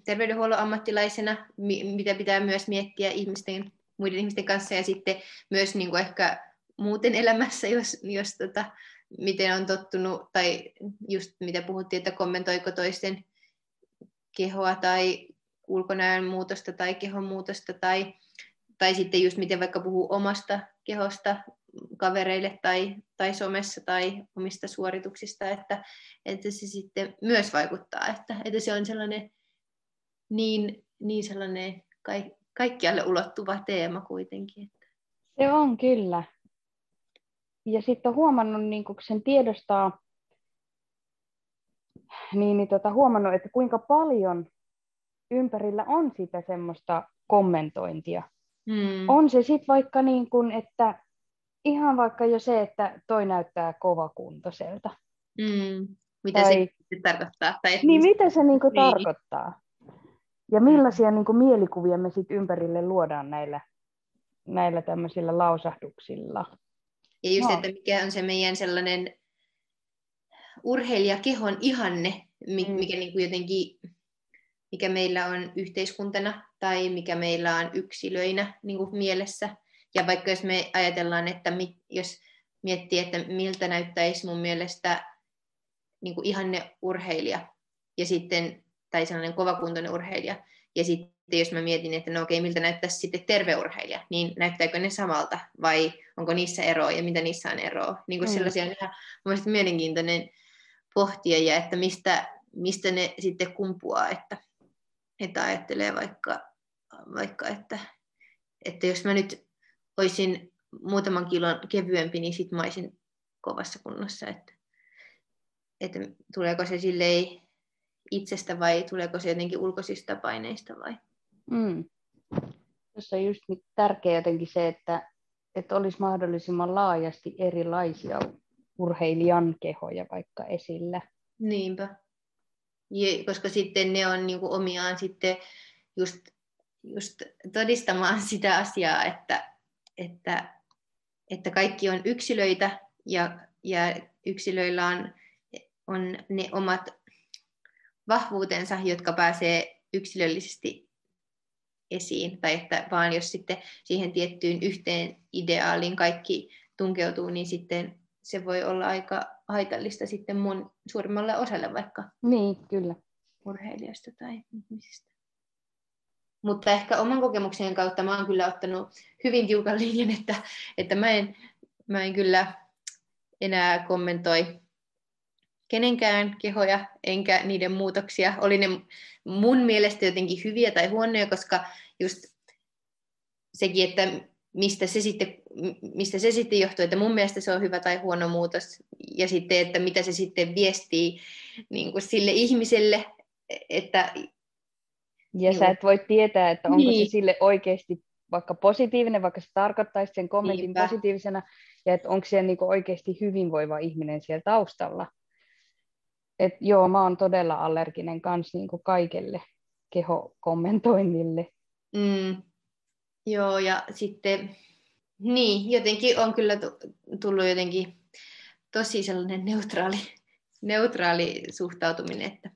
terveydenhuollon ammattilaisena, mitä pitää myös miettiä ihmisten, muiden ihmisten kanssa ja sitten myös niin kuin ehkä muuten elämässä, jos, jos tota, miten on tottunut, tai just mitä puhuttiin, että kommentoiko toisten kehoa tai ulkonäön muutosta tai kehon muutosta tai, tai sitten just miten vaikka puhuu omasta kehosta kavereille tai, tai somessa tai omista suorituksista, että, että se sitten myös vaikuttaa, että, että se on sellainen niin, niin sellainen kaik, kaikkialle ulottuva teema kuitenkin. Se on kyllä. Ja sitten huomannut, niin kun sen tiedostaa, niin, niin tota, huomannut, että kuinka paljon ympärillä on sitä semmoista kommentointia. Mm. On se sitten vaikka niin kuin, että ihan vaikka jo se, että toi näyttää kovakuntoiselta. Mm. Mitä tai, se tarkoittaa? Tai niin, mitä se niin kuin niin. tarkoittaa? Ja millaisia niin kuin mielikuvia me sitten ympärille luodaan näillä, näillä tämmöisillä lausahduksilla. Ja just, no. että mikä on se meidän sellainen urheilijakehon ihanne, mikä, mm. mikä niin kuin jotenkin mikä meillä on yhteiskuntana tai mikä meillä on yksilöinä niin kuin mielessä. Ja vaikka jos me ajatellaan, että mi, jos miettii, että miltä näyttäisi mun mielestä niin kuin ihanne urheilija ja sitten, tai sellainen kovakuntoinen urheilija, ja sitten jos mä mietin, että no okei, miltä näyttäisi sitten terve urheilija, niin näyttääkö ne samalta vai onko niissä eroa ja mitä niissä on eroa. Niin kuin mm. sellaisia on ihan mielenkiintoinen pohtia ja että mistä, mistä ne sitten kumpuaa, että että ajattelee vaikka, vaikka että, että jos mä nyt olisin muutaman kilon kevyempi, niin sit mä olisin kovassa kunnossa, että, että tuleeko se silleen itsestä vai tuleeko se jotenkin ulkoisista paineista vai? Mm. Tuossa on just tärkeää jotenkin se, että, että olisi mahdollisimman laajasti erilaisia urheilijan kehoja vaikka esillä. Niinpä koska sitten ne on niin kuin omiaan sitten just, just todistamaan sitä asiaa, että, että, että kaikki on yksilöitä ja, ja yksilöillä on, on ne omat vahvuutensa, jotka pääsee yksilöllisesti esiin, tai että vaan jos sitten siihen tiettyyn yhteen ideaaliin kaikki tunkeutuu, niin sitten se voi olla aika haitallista sitten mun suurimmalle osalle vaikka niin, kyllä. urheilijasta tai ihmisistä. Mutta ehkä oman kokemuksen kautta mä oon kyllä ottanut hyvin tiukan linjan, että, että mä, en, mä en kyllä enää kommentoi kenenkään kehoja, enkä niiden muutoksia. Oli ne mun mielestä jotenkin hyviä tai huonoja, koska just sekin, että mistä se, sitten, mistä se sitten johtuu, että mun mielestä se on hyvä tai huono muutos, ja sitten, että mitä se sitten viestii niin kuin sille ihmiselle, että... Ja niin, sä et voi tietää, että onko niin. se sille oikeasti vaikka positiivinen, vaikka se tarkoittaisi sen kommentin Niinpä. positiivisena, ja että onko siellä niin oikeasti hyvinvoiva ihminen siellä taustalla. Et joo, mä oon todella allerginen kanssa niin kaikelle kehokommentoinnille. Mm. Joo, ja sitten, niin, jotenkin on kyllä tullut jotenkin tosi sellainen neutraali, neutraali suhtautuminen, että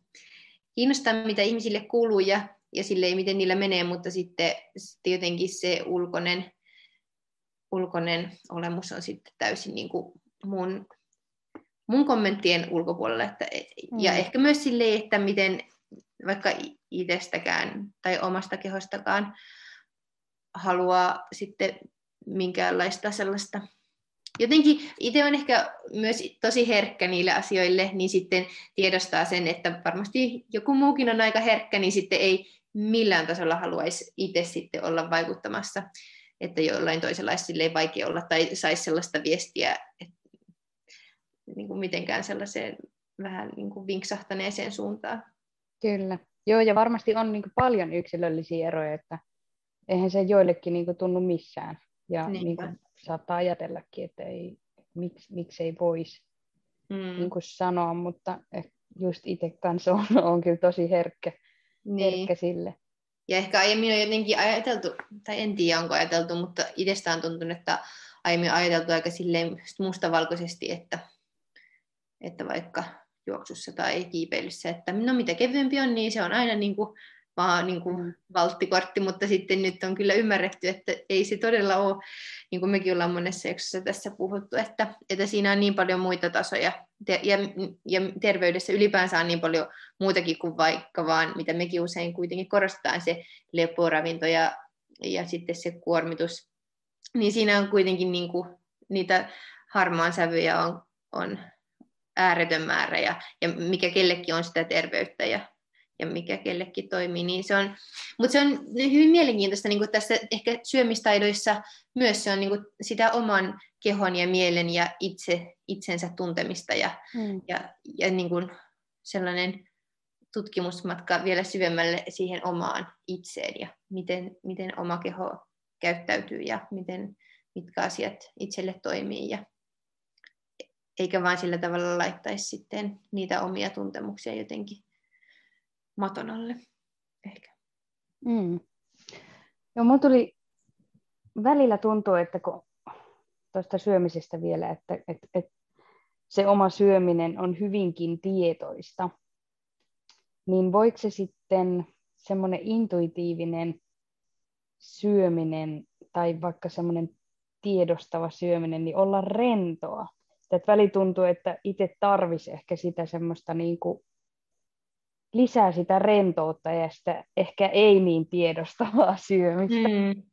kiinnostaa, mitä ihmisille kuuluu ja, ja silleen, miten niillä menee, mutta sitten, sitten jotenkin se ulkoinen, ulkoinen olemus on sitten täysin niin kuin mun, mun kommenttien ulkopuolella. Että, mm. Ja ehkä myös silleen, että miten vaikka itsestäkään tai omasta kehostakaan haluaa sitten minkäänlaista sellaista jotenkin itse on ehkä myös tosi herkkä niille asioille, niin sitten tiedostaa sen, että varmasti joku muukin on aika herkkä, niin sitten ei millään tasolla haluaisi itse sitten olla vaikuttamassa, että jollain toisella olisi vaikea olla tai saisi sellaista viestiä, että niin kuin mitenkään sellaiseen vähän niin kuin vinksahtaneeseen suuntaan. Kyllä. Joo, ja varmasti on niin kuin paljon yksilöllisiä eroja, että eihän se joillekin niin kuin tunnu missään. Ja niin kuin saattaa ajatellakin, että ei, miksi, miksi ei voisi mm. niin kuin sanoa, mutta just itse kanssa on, on kyllä tosi herkkä, niin. herkkä sille. Ja ehkä aiemmin on jotenkin ajateltu, tai en tiedä onko ajateltu, mutta itsestä on tuntunut, että aiemmin on ajateltu aika silleen mustavalkoisesti, että, että vaikka juoksussa tai kiipeilyssä, että no mitä kevyempi on, niin se on aina niin kuin vaan niin kuin mm. valttikortti, mutta sitten nyt on kyllä ymmärretty, että ei se todella ole, niin kuin mekin ollaan monessa jaksossa tässä puhuttu, että, että siinä on niin paljon muita tasoja ja, ja, ja terveydessä ylipäänsä on niin paljon muutakin kuin vaikka vaan, mitä mekin usein kuitenkin korostetaan, se leporavinto ja, ja sitten se kuormitus, niin siinä on kuitenkin niin kuin, niitä harmaan sävyjä on, on ääretön määrä ja, ja mikä kellekin on sitä terveyttä ja ja mikä kellekin toimii. Niin se on, mutta se on hyvin mielenkiintoista niin kuin tässä ehkä syömistaidoissa myös se on niin kuin sitä oman kehon ja mielen ja itse, itsensä tuntemista ja, mm. ja, ja niin kuin sellainen tutkimusmatka vielä syvemmälle siihen omaan itseen ja miten, miten oma keho käyttäytyy ja miten, mitkä asiat itselle toimii ja eikä vain sillä tavalla laittaisi sitten niitä omia tuntemuksia jotenkin maton alle ehkä. Mm. Joo, mun tuli välillä tuntuu, että kun tuosta syömisestä vielä, että, että, että se oma syöminen on hyvinkin tietoista, niin voiko se sitten semmoinen intuitiivinen syöminen tai vaikka semmoinen tiedostava syöminen, niin olla rentoa. Että väli tuntuu, että itse tarvisi ehkä sitä semmoista niin kuin lisää sitä rentoutta ja sitä ehkä ei niin tiedostavaa syömistä. Mm.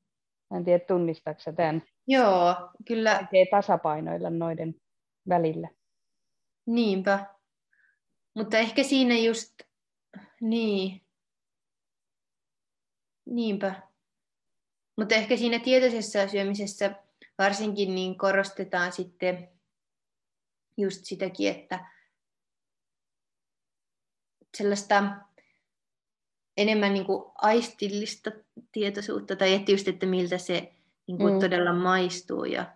En tiedä, tunnistatko tämän? Joo, kyllä. Vaikea tasapainoilla noiden välillä. Niinpä. Mutta ehkä siinä just, niin. Niinpä. Mutta ehkä siinä tietoisessa syömisessä varsinkin niin korostetaan sitten just sitäkin, että, sellaista enemmän niin kuin aistillista tietoisuutta, tai että just, että miltä se niin kuin mm. todella maistuu. Ja,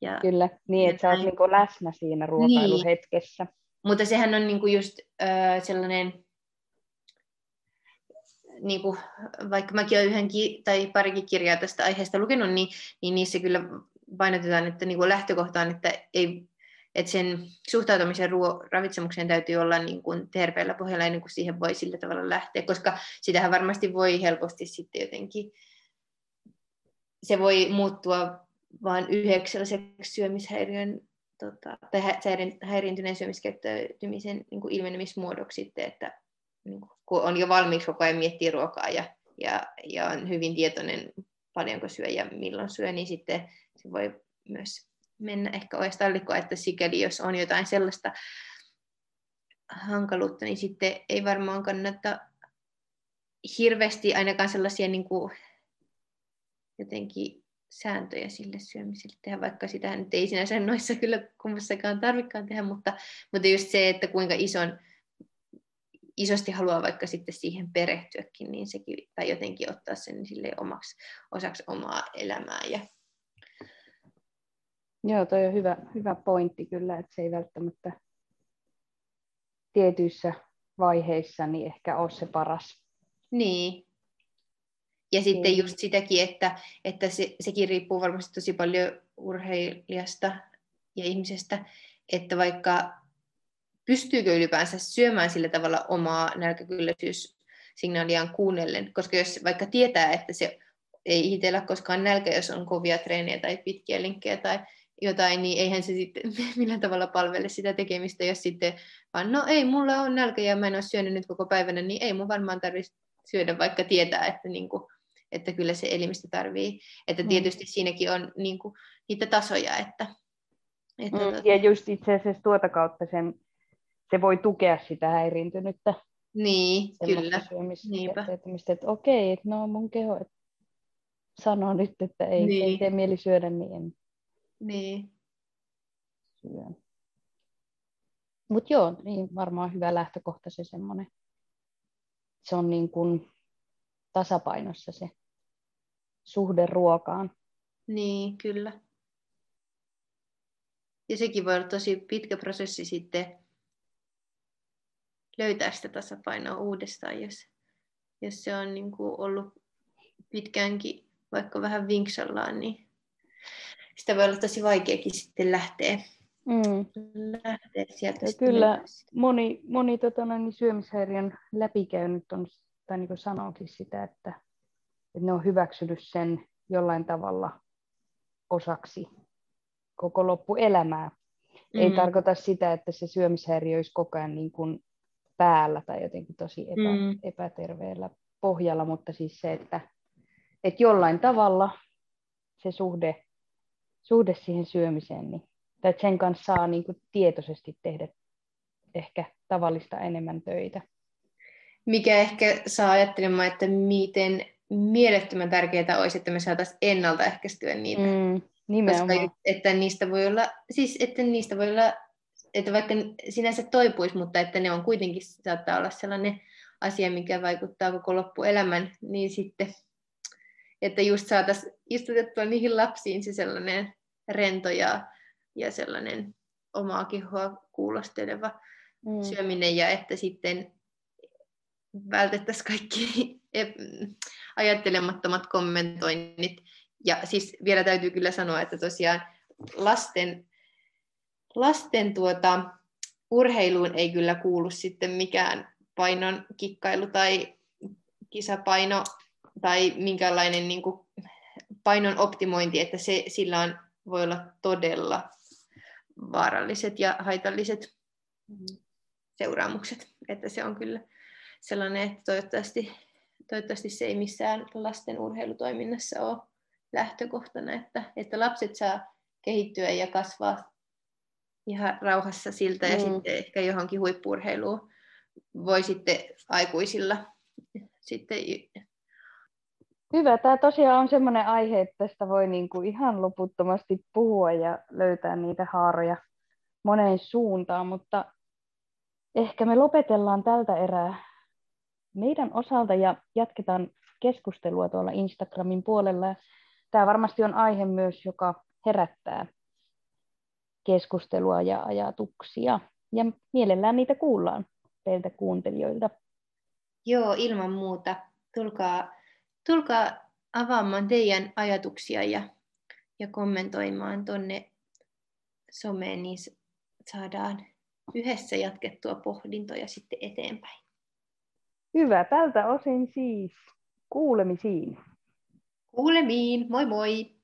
ja, Kyllä, niin, että sä oot niin kuin läsnä siinä ruokailuhetkessä. Niin. Mutta sehän on niin kuin just äh, sellainen, niin kuin, vaikka mäkin olen yhden ki- tai parikin kirjaa tästä aiheesta lukenut, niin, niin niissä kyllä painotetaan, että niin kuin lähtökohtaan, että ei että sen suhtautumisen ruo- ravitsemukseen täytyy olla niin kuin terveellä pohjalla ennen kuin siihen voi sillä tavalla lähteä, koska sitähän varmasti voi helposti sitten jotenkin, se voi muuttua vain yhdeksi syömishäiriön tota, tai häiriintyneen syömiskäyttäytymisen niin kuin ilmenemismuodoksi sitten, että niin kuin, kun on jo valmiiksi koko ajan miettiä ruokaa ja, ja, ja on hyvin tietoinen paljonko syö ja milloin syö, niin sitten se voi myös mennä ehkä oestallikkoa, että sikäli jos on jotain sellaista hankaluutta, niin sitten ei varmaan kannata hirveästi ainakaan sellaisia niin kuin jotenkin sääntöjä sille syömiselle tehdä, vaikka sitä nyt ei sinänsä noissa kyllä kummassakaan tarvikaan tehdä, mutta, mutta just se, että kuinka ison, isosti haluaa vaikka sitten siihen perehtyäkin, niin sekin, tai jotenkin ottaa sen sille omaksi osaksi omaa elämää. Ja... Joo, toi on hyvä, hyvä pointti kyllä, että se ei välttämättä tietyissä vaiheissa niin ehkä ole se paras. Niin, ja sitten niin. just sitäkin, että, että se, sekin riippuu varmasti tosi paljon urheilijasta ja ihmisestä, että vaikka pystyykö ylipäänsä syömään sillä tavalla omaa nälkäkylläisyyssignaaliaan kuunnellen, koska jos vaikka tietää, että se ei itsellä koskaan nälkä, jos on kovia treenejä tai pitkiä linkkejä tai jotain, niin eihän se sitten millään tavalla palvele sitä tekemistä, jos sitten vaan, no ei, mulla on nälkä ja mä en ole syönyt nyt koko päivänä, niin ei mun varmaan tarvitse syödä, vaikka tietää, että niin kuin, että kyllä se elimistö tarvii. Että mm. tietysti mm. siinäkin on niin kuin, niitä tasoja. Että, että mm, tuota... Ja just itse asiassa tuota kautta sen, se voi tukea sitä häiriintynyttä. Niin, kyllä. Niinpä. Että okei, että no mun keho että sanoo nyt, että ei, niin. ei tee mieli syödä, niin en niin. syö. Mutta joo, niin varmaan hyvä lähtökohta se semmoinen. Se on niin kuin tasapainossa se suhde ruokaan. Niin, kyllä. Ja sekin voi olla tosi pitkä prosessi sitten löytää sitä tasapainoa uudestaan, jos, jos se on niin kuin ollut pitkäänkin vaikka vähän vinksallaan, niin sitä voi olla tosi vaikeakin sitten lähteä, mm. lähteä sieltä. Ja kyllä moni, moni tota, niin syömishäiriön läpikäynyt on, tai niin kuin sitä, että että ne on hyväksynyt sen jollain tavalla osaksi koko loppuelämää. Mm. Ei tarkoita sitä, että se syömishäiriö olisi koko ajan niin kuin päällä tai jotenkin tosi epä, mm. epäterveellä pohjalla, mutta siis se, että, että jollain tavalla se suhde, suhde siihen syömiseen, niin, tai että sen kanssa saa niin kuin tietoisesti tehdä ehkä tavallista enemmän töitä. Mikä ehkä saa ajattelemaan, että miten mielettömän tärkeää olisi, että me saataisiin ennaltaehkäistyä niitä. Mm, nimenomaan. Koska, että niistä voi olla, siis että niistä voi olla, että vaikka sinänsä toipuisi, mutta että ne on kuitenkin saattaa olla sellainen asia, mikä vaikuttaa koko loppuelämän, niin sitten, että just saataisiin istutettua niihin lapsiin se sellainen rento ja, ja sellainen omaa kehoa kuulosteleva mm. syöminen ja että sitten vältettäisiin kaikki ajattelemattomat kommentoinnit. Ja siis vielä täytyy kyllä sanoa, että tosiaan lasten, lasten tuota, urheiluun ei kyllä kuulu sitten mikään painon kikkailu tai kisapaino tai minkälainen niin kuin, painon optimointi, että se, sillä on, voi olla todella vaaralliset ja haitalliset seuraamukset. Että se on kyllä sellainen, että toivottavasti toivottavasti se ei missään lasten urheilutoiminnassa ole lähtökohtana, että, että lapset saa kehittyä ja kasvaa ihan rauhassa siltä ja mm. sitten ehkä johonkin huippurheiluun voi sitten aikuisilla sitten Hyvä. Tämä tosiaan on sellainen aihe, että tästä voi niin kuin ihan loputtomasti puhua ja löytää niitä haaroja moneen suuntaan, mutta ehkä me lopetellaan tältä erää meidän osalta ja jatketaan keskustelua tuolla Instagramin puolella. Tämä varmasti on aihe myös, joka herättää keskustelua ja ajatuksia. Ja mielellään niitä kuullaan teiltä kuuntelijoilta. Joo, ilman muuta. Tulkaa, tulkaa avaamaan teidän ajatuksia ja, ja kommentoimaan tuonne someen, niin saadaan yhdessä jatkettua pohdintoja sitten eteenpäin. Hyvä, tältä osin siis kuulemisiin. Kuulemiin, moi moi!